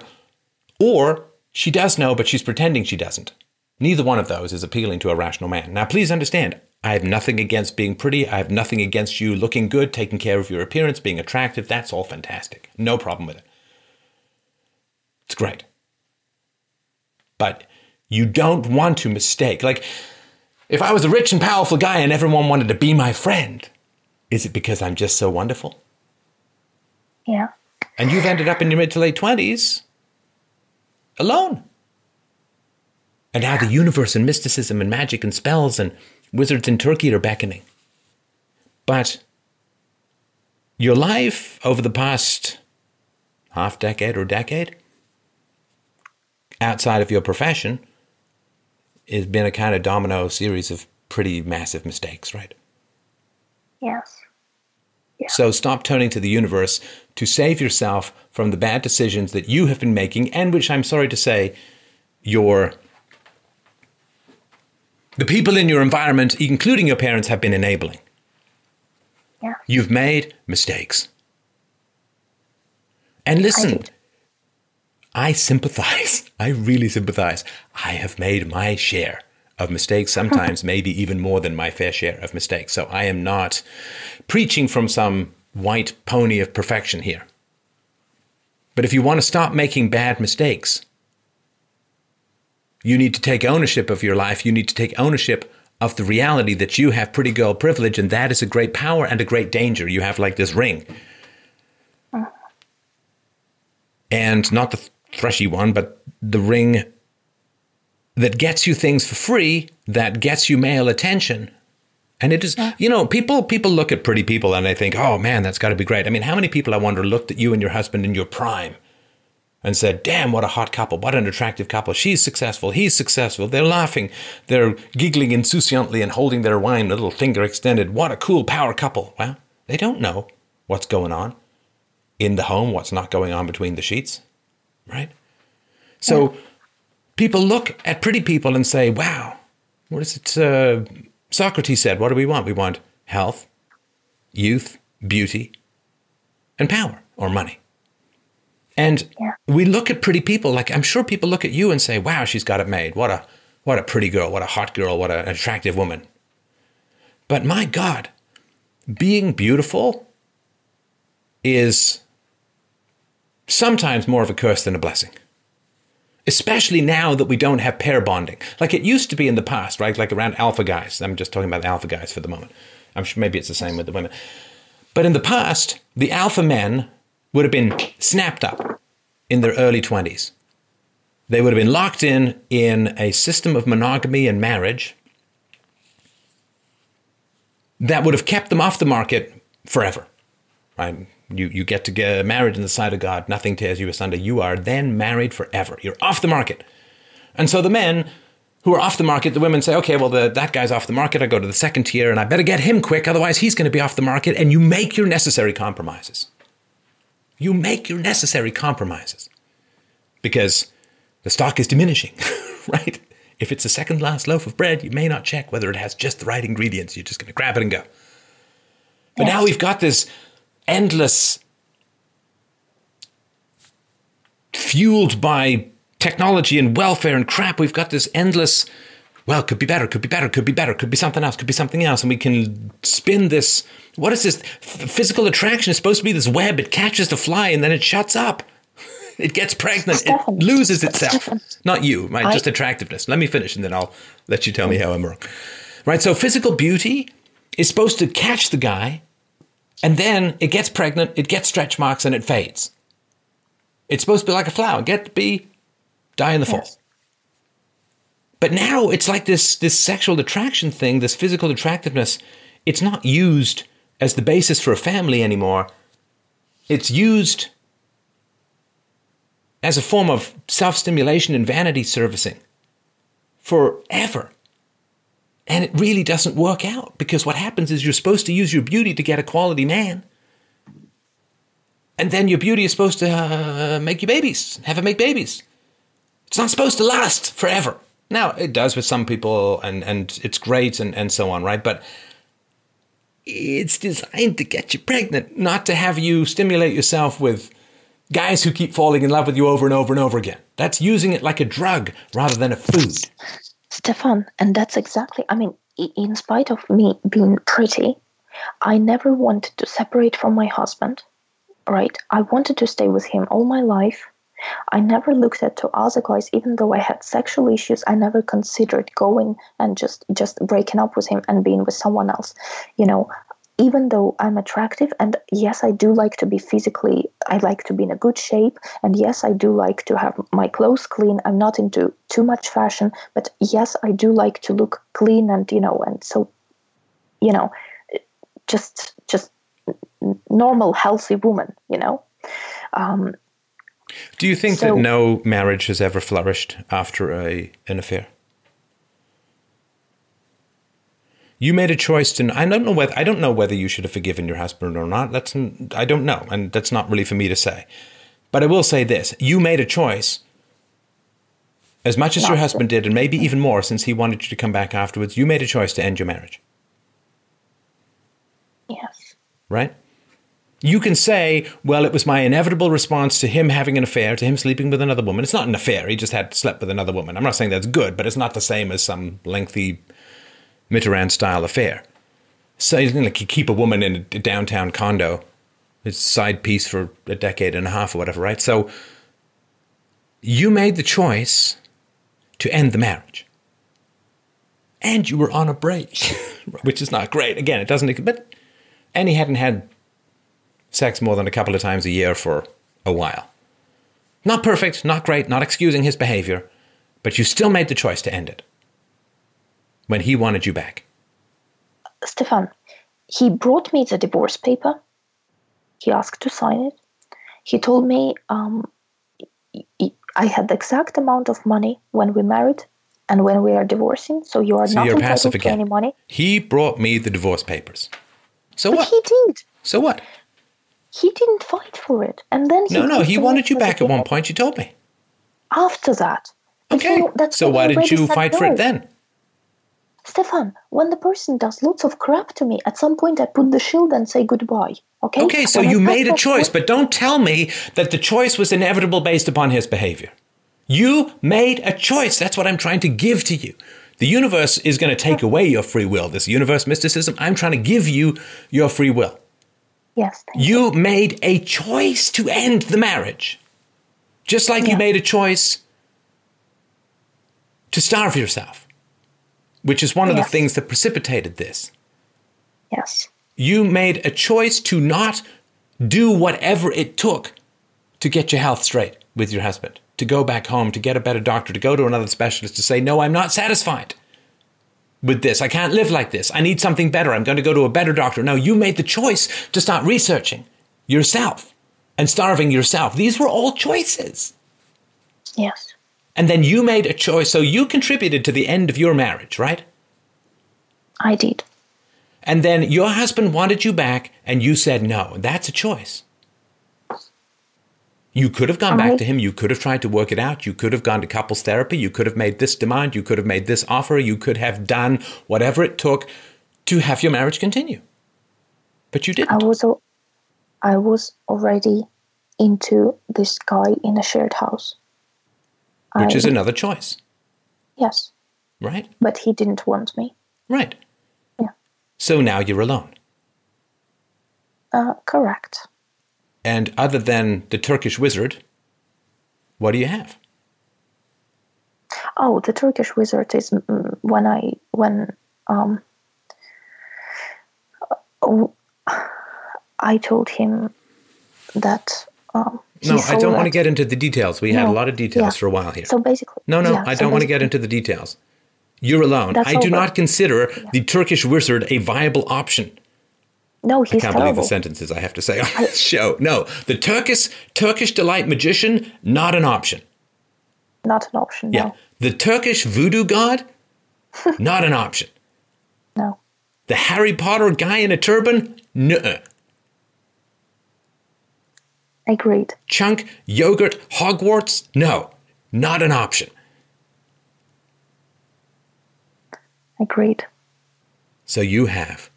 or she does know, but she's pretending she doesn't. Neither one of those is appealing to a rational man. Now, please understand, I have nothing against being pretty. I have nothing against you looking good, taking care of your appearance, being attractive. That's all fantastic. No problem with it. It's great. But you don't want to mistake. Like, if I was a rich and powerful guy and everyone wanted to be my friend, is it because I'm just so wonderful? Yeah. And you've ended up in your mid to late 20s alone. And now the universe and mysticism and magic and spells and wizards in Turkey are beckoning. But your life over the past half decade or decade, outside of your profession, has been a kind of domino series of pretty massive mistakes, right? Yes. So stop turning to the universe to save yourself from the bad decisions that you have been making, and which I'm sorry to say, your the people in your environment, including your parents, have been enabling. Yeah. You've made mistakes. And listen. I sympathize. I really sympathize. I have made my share of mistakes, sometimes maybe even more than my fair share of mistakes. So I am not preaching from some white pony of perfection here. But if you want to stop making bad mistakes, you need to take ownership of your life. You need to take ownership of the reality that you have pretty girl privilege, and that is a great power and a great danger. You have like this ring. Uh. And not the fleshy one, but the ring that gets you things for free, that gets you male attention. And it is, you know, people people look at pretty people and they think, oh man, that's got to be great. I mean, how many people I wonder looked at you and your husband in your prime and said, damn, what a hot couple, what an attractive couple. She's successful, he's successful. They're laughing, they're giggling insouciantly and holding their wine, a little finger extended. What a cool power couple. Well, they don't know what's going on in the home, what's not going on between the sheets, right? So. Yeah people look at pretty people and say, wow, what is it? Uh, Socrates said, what do we want? We want health, youth, beauty, and power or money. And yeah. we look at pretty people like I'm sure people look at you and say, "Wow, she's got it made. What a what a pretty girl, what a hot girl, what an attractive woman." But my god, being beautiful is sometimes more of a curse than a blessing especially now that we don't have pair bonding. Like it used to be in the past, right? Like around alpha guys. I'm just talking about the alpha guys for the moment. I'm sure maybe it's the same with the women. But in the past, the alpha men would have been snapped up in their early 20s. They would have been locked in in a system of monogamy and marriage that would have kept them off the market forever. Right? You, you get to get married in the sight of God. Nothing tears you asunder. You are then married forever. You're off the market. And so the men who are off the market, the women say, okay, well, the, that guy's off the market. I go to the second tier and I better get him quick. Otherwise, he's going to be off the market. And you make your necessary compromises. You make your necessary compromises because the stock is diminishing, right? If it's the second last loaf of bread, you may not check whether it has just the right ingredients. You're just going to grab it and go. But yes. now we've got this endless, fueled by technology and welfare and crap. We've got this endless, well, could be better, could be better, could be better, could be something else, could be something else. And we can spin this. What is this? Physical attraction is supposed to be this web. It catches the fly and then it shuts up. It gets pregnant. Stefan, it loses itself. Stefan, Not you, right? I, just attractiveness. Let me finish and then I'll let you tell me how I'm wrong. Right? So physical beauty is supposed to catch the guy and then it gets pregnant, it gets stretch marks, and it fades. It's supposed to be like a flower get to be, die in the fall. But now it's like this, this sexual attraction thing, this physical attractiveness, it's not used as the basis for a family anymore. It's used as a form of self stimulation and vanity servicing forever. And it really doesn't work out because what happens is you're supposed to use your beauty to get a quality man. And then your beauty is supposed to uh, make you babies, have it make babies. It's not supposed to last forever. Now, it does with some people and, and it's great and, and so on, right? But it's designed to get you pregnant, not to have you stimulate yourself with guys who keep falling in love with you over and over and over again. That's using it like a drug rather than a food. Stefan, and that's exactly, I mean, in spite of me being pretty, I never wanted to separate from my husband, right? I wanted to stay with him all my life. I never looked at to other guys, even though I had sexual issues. I never considered going and just just breaking up with him and being with someone else. You know, even though I'm attractive, and yes, I do like to be physically, I like to be in a good shape, and yes, I do like to have my clothes clean. I'm not into too much fashion, but yes, I do like to look clean and, you know, and so, you know, just, just normal, healthy woman, you know. Um, do you think so, that no marriage has ever flourished after a an affair? You made a choice to. I don't know whether I don't know whether you should have forgiven your husband or not. That's I don't know, and that's not really for me to say. But I will say this: you made a choice. As much as your husband did, and maybe even more, since he wanted you to come back afterwards, you made a choice to end your marriage. Yes. Right. You can say, well, it was my inevitable response to him having an affair, to him sleeping with another woman. It's not an affair. He just had slept with another woman. I'm not saying that's good, but it's not the same as some lengthy Mitterrand style affair. So like you keep a woman in a downtown condo, it's side piece for a decade and a half or whatever, right? So you made the choice to end the marriage. And you were on a break, which is not great. Again, it doesn't, but, and he hadn't had sex more than a couple of times a year for a while. Not perfect, not great, not excusing his behavior, but you still made the choice to end it when he wanted you back. Stefan, he brought me the divorce paper. He asked to sign it. He told me um, I had the exact amount of money when we married and when we are divorcing, so you are So not you're entitled to any money. He brought me the divorce papers. So But what? he did. So what? He didn't fight for it, and then he No, no, he wanted you back at one point. You told me. After that, Okay. that's So why didn't you fight for it then? Stefan, when the person does lots of crap to me, at some point I put the shield and say goodbye. Okay. Okay, so When you pass made a choice, point- but don't tell me that the choice was inevitable based upon his behavior. You made a choice. That's what I'm trying to give to you. The universe is going to take away your free will. This universe mysticism, I'm trying to give you your free will. Yes. Thank You made a choice to end the marriage. Just like you made a choice to starve yourself, which is one of the things that precipitated this. Yes. You made a choice to not do whatever it took to get your health straight with your husband, to go back home, to get a better doctor, to go to another specialist, to say, No, I'm not satisfied with this. I can't live like this. I need something better. I'm going to go to a better doctor. No, you made the choice to start researching yourself and starving yourself. These were all choices. Yes. And then you made a choice. So you contributed to the end of your marriage, right? I did. And then your husband wanted you back and you said no. That's a choice. You could have gone back to him. You could have tried to work it out. You could have gone to couples therapy. You could have made this demand. You could have made this offer. You could have done whatever it took to have your marriage continue. But you didn't. I was al- I was already into this guy in a shared house. Which I- is another choice, yes, right? but he didn't want me. Right. Yeah. So now you're alone. Uh, correct. And other than the Turkish wizard, what do you have? Oh, the Turkish wizard is mm, when I when um oh, I told him that um No, I don't want to get into the details. We had a lot of details yeah. for a while here. So basically, No, no, yeah, I so don't want to get into the details. You're alone. I do not consider the Turkish wizard a viable option. No, he's I can't believe terrible. the sentences I have to say on this show. No, the Turkish Turkish delight magician not an option. Not an option. Yeah, No, the Turkish voodoo god not an option. no. The Harry Potter guy in a turban no. Agreed. Chunk yogurt Hogwarts no, not an option. Agreed. So you have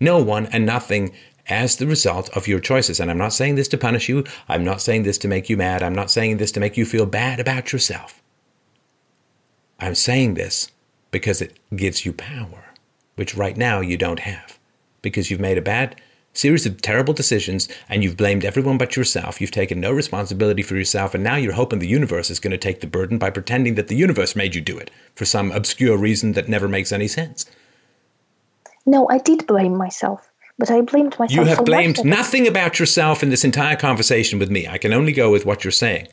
no one and nothing as the result of your choices. And I'm not saying this to punish you. I'm not saying this to make you mad. I'm not saying this to make you feel bad about yourself. I'm saying this because it gives you power, which right now you don't have. Because you've made a bad series of terrible decisions and you've blamed everyone but yourself. You've taken no responsibility for yourself. And now you're hoping the universe is going to take the burden by pretending that the universe made you do it for some obscure reason that never makes any sense. No, I did blame myself, but I blamed myself. You have blamed nothing about yourself in this entire conversation with me. I can only go with what you're saying.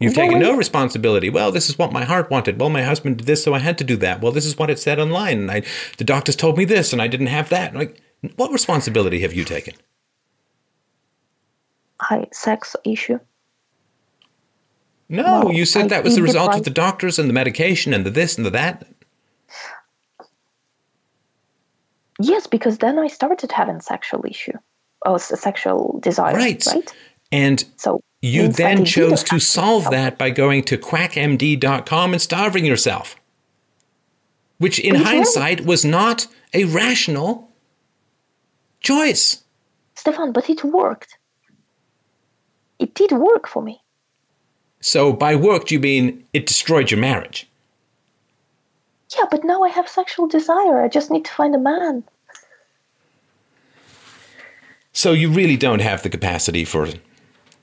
You've Well, taken no responsibility. Well, this is what my heart wanted. Well, my husband did this, so I had to do that. Well, this is what it said online, and I, the doctors told me this, and I didn't have that. Like, what responsibility have you taken? I sex issue. No, Well, you said I that was the result of the doctors and the medication and the this and the that. Yes, because then I started having sexual issue. Oh, s- sexual desire. Right. Right. And So you means that I then chose to solve that by going to quackmd.com and starving yourself, which in hindsight was not a rational choice. Stefan, but it worked. It did work for me. So by worked, you mean it destroyed your marriage. Yeah, but now I have sexual desire. I just need to find a man. So you really don't have the capacity for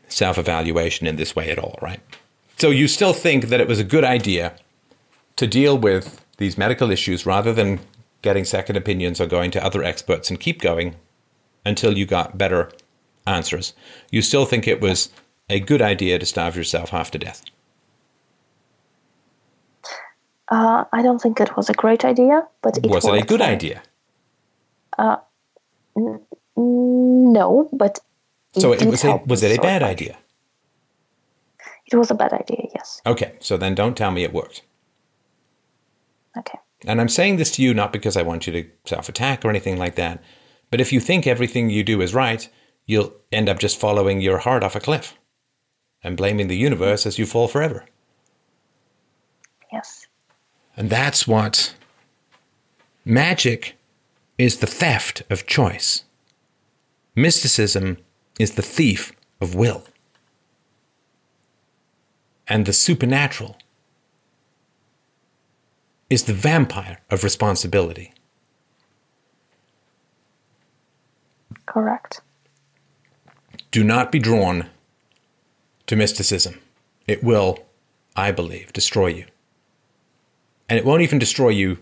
self evaluation in this way at all, right? So you still think that it was a good idea to deal with these medical issues rather than getting second opinions or going to other experts and keep going until you got better answers. You still think it was a good idea to starve yourself half to death? Uh, I don't think it was a great idea, but it was it a worked good idea? Mm, No, but So it was a, was it a bad idea? It was a bad idea. Yes. Okay, so then don't tell me it worked. Okay. And I'm saying this to you not because I want you to self attack or anything like that, but if you think everything you do is right, you'll end up just following your heart off a cliff and blaming the universe as you fall forever. Yes. And that's what magic is the theft of choice. Mysticism is the thief of will. And the supernatural is the vampire of responsibility. Correct. Do not be drawn to mysticism. It will, I believe, destroy you. And it won't even destroy you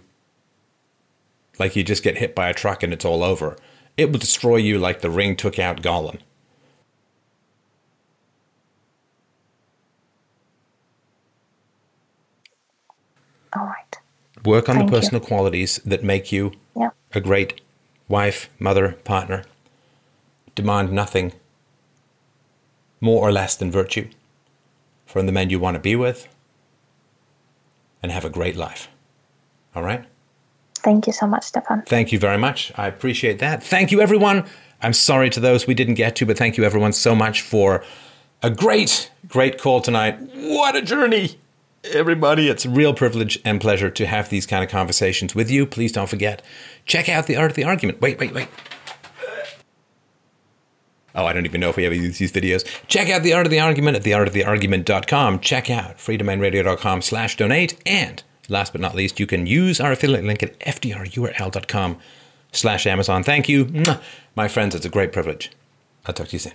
like you just get hit by a truck and it's all over. It will destroy you like the ring took out Gollum. All right. Work on Thank the you. personal qualities that make you Yeah. a great wife, mother, partner. Demand nothing more or less than virtue from the men you want to be with and have a great life. All right? Thank you so much, Stefan. Thank you very much. I appreciate that. Thank you, everyone. I'm sorry to those we didn't get to, but thank you, everyone, so much for a great, great call tonight. What a journey! Everybody, it's a real privilege and pleasure to have these kind of conversations with you. Please don't forget, check out The Art of the Argument. Wait, wait, wait. Oh, I don't even know if we ever use these videos. Check out The Art of the Argument at theartoftheargument.com. Check out freedomainradio.com slash donate. And last but not least, you can use our affiliate link at fdrurl.com slash Amazon. Thank you. My friends, it's a great privilege. I'll talk to you soon.